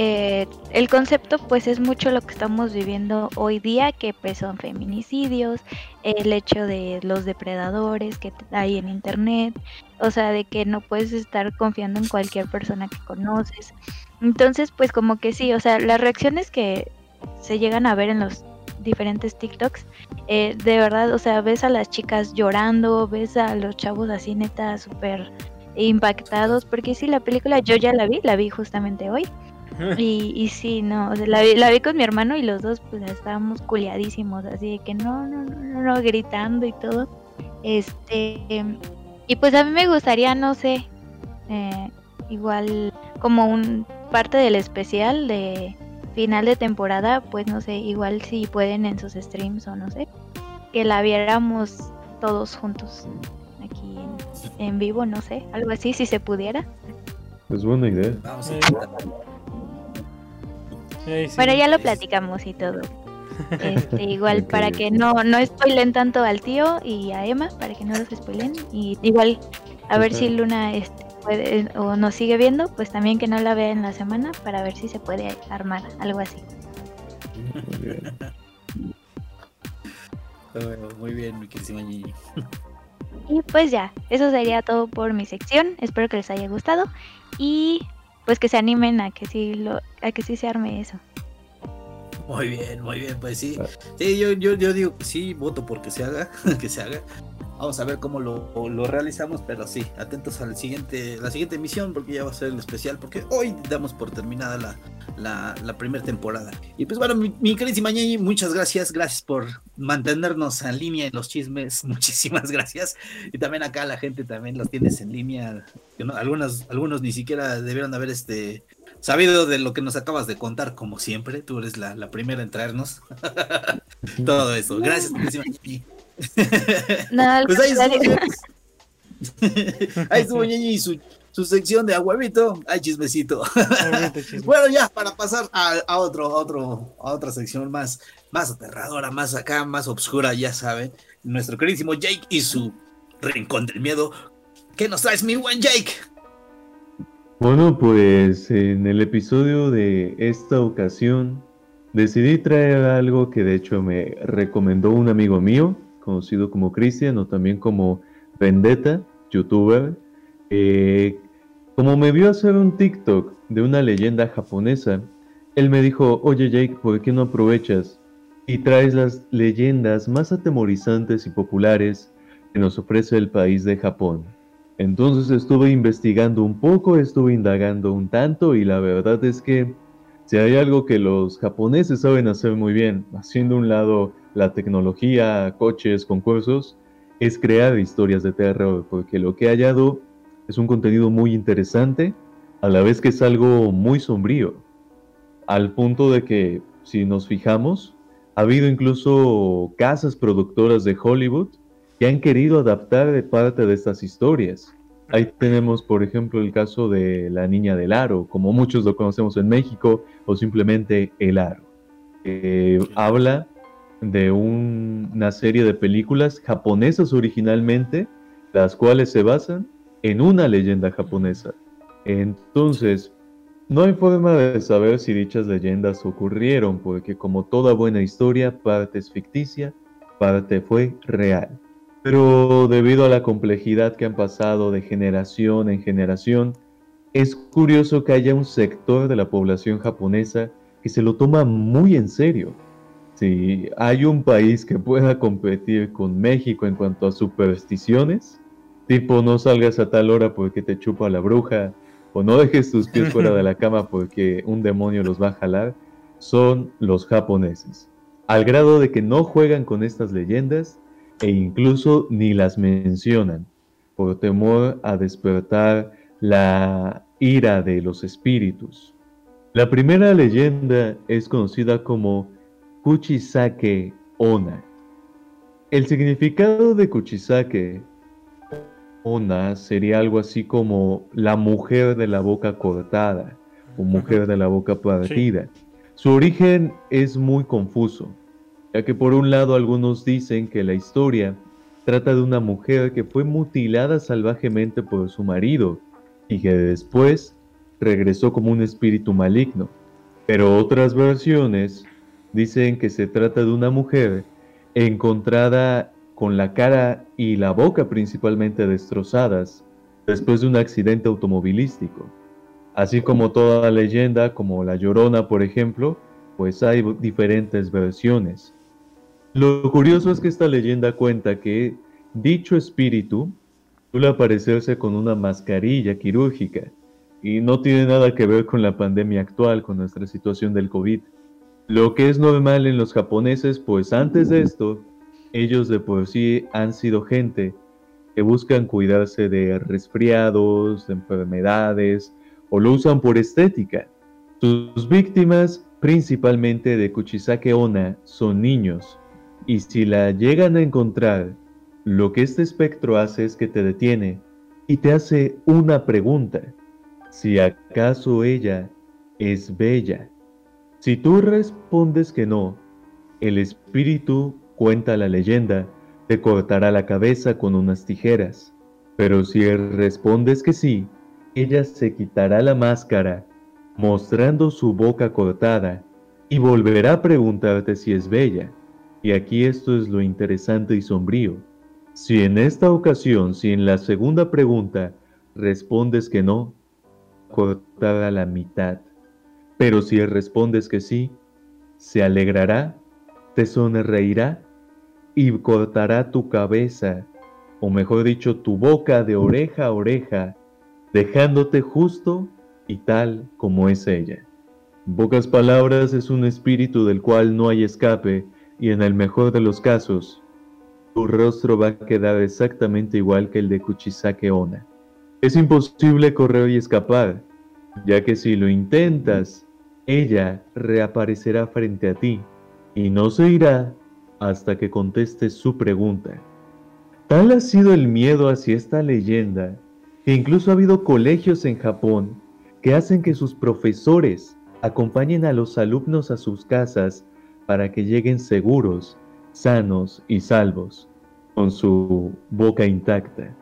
eh, el concepto pues es mucho lo que estamos viviendo hoy día, que pues son feminicidios, el hecho de los depredadores que hay en internet, o sea, de que no puedes estar confiando en cualquier persona que conoces. Entonces, pues como que sí, o sea, las reacciones que se llegan a ver en los diferentes TikToks, eh, de verdad, o sea, ves a las chicas llorando, ves a los chavos así neta súper impactados, porque sí, la película yo ya la vi, la vi justamente hoy. Y, y sí, no, o sea, la, vi, la vi con mi hermano y los dos pues estábamos culiadísimos, así de que no, no, no, no, no, gritando y todo. Este, y pues a mí me gustaría, no sé, eh, igual como un parte del especial de final de temporada, pues no sé, igual si pueden en sus streams o no sé, que la viéramos todos juntos aquí en, vivo, no sé, algo así, si se pudiera. Es buena idea. Bueno, ya lo platicamos y todo. Este, igual para que no, no spoilen tanto al tío y a Emma, para que no los spoilen. Y igual a ver si Luna este, o nos sigue viendo, pues también que no la vea en la semana para ver si se puede armar algo así. Muy bien, mi queridísima Gigi. Y pues ya, eso sería todo por mi sección. Espero que les haya gustado y pues que se animen a que sí lo, a que sí se arme eso. Muy bien, muy bien, pues sí. Sí, yo, yo, yo digo que sí, voto porque se haga, que se haga. Vamos a ver cómo lo, lo, realizamos, pero sí, atentos a la siguiente, la siguiente emisión porque ya va a ser el especial, porque hoy damos por terminada la, la, la primera temporada. Y pues bueno, mi, mi queridísima Ñeñi, muchas gracias, gracias por mantenernos en línea en los chismes, muchísimas gracias. Y también acá la gente también los tienes en línea, ¿no? algunos, algunos ni siquiera debieron haber este sabido de lo que nos acabas de contar, como siempre, tú eres la, la primera en traernos todo eso. Gracias, queridísima No, pues ahí estuvo, ahí estuvo Ñeñi y su, su, sección de a huevito, hay chismecito. bueno, ya, para pasar a, a, otro, a otro, a otra sección más, más aterradora, más acá, más obscura, ya saben. Nuestro queridísimo Jake y su rincón del miedo. ¿Qué nos traes, mi buen Jake? Bueno, pues en el episodio de esta ocasión decidí traer algo que de hecho me recomendó un amigo mío, conocido como Cristian o también como Vendetta, youtuber, eh, como me vio hacer un TikTok de una leyenda japonesa, él me dijo, oye Jake, ¿por qué no aprovechas y traes las leyendas más atemorizantes y populares que nos ofrece el país de Japón? Entonces estuve investigando un poco, estuve indagando un tanto y la verdad es que si hay algo que los japoneses saben hacer muy bien, haciendo un lado la tecnología, coches, concursos, es crear historias de terror, porque lo que he hallado es un contenido muy interesante, a la vez que es algo muy sombrío, al punto de que, si nos fijamos, ha habido incluso casas productoras de Hollywood que han querido adaptar de parte de estas historias. Ahí tenemos, por ejemplo, el caso de La Niña del Aro, como muchos lo conocemos en México, o simplemente El Aro. Eh, habla de una serie de películas japonesas originalmente, las cuales se basan en una leyenda japonesa. Entonces, No hay forma de saber si dichas leyendas ocurrieron, porque como toda buena historia, parte es ficticia, parte fue real. Pero debido a la complejidad que han pasado de generación en generación, es curioso que haya un sector de la población japonesa que se lo toma muy en serio. Si hay un país que pueda competir con México en cuanto a supersticiones, tipo no salgas a tal hora porque te chupa la bruja, o no dejes tus pies fuera de la cama porque un demonio los va a jalar, son los japoneses. Al grado de que no juegan con estas leyendas e incluso ni las mencionan, por temor a despertar la ira de los espíritus. La primera leyenda es conocida como Kuchisake Ona. El significado de Kuchisake Ona sería algo así como la mujer de la boca cortada o mujer de la boca partida. Su origen es muy confuso, ya que por un lado algunos dicen que la historia trata de una mujer que fue mutilada salvajemente por su marido y que después regresó como un espíritu maligno. Pero otras versiones dicen que se trata de una mujer encontrada con la cara y la boca principalmente destrozadas después de un accidente automovilístico. Así como toda leyenda, como La Llorona, por ejemplo, pues hay diferentes versiones. Lo curioso es que esta leyenda cuenta que dicho espíritu suele aparecerse con una mascarilla quirúrgica y no tiene nada que ver con la pandemia actual, con nuestra situación del COVID. Lo que es normal en los japoneses, pues antes de esto, ellos de por sí han sido gente que buscan cuidarse de resfriados, de enfermedades, o lo usan por estética. Sus víctimas, principalmente de Kuchisake Ona, son niños, y si la llegan a encontrar, lo que este espectro hace es que te detiene y te hace una pregunta si acaso ella es bella. Si tú respondes que no, el espíritu, cuenta la leyenda, te cortará la cabeza con unas tijeras. Pero si respondes que sí, ella se quitará la máscara, mostrando su boca cortada, y volverá a preguntarte si es bella. Y aquí esto es lo interesante y sombrío. Si en esta ocasión, si en la segunda pregunta respondes que no, cortada la mitad. Pero si respondes que sí, se alegrará, te sonreirá y cortará tu cabeza, o mejor dicho, tu boca de oreja a oreja, dejándote justo y tal como es ella. Pocas palabras, es un espíritu del cual no hay escape y en el mejor de los casos, tu rostro va a quedar exactamente igual que el de Kuchisake Ona. Es imposible correr y escapar, ya que si lo intentas, ella reaparecerá frente a ti y no se irá hasta que contestes su pregunta. Tal ha sido el miedo hacia esta leyenda que incluso ha habido colegios en Japón que hacen que sus profesores acompañen a los alumnos a sus casas para que lleguen seguros, sanos y salvos, con su boca intacta.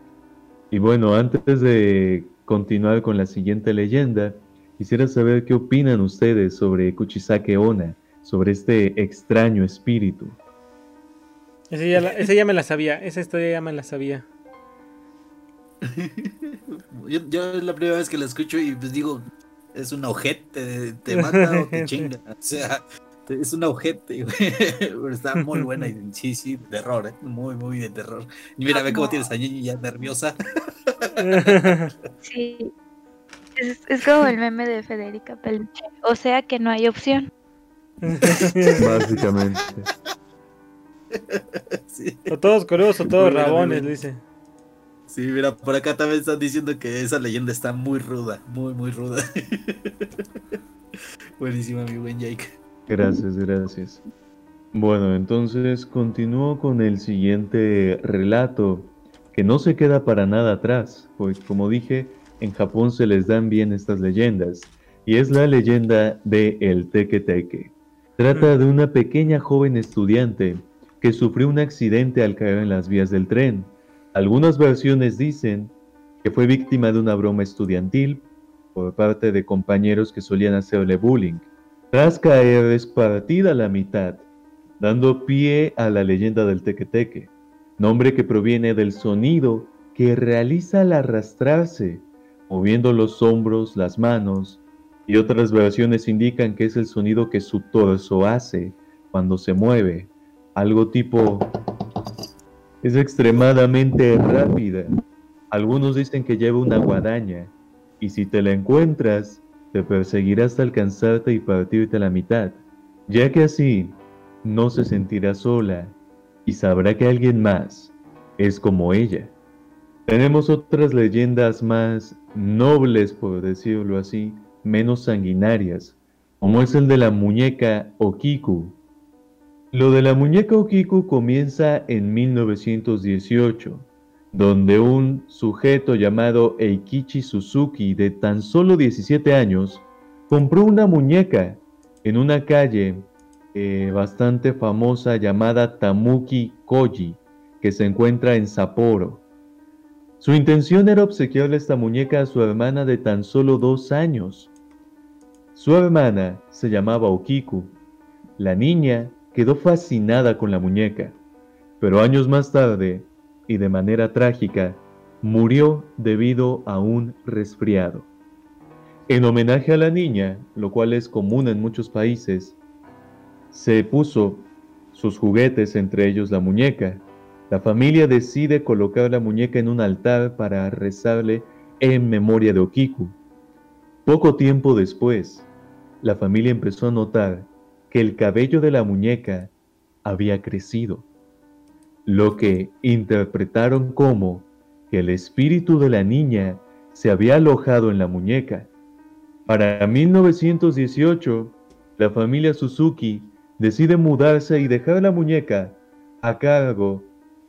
Y bueno, antes de continuar con la siguiente leyenda, quisiera saber qué opinan ustedes sobre Kuchisake Ona, sobre este extraño espíritu. Esa ya, me la sabía, esa historia ya me la sabía. yo, es la primera vez que la escucho y pues digo, es un ojete, te mata o te chinga. O sea, es un ojete, Pero está muy buena y sí, sí, terror, ¿eh? Muy, muy de terror. Y mira, ve cómo tienes a Ñeñi ya nerviosa. Sí. Es, como el meme de Federica Peluche. O sea que no hay opción. Básicamente. O todos coreos o todos rabones, dice. Sí, mira, por acá también están diciendo que esa leyenda está muy ruda, muy, muy ruda. Buenísima, mi buen Jake. Gracias, gracias. Bueno, entonces continúo con el siguiente relato, que no se queda para nada atrás, pues como dije, en Japón se les dan bien estas leyendas, y es la leyenda de El Teke Teke. Trata de una pequeña joven estudiante que sufrió un accidente al caer en las vías del tren. Algunas versiones dicen que fue víctima de una broma estudiantil, por parte de compañeros que solían hacerle bullying. Tras caer es partida la mitad, dando pie a la leyenda del tequeteque, nombre que proviene del sonido que realiza al arrastrarse, moviendo los hombros, las manos, y otras versiones indican que es el sonido que su torso hace cuando se mueve, algo tipo... Es extremadamente rápida. Algunos dicen que lleva una guadaña, y si te la encuentras, te perseguirá hasta alcanzarte y partirte a la mitad, ya que así no se sentirá sola y sabrá que alguien más es como ella. Tenemos otras leyendas más nobles, por decirlo así, menos sanguinarias, como es el de la muñeca Okiku. Lo de la muñeca Okiku comienza en 1918, donde un sujeto llamado Eikichi Suzuki de tan solo 17 años compró una muñeca en una calle eh, bastante famosa llamada Tamuki Koji, que se encuentra en Sapporo. Su intención era obsequiarle esta muñeca a su hermana de tan solo dos años. Su hermana se llamaba Okiku. La niña quedó fascinada con la muñeca, pero años más tarde, y de manera trágica, murió debido a un resfriado. En homenaje a la niña, lo cual es común en muchos países, se puso sus juguetes, entre ellos la muñeca. La familia decide colocar la muñeca en un altar para rezarle en memoria de Okiku. Poco tiempo después, la familia empezó a notar que el cabello de la muñeca había crecido, lo que interpretaron como que el espíritu de la niña se había alojado en la muñeca. Para 1918, la familia Suzuki decide mudarse y dejar la muñeca a cargo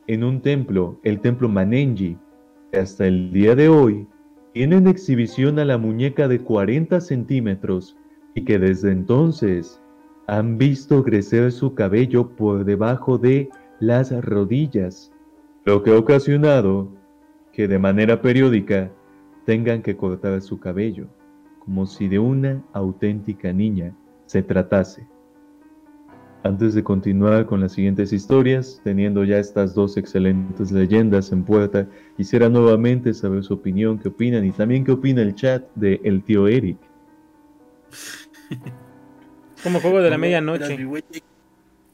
en un templo, el templo Manenji, hasta el día de hoy tiene en exhibición a la muñeca de 40 centímetros y que desde entonces han visto crecer su cabello por debajo de las rodillas, lo que ha ocasionado que de manera periódica tengan que cortar su cabello, como si de una auténtica niña se tratase. Antes de continuar con las siguientes historias, teniendo ya estas dos excelentes leyendas en puerta, quisiera nuevamente saber su opinión, qué opinan y también qué opina el chat de el tío Eric. Como juego de la medianoche.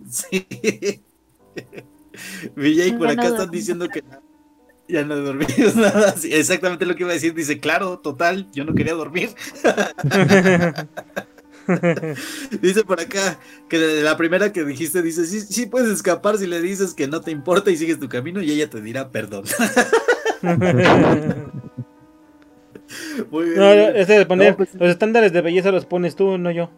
Sí. Villay por acá están diciendo que ya no he dormido nada. Sí, exactamente lo que iba a decir. Dice, claro, total, yo no quería dormir. dice por acá que la primera que dijiste dice, sí, sí puedes escapar si le dices que no te importa y sigues tu camino y ella te dirá perdón. Muy bien. No, ese de poner no, pues... los estándares de belleza los pones tú, no yo.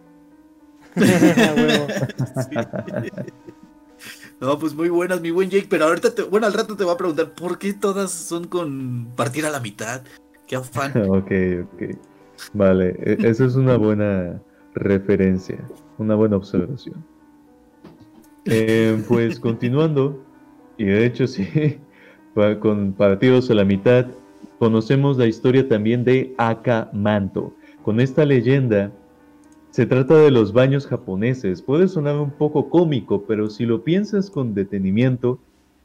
No, pues muy buenas, mi buen Jake, pero ahorita, te, bueno, al rato te voy a preguntar por qué todas son con partir a la mitad. Qué afán. ok, ok. Vale, e, eso es una buena referencia, una buena observación. Eh, pues continuando, y de hecho sí, con partidos a la mitad, conocemos la historia también de Akamanto. Con esta leyenda se trata de los baños japoneses. Puede sonar un poco cómico, pero si lo piensas con detenimiento,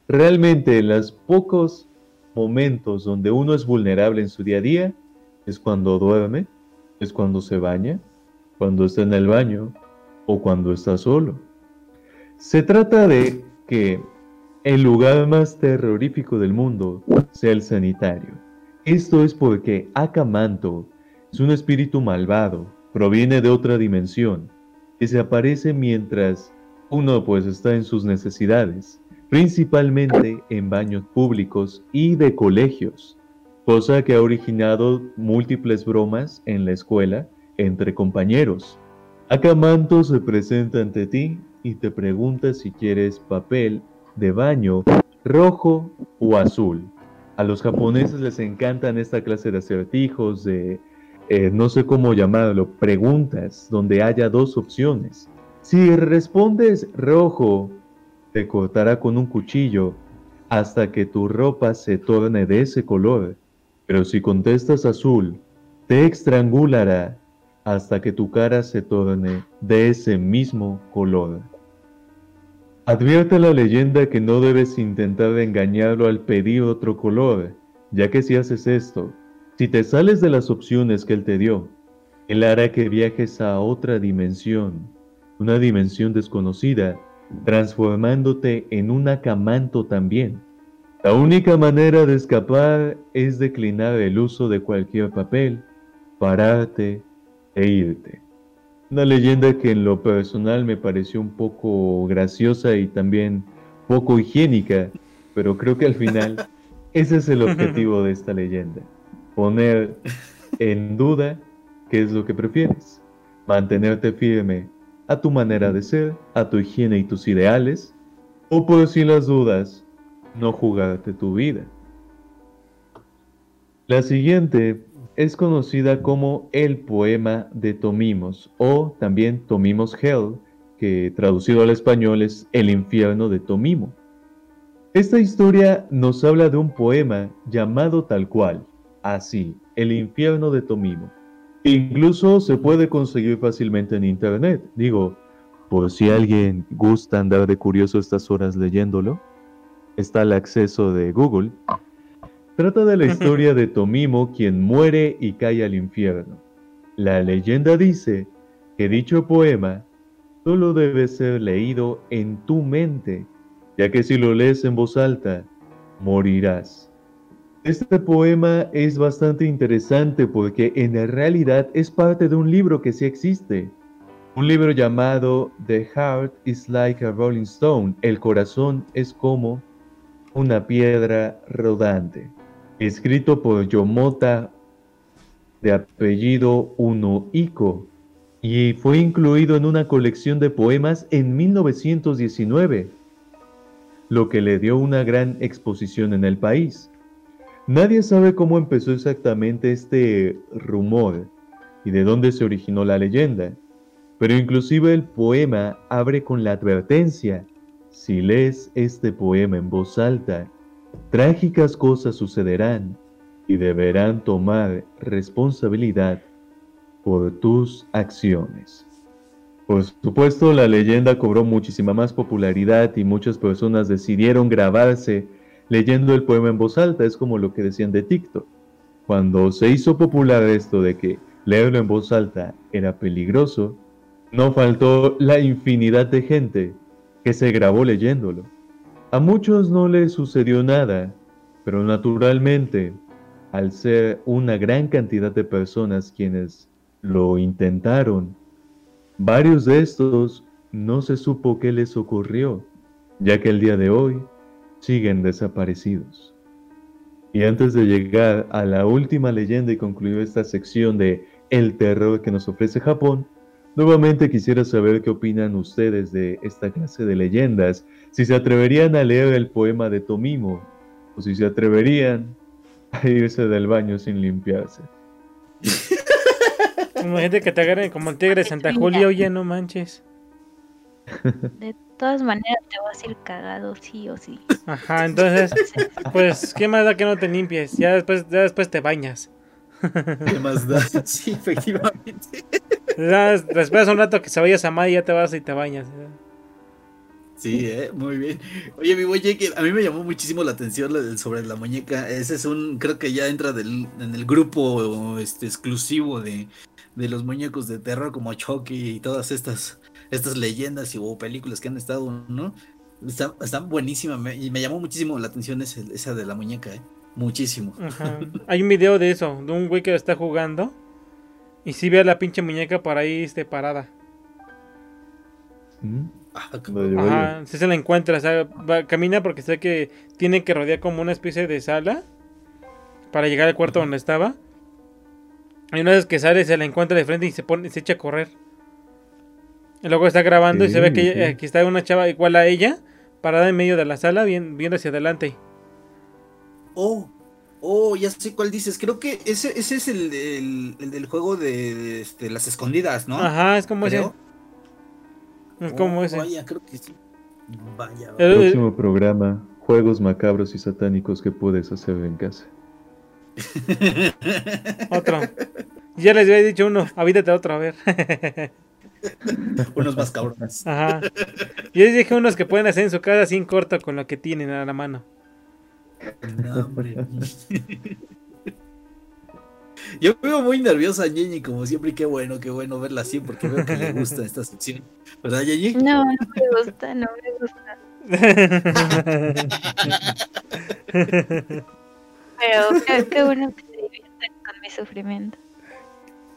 realmente en los pocos momentos donde uno es vulnerable en su día a día es cuando duerme, es cuando se baña, cuando está en el baño o cuando está solo. Se trata de que el lugar más terrorífico del mundo sea el sanitario. Esto es porque Akamanto es un espíritu malvado, proviene de otra dimensión, que se aparece mientras uno pues está en sus necesidades, principalmente en baños públicos y de colegios, cosa que ha originado múltiples bromas en la escuela entre compañeros. Akamanto se presenta ante ti y te pregunta si quieres papel de baño rojo o azul. A los japoneses les encantan esta clase de acertijos, de eh, no sé cómo llamarlo, preguntas donde haya dos opciones. Si respondes rojo, te cortará con un cuchillo hasta que tu ropa se torne de ese color. Pero si contestas azul, te estrangulará hasta que tu cara se torne de ese mismo color. Advierte la leyenda que no debes intentar engañarlo al pedir otro color, ya que si haces esto, si te sales de las opciones que él te dio, él hará que viajes a otra dimensión, una dimensión desconocida, transformándote en un acamanto también. La única manera de escapar es declinar el uso de cualquier papel, pararte e irte. Una leyenda que en lo personal me pareció un poco graciosa y también poco higiénica, pero creo que al final ese es el objetivo de esta leyenda. Poner en duda qué es lo que prefieres. Mantenerte firme a tu manera de ser, a tu higiene y tus ideales, o por si las dudas, no jugarte tu vida. La siguiente es conocida como el poema de Tomimos o también Tomimos Hell, que traducido al español es el infierno de Tomimo. Esta historia nos habla de un poema llamado tal cual, así, el infierno de Tomimo. Incluso se puede conseguir fácilmente en internet, digo, por si alguien gusta andar de curioso estas horas leyéndolo, está al acceso de Google Trata de la historia de Tomimo quien muere y cae al infierno. La leyenda dice que dicho poema solo debe ser leído en tu mente, ya que si lo lees en voz alta, morirás. Este poema es bastante interesante porque en realidad es parte de un libro que sí existe. Un libro llamado The Heart is like a Rolling Stone. El corazón es como una piedra rodante escrito por Yomota de apellido Unoiko y fue incluido en una colección de poemas en 1919, lo que le dio una gran exposición en el país. Nadie sabe cómo empezó exactamente este rumor y de dónde se originó la leyenda, pero inclusive el poema abre con la advertencia, si lees este poema en voz alta, Trágicas cosas sucederán y deberán tomar responsabilidad por tus acciones. Por supuesto, la leyenda cobró muchísima más popularidad y muchas personas decidieron grabarse leyendo el poema en voz alta. Es como lo que decían de TikTok. Cuando se hizo popular esto de que leerlo en voz alta era peligroso, no faltó la infinidad de gente que se grabó leyéndolo. A muchos no les sucedió nada, pero naturalmente, al ser una gran cantidad de personas quienes lo intentaron, varios de estos no se supo qué les ocurrió, ya que el día de hoy siguen desaparecidos. Y antes de llegar a la última leyenda y concluir esta sección de el terror que nos ofrece Japón, nuevamente quisiera saber qué opinan ustedes de esta clase de leyendas si se atreverían a leer el poema de Tomimo, o si se atreverían a irse del baño sin limpiarse. gente que te agarren como el tigre de Santa Julia, oye, no manches. De todas maneras te vas a ir cagado, sí o sí. Ajá, entonces, pues, ¿qué más da que no te limpies? Ya después, ya después te bañas. ¿Qué más da? Sí, efectivamente. Esperas un rato que se vaya a y ya te vas y te bañas. Sí, eh, muy bien. Oye, mi güey, a mí me llamó muchísimo la atención sobre la muñeca. Ese es un, creo que ya entra en el grupo este, exclusivo de, los muñecos de terror como Chucky y todas estas, estas leyendas y, o películas que han estado, ¿no? Están, buenísimas y me llamó muchísimo la atención esa de la muñeca, ¿eh? Muchísimo. Hay un video de eso, de un güey que está jugando y si ve a la pinche muñeca por ahí este, parada. ¿Mm? Ajá, si se la encuentra, o sea, camina porque sé que tiene que rodear como una especie de sala para llegar al cuarto donde estaba. Y una vez que sale se la encuentra de frente y se pone, se echa a correr. Y luego está grabando y se ve que aquí está una chava igual a ella, parada en medio de la sala, viendo hacia adelante. Oh, oh, ya sé cuál dices. Creo que ese, ese es el, del juego de, este, las escondidas, ¿no? Ajá, es como ese. ¿Cómo es? Vaya, creo que sí. Vaya, El próximo programa, juegos macabros y satánicos que puedes hacer en casa. Otro. Ya les había dicho uno, avítate otro, a ver. Unos más cabrones. Ajá. Yo les dije unos que pueden hacer en su casa sin corto con lo que tienen a la mano. No, hombre. Yo veo muy nerviosa a Ñeñi, como siempre, y qué bueno, qué bueno verla así, porque veo que le gusta esta sección. ¿Verdad, Ñeñi? No, no me gusta, no me gusta. Pero qué, qué bueno que se diviertan con mi sufrimiento.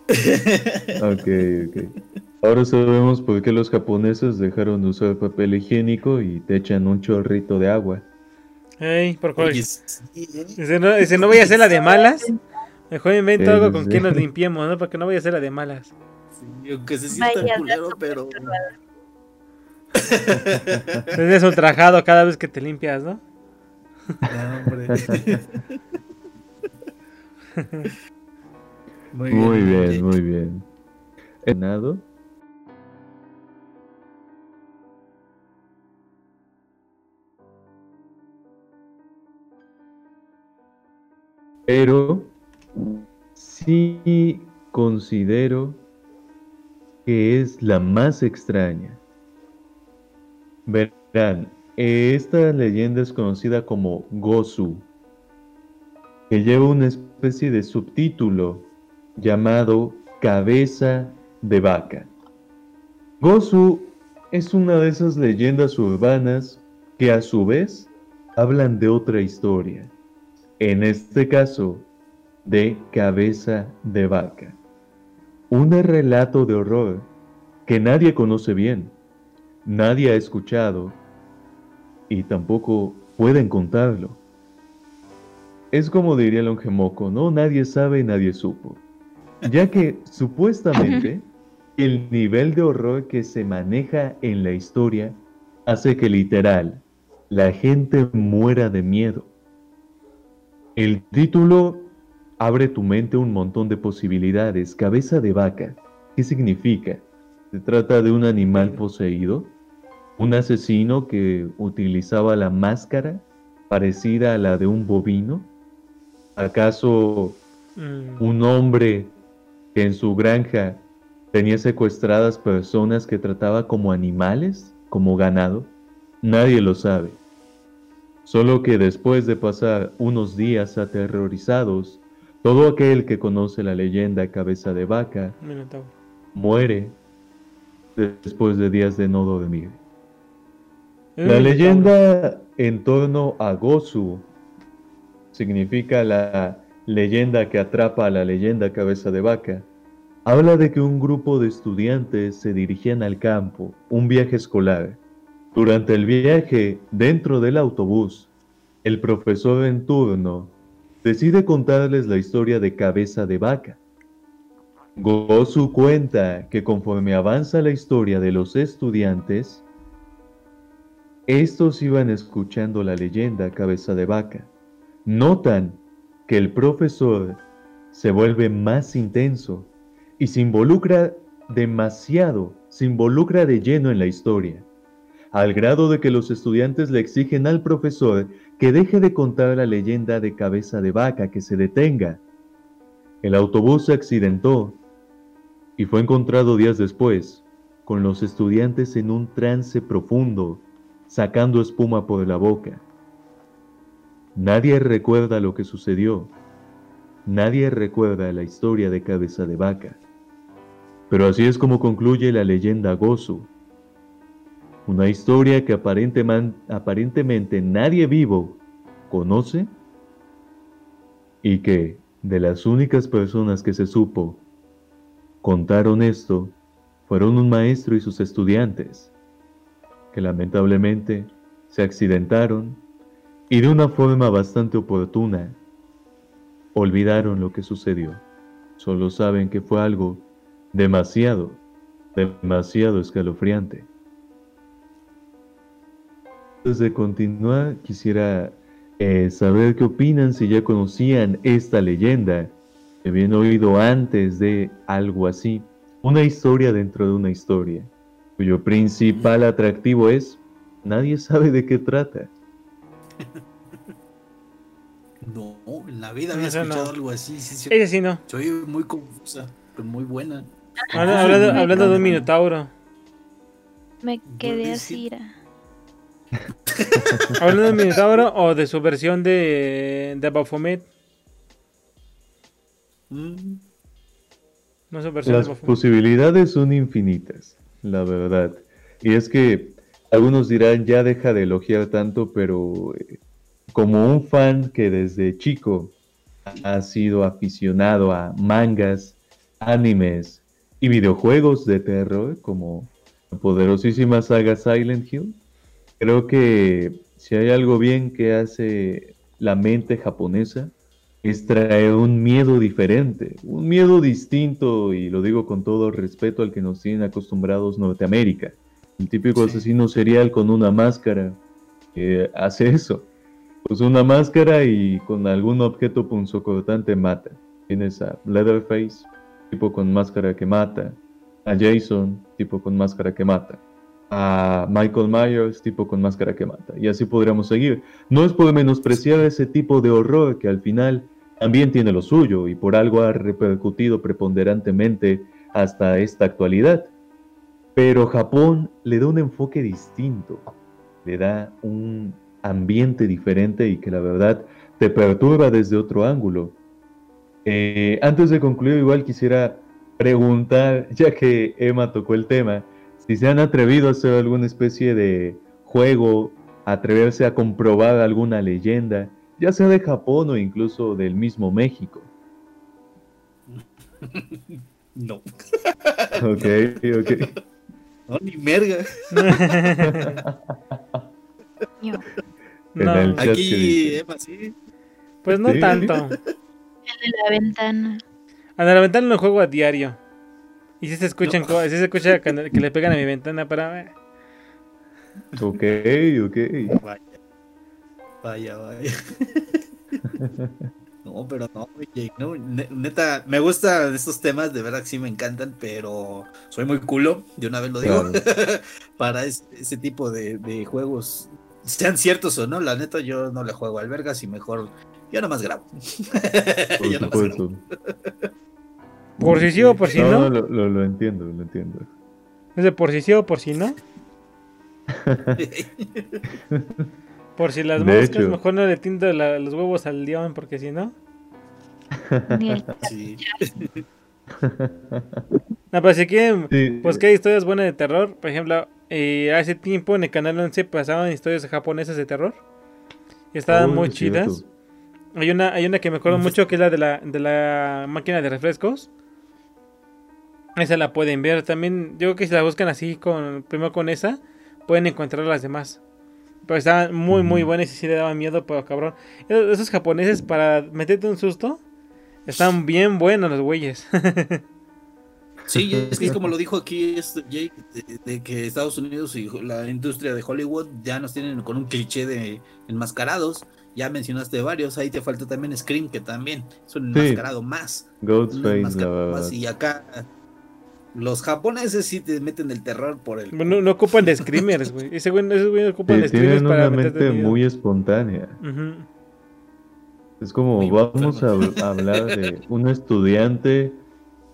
Ok, ok. Ahora sabemos por qué los japoneses dejaron de usar papel higiénico y te echan un chorrito de agua. Ey, por favor. Oye, sí, ¿eh? Dice, no, dice, no voy a hacer la de malas. Mejor invento algo con sí. que nos limpiemos, ¿no? Porque no voy a hacer la de malas. Sí, aunque se sienta Vaya culero, pero. Tienes ultrajado cada vez que te limpias, ¿no? No, hombre. Muy Muy bien, Ñeñi. muy bien. ¿Nado? Pero sí considero que es la más extraña. Verán, esta leyenda es conocida como Gosu, que lleva una especie de subtítulo llamado Cabeza de Vaca. Gosu es una de esas leyendas urbanas que a su vez hablan de otra historia, en este caso de Cabeza de Vaca. Un relato de horror que nadie conoce bien, nadie ha escuchado y tampoco pueden contarlo. Es como diría Longemoco, ¿no? Nadie sabe y nadie supo. Ya que supuestamente el nivel de horror que se maneja en la historia hace que literal la gente muera de miedo. El título abre tu mente un montón de posibilidades. Cabeza de vaca, ¿qué significa? ¿Se trata de un animal poseído? ¿Un asesino que utilizaba la máscara parecida a la de un bovino? ¿Acaso Mm, un hombre que en su granja tenía secuestradas personas que trataba como animales, como ganado? Nadie lo sabe. Solo que después de pasar unos días aterrorizados, todo aquel que conoce la leyenda cabeza de vaca Minotauro. muere después de días de no dormir. La minotauro. leyenda en torno a Gozu significa la leyenda que atrapa a la leyenda cabeza de vaca. Habla de que un grupo de estudiantes se dirigían al campo, un viaje escolar. Durante el viaje, dentro del autobús, el profesor en turno decide contarles la historia de cabeza de vaca. Gozu cuenta que conforme avanza la historia de los estudiantes, estos iban escuchando la leyenda cabeza de vaca. Notan que el profesor se vuelve más intenso y se involucra demasiado, se involucra de lleno en la historia, al grado de que los estudiantes le exigen al profesor que deje de contar la leyenda de cabeza de vaca, que se detenga. El autobús se accidentó y fue encontrado días después, con los estudiantes en un trance profundo, sacando espuma por la boca. Nadie recuerda lo que sucedió. Nadie recuerda la historia de cabeza de vaca. Pero así es como concluye la leyenda Gozu. Una historia que aparenteman- aparentemente nadie vivo conoce y que de las únicas personas que se supo contaron esto fueron un maestro y sus estudiantes, que lamentablemente se accidentaron y de una forma bastante oportuna olvidaron lo que sucedió. Solo saben que fue algo demasiado, demasiado escalofriante. Antes de continuar, quisiera eh, saber qué opinan si ya conocían esta leyenda, que habían oído antes de algo así, una historia dentro de una historia, cuyo principal atractivo es nadie sabe de qué trata. No, en la vida había no. escuchado algo así. Sí, sí. Ese sí no. Soy muy confusa, pero muy buena. Habla- Hablando, hablando de un minotauro. Me quedé así. Hablando de un minotauro o de su versión de, de Baphomet. Mm, No su versión Las de Baphomet. posibilidades son infinitas, la verdad. Y es que algunos dirán, ya deja de elogiar tanto, pero eh, como un fan que desde chico ha sido aficionado a mangas, animes y videojuegos de terror, como la poderosísima saga Silent Hill, creo que si hay algo bien que hace la mente japonesa, es traer un miedo diferente, un miedo distinto, y lo digo con todo respeto al que nos tienen acostumbrados Norteamérica. El típico Sí. asesino serial con una máscara que hace eso. Pues una máscara y con algún objeto punzocortante mata. Tienes a Leatherface, tipo con máscara que mata. A Jason, tipo con máscara que mata. A Michael Myers, tipo con máscara que mata. Y así podríamos seguir. No es por menospreciar ese tipo de horror que al final también tiene lo suyo y por algo ha repercutido preponderantemente hasta esta actualidad. Pero Japón le da un enfoque distinto, le da un ambiente diferente y que la verdad te perturba desde otro ángulo. Eh, antes de concluir, igual quisiera preguntar, ya que Emma tocó el tema, si se han atrevido a hacer alguna especie de juego, atreverse a comprobar alguna leyenda, ya sea de Japón o incluso del mismo México. No, Ok, ok. no, ni merga. En No, el chat Aquí, dice. Emma, sí. pues no Sí. tanto. En la ventana. A la ventana lo juego a diario. Y si se escuchan, co- sí se escucha que le pegan a mi ventana para. eh, Ok, ok. Vaya, vaya, vaya. No, pero no, oye, no, ne- neta, me gustan estos temas, de verdad que sí me encantan, pero soy muy culo, de una vez lo digo, para es- ese tipo de, de juegos, sean ciertos o no, la neta yo no le juego al vergas y mejor, yo nomás grabo. Por Yo nomás grabo. Por si sí o por si No, no. lo, lo- lo entiendo, lo entiendo. Es de por si sí o por si no. Por si las De moscas, hecho. mejor no le tiendo la- los huevos al león, porque si no. Sí. No, pero si quieren, Sí, pues que hay historias buenas de terror. Por ejemplo, eh, hace tiempo en el canal 11 pasaban historias japonesas de terror. Y estaban muy cierto. chidas. Hay una, hay una que me acuerdo mucho que es la de la, de la máquina de refrescos. Esa la pueden ver. También, yo creo que si la buscan así, con primero con esa, pueden encontrar las demás. Pero estaban muy, muy buenas y sí le daban miedo, pero cabrón. Esos esos japoneses, para meterte un susto, están bien buenos los güeyes. Sí, es que es como lo dijo aquí este Jake, de, de que Estados Unidos y la industria de Hollywood ya nos tienen con un cliché de enmascarados. Ya mencionaste varios, ahí te falta también Scream, que también es un Sí. enmascarado más. Ghostface, enmascarado más. Y acá los japoneses sí te meten el terror por el... No, no ocupan de screamers, güey. Ese güey, esos güeyes ocupan de screamers tienen para una mente muy espontánea. Ujú. Es como Muy vamos a, hablar de un estudiante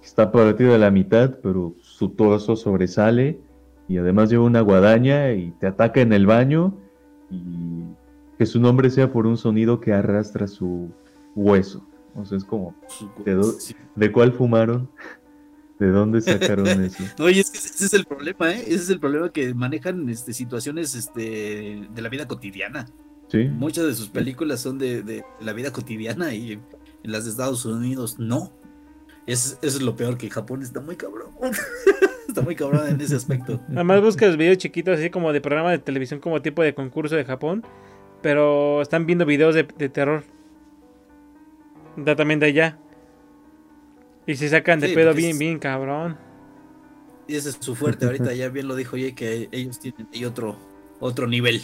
que está partido a la mitad, pero su torso sobresale y además lleva una guadaña y te ataca en el baño y que su nombre sea por un sonido que arrastra su hueso. O sea, es como, ¿de, Sí. ¿de cuál fumaron? ¿De dónde sacaron eso? No, y es que ese es el problema, ¿eh? Ese es el problema que manejan este, situaciones este, de la vida cotidiana. ¿Sí? Muchas de sus películas son de, de la vida cotidiana y en las de Estados Unidos no. Es, eso es lo peor, que Japón está muy cabrón. está muy cabrón en ese aspecto. Además buscas videos chiquitos así como de programa de televisión como tipo de concurso de Japón. Pero están viendo videos de, de terror. Da también de allá. Y se sacan de Sí, pedo bien, es- bien cabrón. Y ese es su fuerte. Ahorita ya bien lo dijo Jay que ellos tienen ahí otro, otro nivel.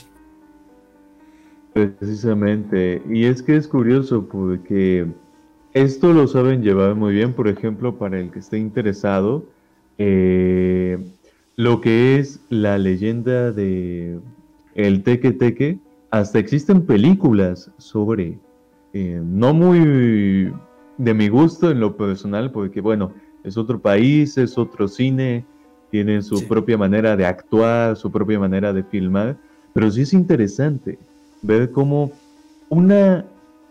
Precisamente. Y es que es curioso porque esto lo saben llevar muy bien, por ejemplo, para el que esté interesado, eh, lo que es la leyenda de el Teque Teque, hasta existen películas sobre eh, no muy de mi gusto en lo personal, porque bueno, es otro país, es otro cine, tienen su Sí. propia manera de actuar, su propia manera de filmar, pero sí es interesante ver cómo una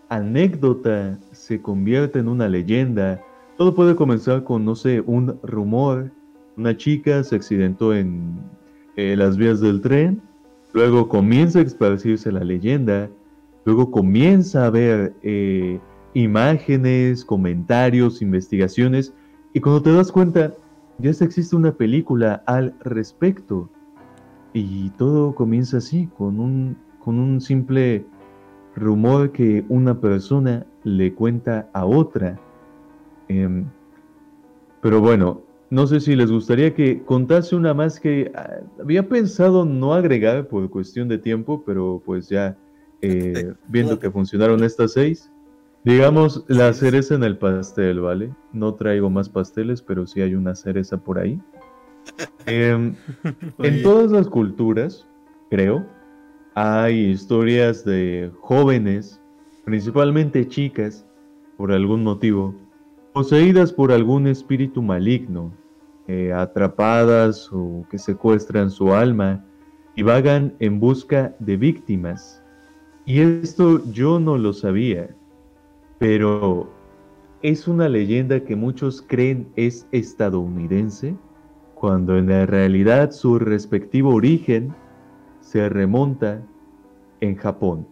anécdota se convierte en una leyenda. Todo puede comenzar con, no sé, un rumor. Una chica se accidentó en eh, las vías del tren, luego comienza a esparcirse la leyenda, luego comienza a haber eh, imágenes, comentarios, investigaciones, y cuando te das cuenta, ya existe una película al respecto. Y todo comienza así, con un, con un simple rumor que una persona le cuenta a otra. Em, pero bueno, no sé si les gustaría que contase una más que ah, había pensado no agregar por cuestión de tiempo, pero pues ya eh, viendo que funcionaron estas seis, digamos la cereza en el pastel, ¿vale? No traigo más pasteles, pero sí hay una cereza por ahí. Muy en todas las culturas, creo, hay historias de jóvenes, principalmente chicas, por algún motivo, poseídas por algún espíritu maligno, eh, atrapadas o que secuestran su alma y vagan en busca de víctimas. Y esto yo no lo sabía, pero es una leyenda que muchos creen es estadounidense, cuando en la realidad su respectivo origen se remonta en Japón.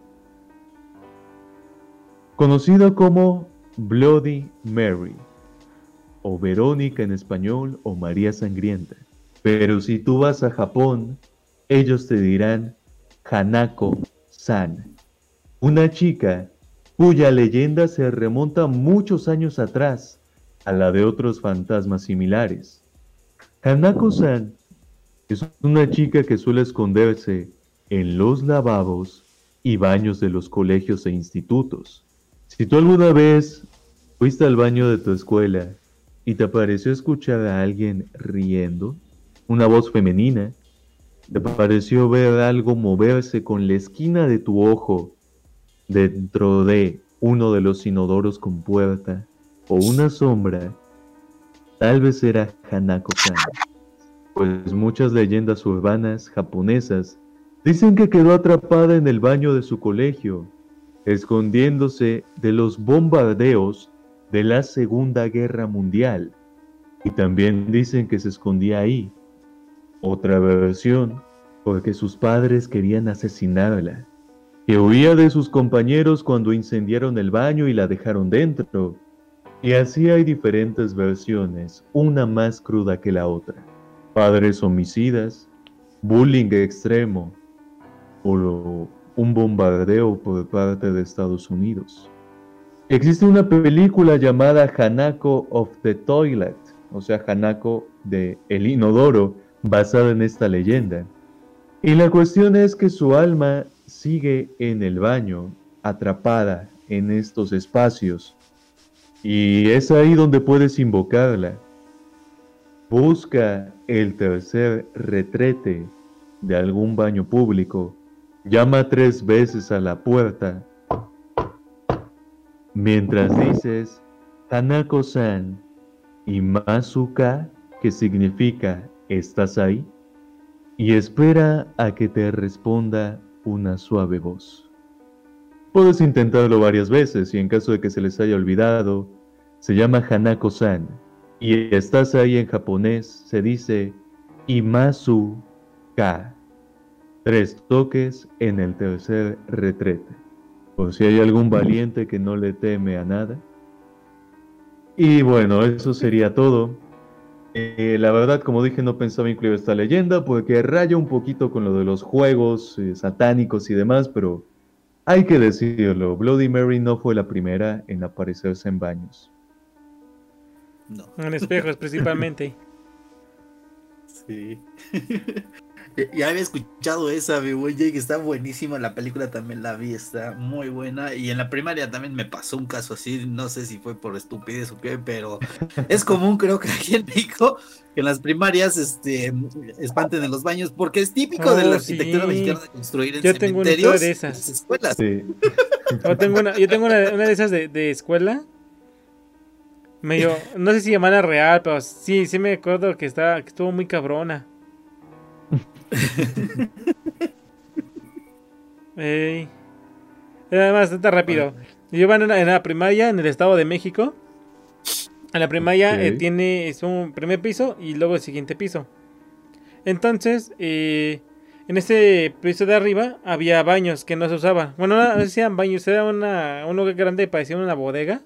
Conocida como Bloody Mary, o Verónica en español, o María Sangrienta. Pero si tú vas a Japón, ellos te dirán Hanako-san, una chica cuya leyenda se remonta muchos años atrás a la de otros fantasmas similares. Hanako-san es una chica que suele esconderse en los lavabos y baños de los colegios e institutos. Si tú alguna vez fuiste al baño de tu escuela y te pareció escuchar a alguien riendo, una voz femenina, te pareció ver algo moverse con la esquina de tu ojo dentro de uno de los inodoros con puerta o una sombra, tal vez era Hanako-san. Pues muchas leyendas urbanas japonesas dicen que quedó atrapada en el baño de su colegio, escondiéndose de los bombardeos de la Segunda Guerra Mundial. Y también dicen que se escondía ahí. Otra versión, porque sus padres querían asesinarla. Que huía de sus compañeros cuando incendiaron el baño y la dejaron dentro. Y así hay diferentes versiones, una más cruda que la otra. Padres homicidas, bullying extremo o un bombardeo por parte de Estados Unidos. Existe una película llamada Hanako of the Toilet, o sea, Hanako de El Inodoro, basada en esta leyenda. Y la cuestión es que su alma sigue en el baño, atrapada en estos espacios. Y es ahí donde puedes invocarla. Busca el tercer retrete de algún baño público. Llama tres veces a la puerta. Mientras dices Hanako-san y Masuka, que significa ¿estás ahí? Y espera a que te responda una suave voz. Puedes intentarlo varias veces y en caso de que se les haya olvidado, se llama Hanako-san y estás ahí en japonés, se dice Imasu-ka. Tres toques en el tercer retrete. Por si hay algún valiente que no le teme a nada. Y bueno, eso sería todo. Eh, la verdad, como dije, no pensaba incluir esta leyenda porque raya un poquito con lo de los juegos eh, satánicos y demás, pero hay que decirlo, Bloody Mary no fue la primera en aparecerse en baños. No. En espejos, principalmente. Sí. ya había escuchado esa, mi buen Jake, está buenísima. La película también la vi, está muy buena. Y en la primaria también me pasó un caso así. No sé si fue por estupidez o qué, pero es común, creo que aquí en México, que en las primarias este, espanten en los baños, porque es típico de Oh, la sí. arquitectura mexicana de construir en Yo cementerios historia de esas. las escuelas. Sí. Yo tengo una, yo tengo una, una de esas de, de escuela. Medio, no sé si llamarla real, pero sí, sí me acuerdo que, estaba, que estuvo muy cabrona. Ey. Era bastante rápido. Yo iba en, la primaria en el Estado de México. En la primaria eh, Ok. tiene es un primer piso y luego el siguiente piso. Entonces, eh, en ese piso de arriba había baños que no se usaban. Bueno, no decían baños, era una, un lugar grande, parecía una bodega.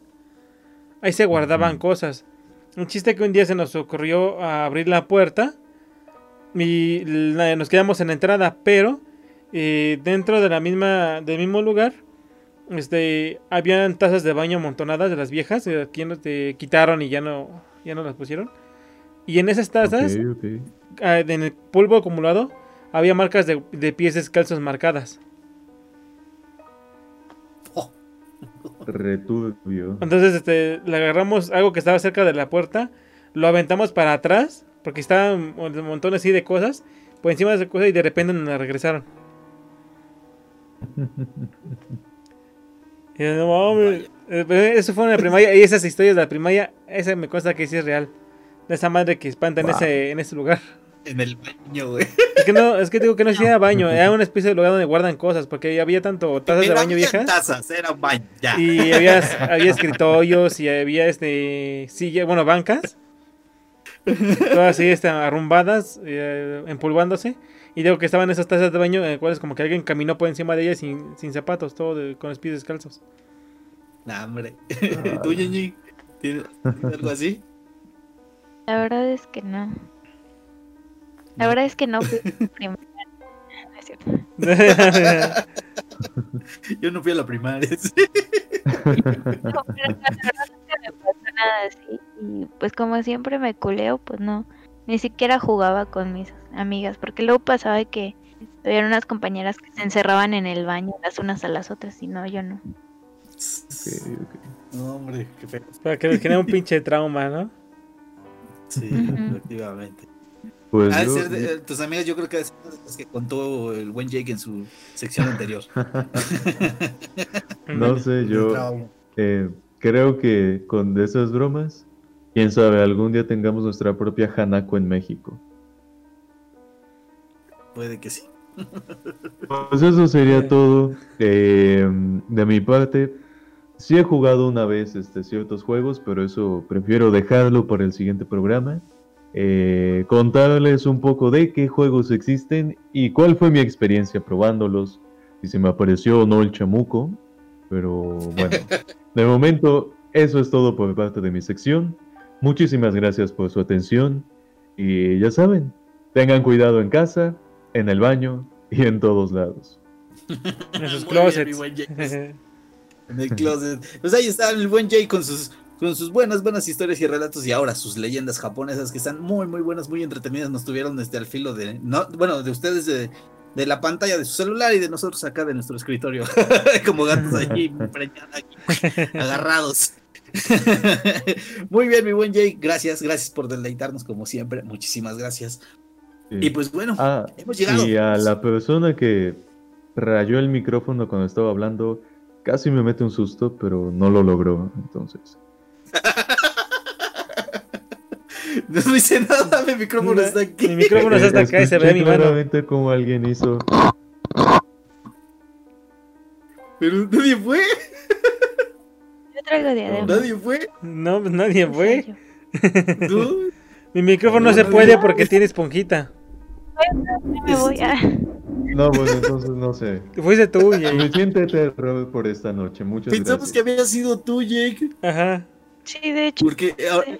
Ahí se guardaban cosas. Un chiste que un día se nos ocurrió abrir la puerta y la- nos quedamos en la entrada, pero eh, dentro de la misma, del mismo lugar, este, habían tazas de baño amontonadas de las viejas, eh, nos te quitaron y ya no, ya no las pusieron. Y en esas tazas, Ok, ok. ah, en el polvo acumulado, había marcas de, de pies descalzos marcadas. Returbio. Entonces, este, le agarramos algo que estaba cerca de la puerta, lo aventamos para atrás, porque estaban un montón así de cosas, por encima de esas cosas, y de repente nos regresaron. Y yo, no mames, eh, Eso fue en la primaria, y esas historias de la primaria, esa me consta que sí es real. De esa madre que espanta en, ese, en ese lugar. En el baño, güey. Es que no, es que digo que no era baño, era una especie de lugar donde guardan cosas, porque había tanto tazas de baño viejas. tazas, era un baño, ya. Y había, había escritorios y había este silla, bueno, bancas. Todas así este, arrumbadas, eh, empolvándose. Y digo que estaban esas tazas de baño en las cuales como que alguien caminó por encima de ellas sin, sin zapatos, todo de- con los pies descalzos. Nah, hombre. ¿Tú? ¿Tienes tienes algo así? La verdad es que no. La verdad es que no fui primaria. No es cierto. Yo no fui a la primaria. sí. No, pero la verdad nunca me pasó nada así. Y pues como siempre me culeo, pues no. Ni siquiera jugaba con mis amigas. Porque luego pasaba que había unas compañeras que se encerraban en el baño las unas a las otras. Y no, yo no. Ok, ok. No, hombre, qué feo. Para que les genere un pinche trauma, ¿no? Sí, efectivamente. Pues Ha de yo- ser de- eh, tus amigas, yo creo que ha de ser de las que contó el buen Jake en su sección anterior. no sé, yo Trauma. eh, creo que con esas bromas, quién sabe, algún día tengamos nuestra propia Hanako en México. Puede que sí. Pues eso sería todo. Eh, de mi parte, sí he jugado una vez este, ciertos juegos, pero eso prefiero dejarlo para el siguiente programa. Eh, contarles un poco de qué juegos existen y cuál fue mi experiencia probándolos, si se me apareció o no el chamuco. Pero bueno, de momento eso es todo por parte de mi sección. Muchísimas gracias por su atención y ya saben, tengan cuidado en casa, en el baño y en todos lados. En sus bien, closets. Jake. En el closet. Pues ahí está el buen Jay con sus, con sus buenas, buenas historias y relatos y ahora sus leyendas japonesas que están muy, muy buenas, muy entretenidas. Nos tuvieron este, al filo de, no, bueno, de ustedes de, de la pantalla de su celular y de nosotros acá de nuestro escritorio. Como gatos allí, preñados aquí, agarrados. muy bien, mi buen Jay. Gracias, gracias por deleitarnos como siempre. Muchísimas gracias. Sí. Y pues bueno, Ah, hemos llegado. y a la persona que rayó el micrófono cuando estaba hablando, casi me mete un susto, pero no lo logró. Entonces, No dice nada, mi micrófono está aquí. Mi micrófono está hasta acá y se ve mi mano. claramente como alguien hizo. Pero nadie fue, Yo traigo diadema. nadie fue. No, pues nadie fue. ¿No? Mi micrófono no se puede porque tiene esponjita. Ya me voy. ah. No, bueno, entonces no sé. Fuiste tú, Jay. Suficiente terror por esta noche. Muchas Pensamos que gracias. había sido tú, Jake. Ajá. Sí, de hecho. Porque ahora-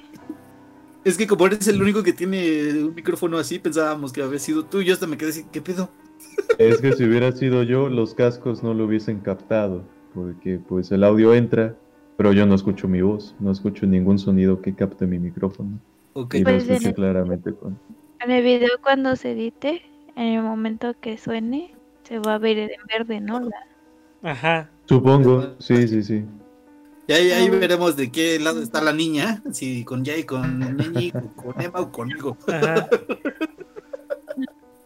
es que como eres el único que tiene un micrófono así, pensábamos que había sido tú. Yo hasta me quedé así, ¿qué pedo? Es que si hubiera sido yo, los cascos no lo hubiesen captado. Porque pues el audio entra, pero yo no escucho mi voz. No escucho ningún sonido que capte mi micrófono. Ok, Y lo Pues, en escucho el- claramente con... En el video cuando se edite, en el momento que suene, se va a ver en verde, ¿no? La- Ajá. Supongo, sí, sí, sí. Y ahí, ahí veremos de qué lado está la niña. Si con Jay, con Neñi, con- Emma o conmigo. Ajá.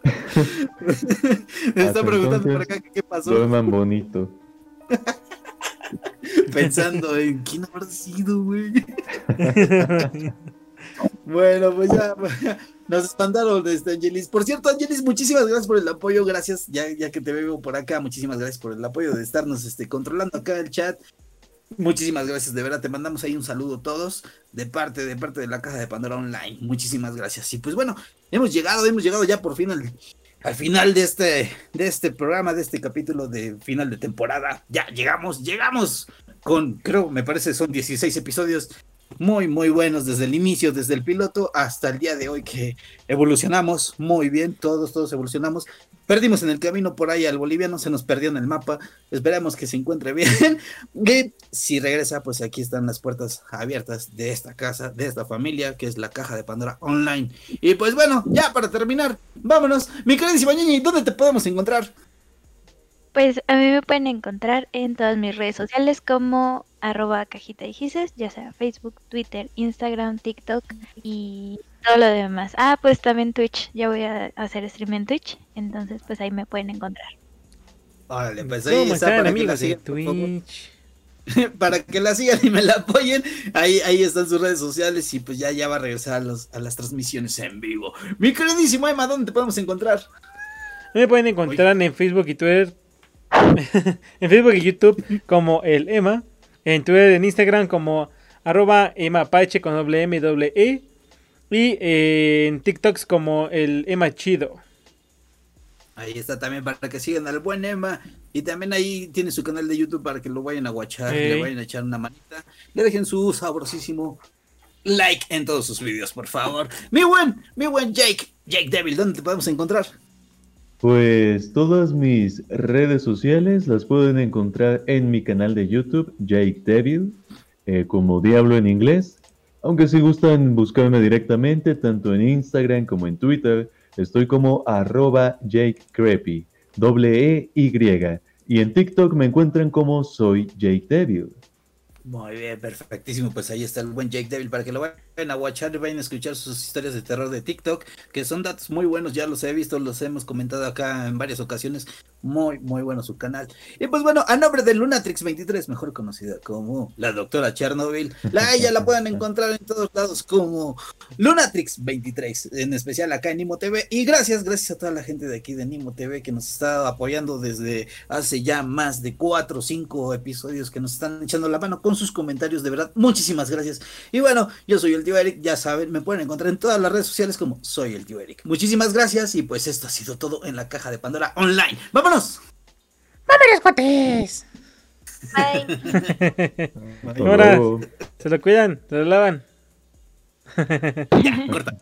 Me está preguntando por acá qué pasó. Duerman bonito. pensando en quién habrá sido, güey. bueno, pues ya, nos espantaron, este, Angelis. Por cierto, Angelis, muchísimas gracias por el apoyo, gracias, ya, ya que te veo por acá, muchísimas gracias por el apoyo de estarnos este, controlando acá el chat. Muchísimas gracias, de verdad, te mandamos ahí un saludo todos de parte, de parte de la Caja de Pandora Online. Muchísimas gracias. Y pues bueno, hemos llegado, hemos llegado ya por fin al, al final de este, de este programa, de este capítulo de final de temporada. Ya llegamos, llegamos con, creo, me parece son 16 episodios muy, muy buenos desde el inicio, desde el piloto hasta el día de hoy que evolucionamos muy bien, todos, todos evolucionamos. Perdimos en el camino por ahí al boliviano, se nos perdió en el mapa. Esperemos que se encuentre bien. Y si regresa, pues aquí están las puertas abiertas de esta casa, de esta familia, que es la caja de Pandora Online. Y pues bueno, ya para terminar, vámonos. Mi queridísima Ñeñi, ¿dónde te podemos encontrar? Pues a mí me pueden encontrar en todas mis redes sociales como arroba cajita de gises, ya sea Facebook, Twitter, Instagram, TikTok y todo lo demás. Ah, pues también Twitch, ya voy a hacer stream en Twitch, entonces pues ahí me pueden encontrar. Órale, pues ahí ¿Cómo está para que la amigos sigan. Twitch? para que la sigan y me la apoyen. Ahí, ahí están sus redes sociales y pues ya, ya va a regresar a, los- a las transmisiones en vivo. Mi queridísimo Emma, ¿dónde te podemos encontrar? Me pueden encontrar en Facebook y Twitter. en Facebook y YouTube como el Emma. En Twitter, en Instagram como arroba Emma Pache con doble M y doble E. Y eh, en TikToks como el Emma Chido. Ahí está también para que sigan al buen Emma. Y también ahí tiene su canal de YouTube para que lo vayan a watchar, Ey. le vayan a echar una manita. Le dejen su sabrosísimo like en todos sus videos, por favor. Mi buen, mi buen Jake, Jake Devil, ¿dónde te podemos encontrar? Pues todas mis redes sociales las pueden encontrar en mi canal de YouTube, Jake Devil, eh, como Diablo en inglés. Aunque si gustan buscarme directamente, tanto en Instagram como en Twitter, estoy como arroba Jake Creepy, doble E Y. Y en TikTok me encuentran como soy Jake Devil. Muy bien, perfectísimo. Pues ahí está el buen Jake Devil para que lo vayan a watchar y vayan a escuchar sus historias de terror de TikTok, que son datos muy buenos, ya los he visto, los hemos comentado acá en varias ocasiones. Muy, muy bueno su canal. Y pues bueno, a nombre de Lunatrix23, mejor conocida como la doctora Chernobyl, la ella la pueden encontrar en todos lados como Lunatrix23, en especial acá en Nimo TV. Y gracias, gracias a toda la gente de aquí de Nimo TV que nos está apoyando desde hace ya más de cuatro o cinco episodios que nos están echando la mano sus comentarios, de verdad, muchísimas gracias. Y bueno, yo soy el tío Eric, ya saben, me pueden encontrar en todas las redes sociales como soy el tío Eric. Muchísimas gracias y pues esto ha sido todo en la caja de Pandora Online. ¡Vámonos! ¡Vámonos, cuates! Bye. Luego. se lo cuidan, se lo lavan. Ya, corta.